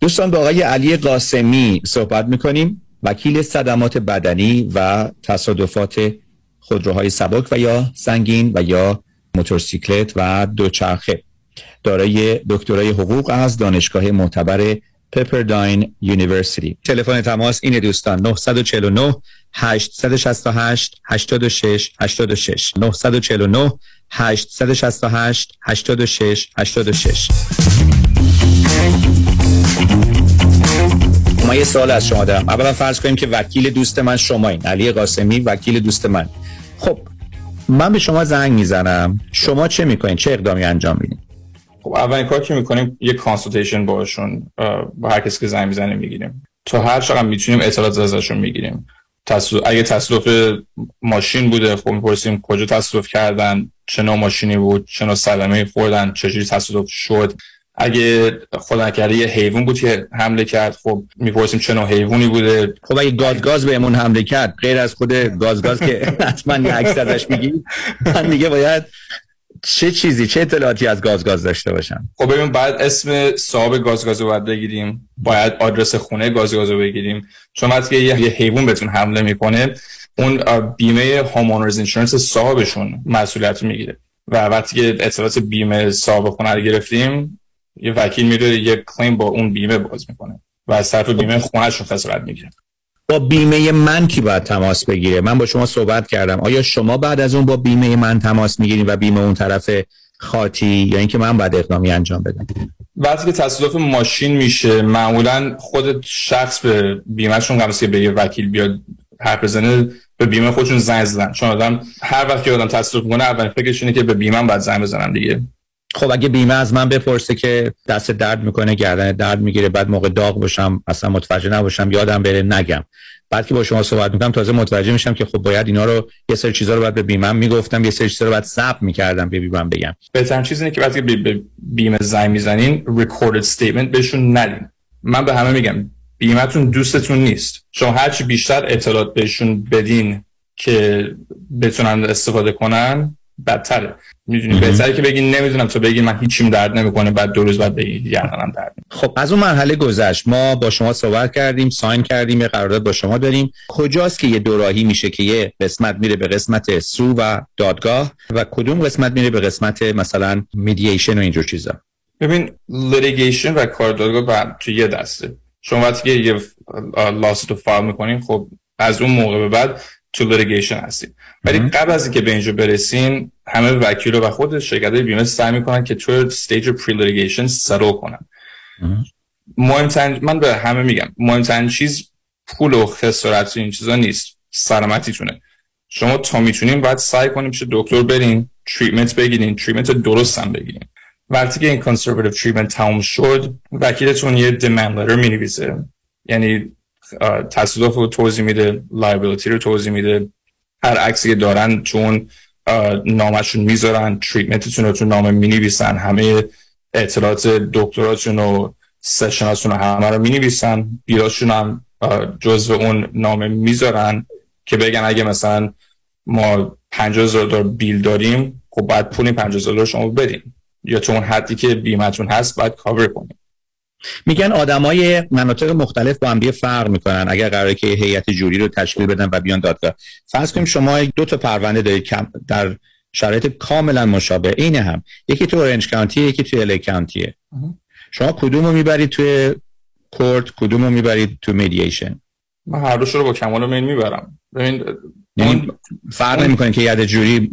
Speaker 33: دوستان با آقای علی قاسمی صحبت می‌کنیم. وکیل صدمات بدنی و تصادفات خودروهای سبک و یا سنگین و یا موتورسیکلت و دوچرخه. دارای دکترای حقوق از دانشگاه معتبر پپرداین یونیورسیتی تلفن تماس این دوستان. 949 868 86 86 949 868 86 86 ما یه سوال از شما دارم. اولا فرض کنیم که وکیل دوست من شما این علی قاسمی وکیل دوست من. خب من به شما زنگ می‌زنم. شما چه می‌کنین؟ چه اقدامی انجام میدین؟
Speaker 34: خب اولین کار که می‌کنیم یه کانسلتیشن باشون با هر کسی که زنگ می‌زنه می‌گیریم. تا هر چقدر می‌تونیم اطلاعات ازشون می‌گیریم. تصف... اگه تصادف ماشین بوده خب می‌پرسیم کجا تصادف کردن چه نوع ماشینی بود چه نوع صدمه خوردن چجوری تصادف شد. اگه خدا نکرده یه حیوان بود که حمله کرد خب می‌پرسیم چه نوع حیوانی بوده؟
Speaker 33: خب اگه گازگاز بهمون حمله کرد غیر از خود گازگاز که حتما یه عکس ازش میگی من میگه باید چه چیزی چه اطلاعاتی از گازگاز داشته باشم؟
Speaker 34: خب ببین بعد اسم صاحب گازگاز رو باید بگیریم. باید آدرس خونه گازگاز رو بگیریم. چون وقتی یه, یه حیوان بهتون حمله می‌کنه اون بیمه هومونرز اینشورنس صاحبشون مسئولیت می‌گیره. و وقتی که اطلاعات بیمه صاحب خونه رو گرفتیم یه وکیل میره یه کلیم با اون بیمه باز می‌کنه و از طرف بیمه خونهش رو خسارت می‌گیره.
Speaker 33: با بیمه من کی باید تماس بگیره؟ من با شما صحبت کردم. آیا شما بعد از اون با بیمه من تماس می‌گیرید و بیمه اون طرف خاطی؟ یا اینکه من باید اقدامی انجام بدم؟
Speaker 34: وقتی که تصادف ماشین میشه معمولا خود شخص به بیمهشون قبل که به یه وکیل بیاد حرف بزنه به بیمه خودشون زنگ زدن. چون آدم هر وقت که آدم تصادف کنه اولین فکرش اینه که به بیمه باید زنگ بزنن دیگه.
Speaker 33: خب اگه بیمه از من بپرسه که دست درد می‌کنه گردن درد می‌گیره بعد موقع داغ باشم اصلا متوجه نباشم یادم بره نگم. بعد که با شما صحبت می‌کنم تازه متوجه میشم که خب باید اینا رو یه سری چیزا رو باید به بیمه می‌گفتم یه سری چیزا رو باید ثبت می‌کردم به بیمه بگم.
Speaker 34: بهترین چیز اینه که وقتی به بیمه زنگ می‌زنین recorded statement بهشون ندین. من به همه میگم بیمهتون دوستتون نیست. شما هرچی بیشتر اطلاعات بهشون بدین که بتونن استفاده کنن بدتره. می‌دونی بهتره که بگین نمی‌دونم تو بگین من هیچیم درد نمی‌کنه بعد دو روز بعد بگین گردنم درد
Speaker 33: خب از اون مرحله گذشت. ما با شما صحبت کردیم sign کردیم یه قرارداد با شما داریم. کجاست که یه دوراهی میشه که یه قسمت میره به قسمت sue و دادگاه و کدوم قسمت میره به قسمت مثلا mediation و اینجور چیزا؟
Speaker 34: ببین litigation و کار دادگاه تو یه دسته. شما وقتی که یه lawsuit رو فایل می‌کنین خب از اون موقع به بعد تو litigation هستیم. ولی قبل از اینکه به اینجا برسیم همه وکیل و خود شرکت بیمه سعی می‌کنن که تو stage pre-litigation solve کنن مهمترین من به همه میگم مهمترین چیز پول و خسارت این چیزا نیست. سلامتیتونه. شما تا می‌تونین باید سعی کنیم چه دکتر برین treatment بگیرین treatment درست هم بگیرین. وقتی که این conservative treatment تموم شد وکیلتون یه demand letter می‌نویسه. یعنی تصادف رو توضیح میده liability رو توضیح میده. هر عکسی دارن تو نامشون می‌ذارن treatment تون رو تو نامه می‌نویسن همه اطلاعات دکتراتون و session اتون رو همه رو می‌نویسن. bill اشون هم جزو اون نامه می‌ذارن که بگن اگه مثلا ما 50 هزار دلار bill داریم خب باید پول 50 هزار دلار شما بدیم یا تو اون حدی که بیمتون هست باید کاور کنیم
Speaker 33: میگن آدمای مناطق مختلف با هم دیگه فرق می‌کنن. اگر قراره که هیئت جوری رو تشکیل بدن و بیان دادگاه. فرض کنیم شما دو تا پرونده دارید در شرایط کاملا مشابه عین هم. یکی تو اورنج کانتی یکی تو الی کانتیه شما کدوم رو می‌برید توی کورت کدوم رو می‌برید تو میدییشن
Speaker 34: من هر دوش رو با کمال میل می‌برم. ببین
Speaker 33: یعنی فرق نمی‌کنه که هیئت جوری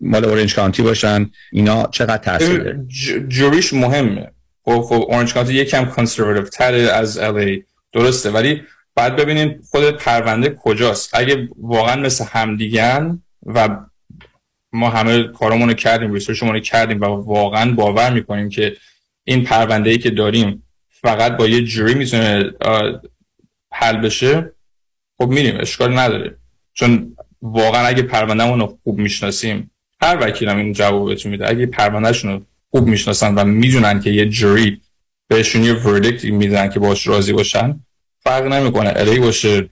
Speaker 33: مال اورنج کانتی باشن اینا چقدر تاثیر داره؟
Speaker 34: جوریش مهمه. خب خب اورنج کانتی یکم کنسرواتیو تر از الی درسته. ولی بعد ببینید خود پرونده کجاست. اگه واقعا مثل همدیگن و ما همه کارمون رو کردیم ریسرچمون رو کردیم و واقعا باور می‌کنیم که این پرونده ای که داریم فقط با یه جوری می‌تونه حل بشه خب میریم. اشکال نداره. چون واقعا اگه پروندهمون رو خوب می‌شناسیم هر وکیل هم این جواب میده. اگه پروندهشون رو خوب می‌شناسن و می‌دونن که یه jury بهشون یه verdict میدن که باش راضی باشن فرق نمی‌کنه. LA باشه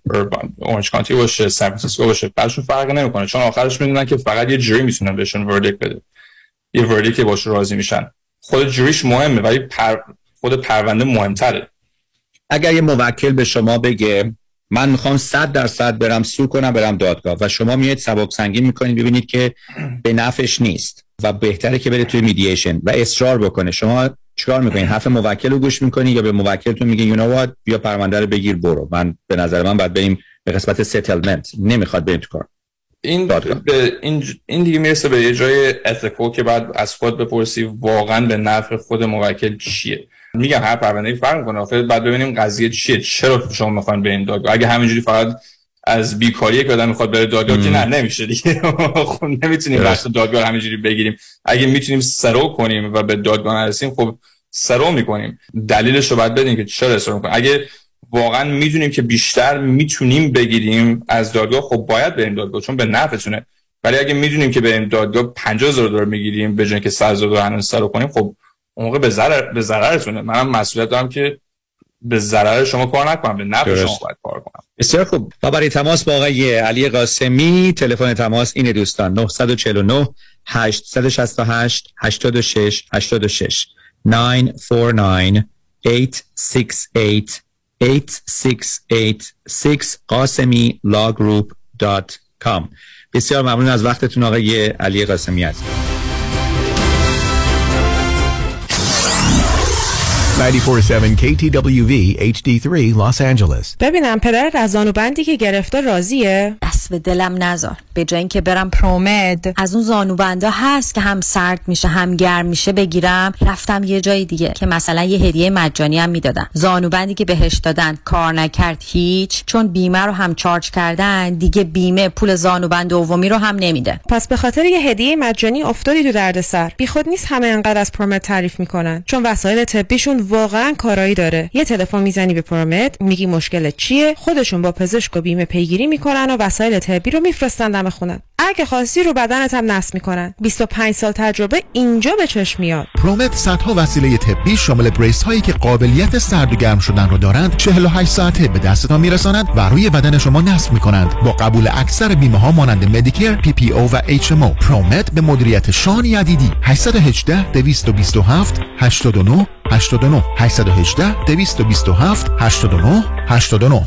Speaker 34: اورنج کانتی باشه سان فرانسیسکو باشه فرق نمی‌کنه. چون آخرش می‌دونن که فقط یه jury می‌تونن بهشون verdict بده. یه verdict که باش راضی میشن. خود jury ش مهمه ولی پر... خود پرونده مهمتره.
Speaker 33: اگر یه موکل به شما بگه من می‌خوام 100 درصد برم sue کنم برم دادگاه. و شما میاد سبک سنگین می‌کنید ببینید که به نفعش نیست. و بهتره که بره توی mediation و اصرار بکنه. شما چیکار می‌کنین حرف موکل رو گوش می‌کنی یا به موکلتون میگه you know بیا پرونده رو بگیر برو. من به نظر من باید بریم به قسمت settlement نمی‌خواد بریم تو کار.
Speaker 34: این به این, این دیگه می‌رسه به یه جای ethical که بعد از خود بپرسی واقعا به نفع خود موکل چیه. میگم هر پرونده فرق می‌کنه. بعد ببینیم قضیه چیه. چرا شما می‌خواین به این دادگاه؟ اگه همینجوری فقط از بیکاری که آدم می‌خواد بره دادگاه که نه نمیشه دیگه. خب نمی‌تونیم بحث دادگاه همینجوری بگیریم. اگه می‌تونیم سرو کنیم و به دادگاه نرسیم خب سرو می‌کنیم. دلیلش رو باید بدیم که چرا سرو کنیم اگه واقعا می‌دونیم که بیشتر می‌تونیم بگیریم از دادگاه خب باید بریم دادگاه چون به نفعتونه. ولی اگه می‌دونیم که بریم دادگاه 50000 دلار می‌گیریم به جای که 100000 دلار هنوز سرو کنیم خب اون موقع به ضرر به ضررتونه. منم مسئولیت دارم که به ضرر شما کار نکنم به نفع شما باید کار کنم.
Speaker 33: بسیار خوب. و برای تماس با آقای علی قاسمی تلفن تماس اینه دوستان 949 868 86 86 949 868 8686 قاسمی لاگروپ.com بسیار ممنون از وقتتون آقای علی قاسمی هستید
Speaker 28: 947 KTWV HD3 Los Angeles.
Speaker 35: ببینم پدرت از زانوبندی که گرفته راضیه؟
Speaker 36: دست به دلم نذار به جای اینکه برم پرومد از اون زانوبندا هست که هم سرد میشه هم گرم میشه بگیرم. رفتم یه جای دیگه که مثلا یه هدیه مجانی هم می‌دادن. زانوبندی که بهش دادن کار نکرد هیچ. چون بیمه رو هم چارج کردن دیگه بیمه پول زانوبند دومی رو هم نمیده.
Speaker 35: پس به خاطر یه هدیه مجانی افتادی تو دردسر. بیخود نیست همه انقدر از پرومد تعریف می‌کنن. چون وسایل طبیشون واقعا کارایی داره. یه تلفن می‌زنی به پرومد میگی مشکل چیه؟ خودشون با پزشک و بیمه پیگیری می‌کنن و وسایل طبی رو میفرستن دم خونه اگه خواستی رو بدنت هم نصب می‌کنن. 25 سال تجربه اینجا به چشم میاد.
Speaker 37: پرومد صدها وسیله طبی شامل brace هایی که قابلیت سرد و گرم شدن رو دارند 48 ساعته به دستتان میرسانند و روی بدن شما نصب می‌کنند. با قبول اکثر بیمه ها مانند مدیکر پی پی او و اچ ام پرومت به مدیریت شان یدیدی. 818 227 89 89 818 227 89 89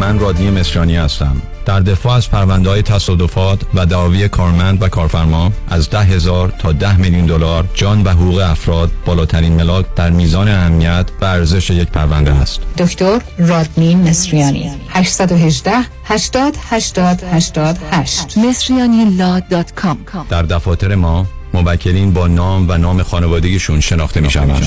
Speaker 38: من رادنی مصریانی هستم. در دفاع از پرونده های تصادفات و دعاوی کارمند و کارفرما از ده هزار تا ده میلیون دلار جان و حقوق افراد بالاترین ملاک در میزان اهمیت و ارزش یک پرونده است.
Speaker 23: دکتر رادنی مصریانی. 818 80 80 88 مصریانی
Speaker 38: در دفاتر ما موکلین با نام و نام خانوادگیشون شناخته می شوند.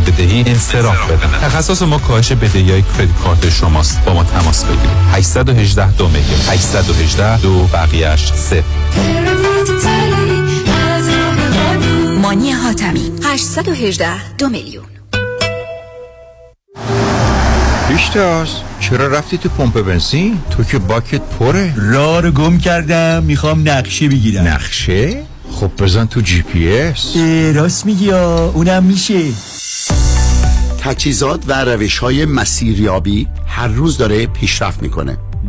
Speaker 39: بدهی انصراف بدن تخصص ما کاهش بدهی های کردیت کارت شماست. با ما تماس بگیرید. 818 دو میلیون 818 دو بقیهش صفر.
Speaker 36: مانی حاتمی. 818 دو میلیون.
Speaker 40: پیشتاز چرا رفتی تو پمپ بنزین؟ تو که باکت پره.
Speaker 12: راه رو گم کردم می‌خوام نقشه بگیرم.
Speaker 40: نقشه؟ خب بزن تو جی پی اس.
Speaker 12: راست میگی اونم میشه.
Speaker 13: تجهیزات و روش های مسیریابی هر روز داره پیشرفت می‌کنه.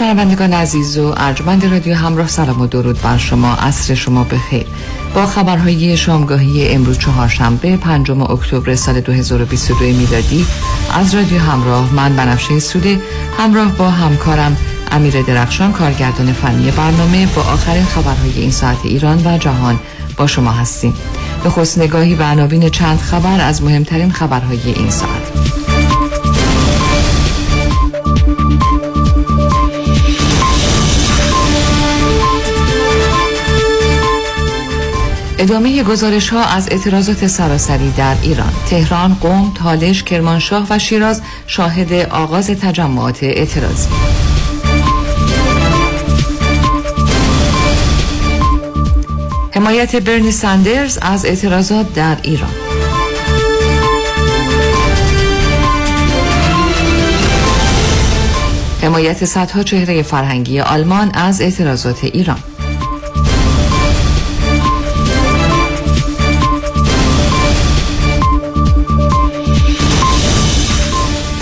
Speaker 41: شنوندگان عزیز و ارجمند رادیو همراه سلام و درود بر شما. عصر شما بخیر. با خبرهای شامگاهی امروز چهارشنبه پنجم اکتبر سال 2022 میلادی از رادیو همراه من بنفشه سوده همراه با همکارم امیر درخشان کارگردان فنی برنامه با آخرین خبرهای این ساعت ایران و جهان با شما هستیم. به نگاهی به عناوین چند خبر از مهمترین خبرهای این ساعت. ادامه گزارش ها از اعتراضات سراسری در ایران. تهران، قوم، تالش، کرمانشاه و شیراز شاهد آغاز تجمعات اعتراضی. حمایت برنی ساندرز از اعتراضات در ایران. حمایت صدها چهره فرهنگی آلمان از اعتراضات ایران.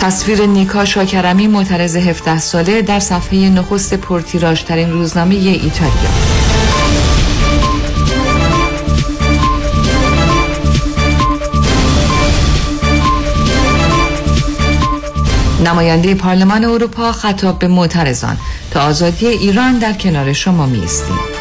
Speaker 41: تصویر نیکا شاکرمی معترض 17 ساله در صفحه نخست پرتیراژترین روزنامه ایتالیا. نماینده پارلمان اروپا خطاب به معترضان. تا آزادی ایران در کنار شما میستیم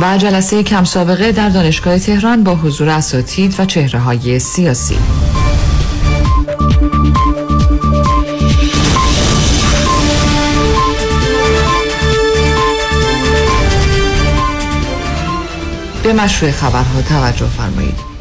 Speaker 41: و جلسه کم سابقه در دانشگاه تهران با حضور اساتید و چهره های سیاسی. به مشروع خبرها توجه فرمایید.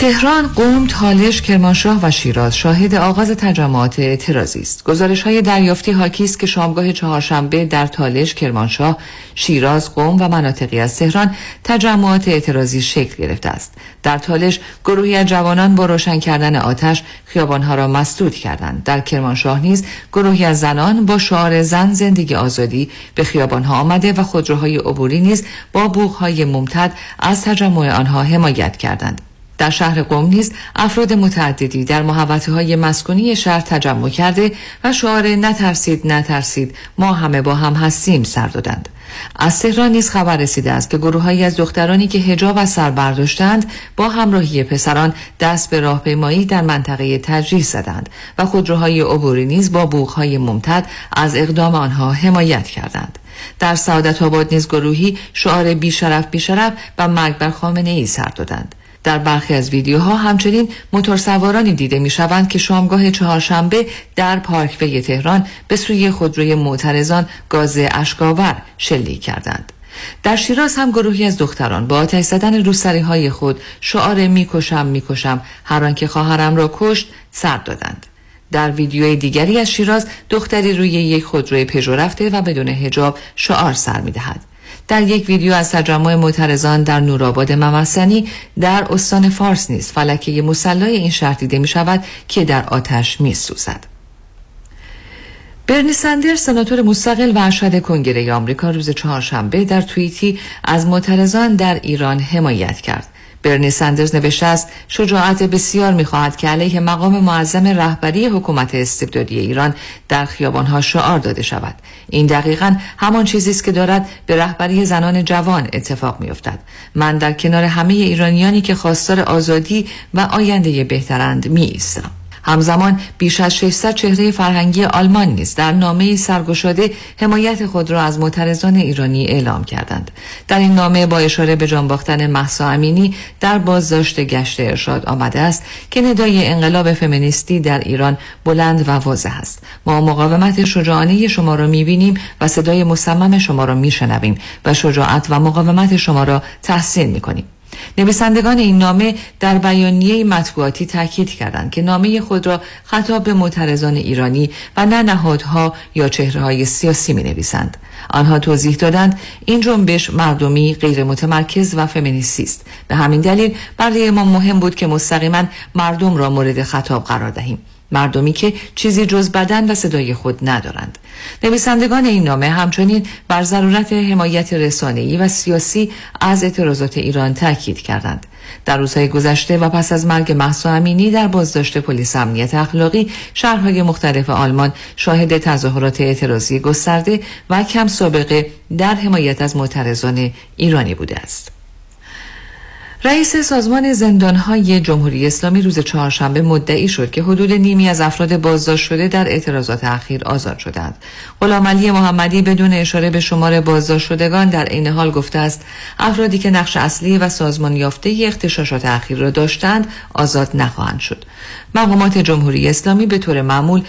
Speaker 41: تهران، قوم، تالش، کرمانشاه و شیراز شاهد آغاز تجمعات اعتراضی است. گزارش های دریافتی حاکی است که شامگاه چهارشنبه در تالش، کرمانشاه، شیراز، قوم و مناطقی از تهران تجمعات اعتراضی شکل گرفته است. در تالش گروهی از جوانان با روشن کردن آتش خیابانها را مسدود کردند. در کرمانشاه نیز گروهی از زنان با شعار زن زندگی آزادی به خیابانها آمده و خودروهای عبوری نیز با بوغهای ممتد از تجمع آنها حمایت کردند. در شهر قم نیز افراد متعددی در محوطه های مسکونی شهر تجمع کرده و شعار نترسید نترسید ما همه با هم هستیم سر دادند. از تهران نیز خبر رسیده است که گروههایی از دخترانی که هجاب از سر برداشتند با همراهی پسران دست به راهپیمایی در منطقه تجریح زدند و خودروهای عبوری نیز با بوغهای ممتد از اقدام آنها حمایت کردند. در سعادت آباد نیز گروهی شعار بیشرف بیشرف و مرگ بر خامنه ای سر دادند. در برخی از ویدیوها همچنین موتورسوارانی دیده می شوند که شامگاه چهارشنبه در پارکوی تهران به سوی خودروی معترضان گاز اشکاور شلیک کردند. در شیراز هم گروهی از دختران با آتش زدن روسری های خود شعار می‌کشم می‌کشم هر آنکه خواهرم را کشت سر دادند. در ویدیوی دیگری از شیراز دختری روی یک خودروی پژو رفته و بدون هجاب شعار سر می‌دهد. در یک ویدیو از تجمع معترضان در نورآباد ممسنی در استان فارس نیز فلکه مسلای این شهر دیده می شود که در آتش می سوزد. برنی سندر سناتور مستقل و ارشد کنگره آمریکا روز چهارشنبه در توییتی از معترضان در ایران حمایت کرد برنی سندرز نوشته است شجاعت بسیار می‌خواهد که علیه مقام معظم رهبری حکومت استبدادی ایران در خیابانها شعار داده شود. این دقیقا همان چیزی است که دارد به رهبری زنان جوان اتفاق میافتد. من در کنار همه ایرانیانی که خواستار آزادی و آینده بهترند می ایستم همزمان بیش از 600 چهره فرهنگی آلمان نیز در نامه سرگشاده حمایت خود را از معترضان ایرانی اعلام کردند. در این نامه با اشاره به جان باختن مهسا امینی در بازداشت گشت ارشاد آمده است که ندای انقلاب فمینیستی در ایران بلند و واضح است. ما مقاومت شجاعانه شما را می‌بینیم و صدای مصمم شما را میشنویم و شجاعت و مقاومت شما را تحسین می‌کنیم. نویسندگان این نامه در بیانیه مطبوعاتی تاکید کردند که نامه خود را خطاب به معترضان ایرانی و نه نهادها یا چهره های سیاسی می نویسند. آنها توضیح دادند این جنبش مردمی غیر متمرکز و فمینیستی است به همین دلیل برای ما مهم بود که مستقیما مردم را مورد خطاب قرار دهیم مردمی که چیزی جز بدن و صدای خود ندارند. نویسندگان این نامه همچنین بر ضرورت حمایت رسانه‌ای و سیاسی از اعتراضات ایران تاکید کردند. در روزهای گذشته و پس از مرگ محسا امینی در بازداشت پلیس امنیت اخلاقی شهرهای مختلف آلمان شاهد تظاهرات اعتراضی گسترده و کم سابقه در حمایت از معترضان ایرانی بوده است. رئیس سازمان زندانهای جمهوری اسلامی روز چهارشنبه مدعی شد که حدود نیمی از افراد بازداشت شده در اعتراضات اخیر آزاد شدند. غلام علی محمدی بدون اشاره به شمار بازداشت شدگان در عین حال گفته است افرادی که نقش اصلی و سازمان یافته اختشاشات اخیر را داشتند آزاد نخواهند شد. مقامات جمهوری اسلامی به طور معمول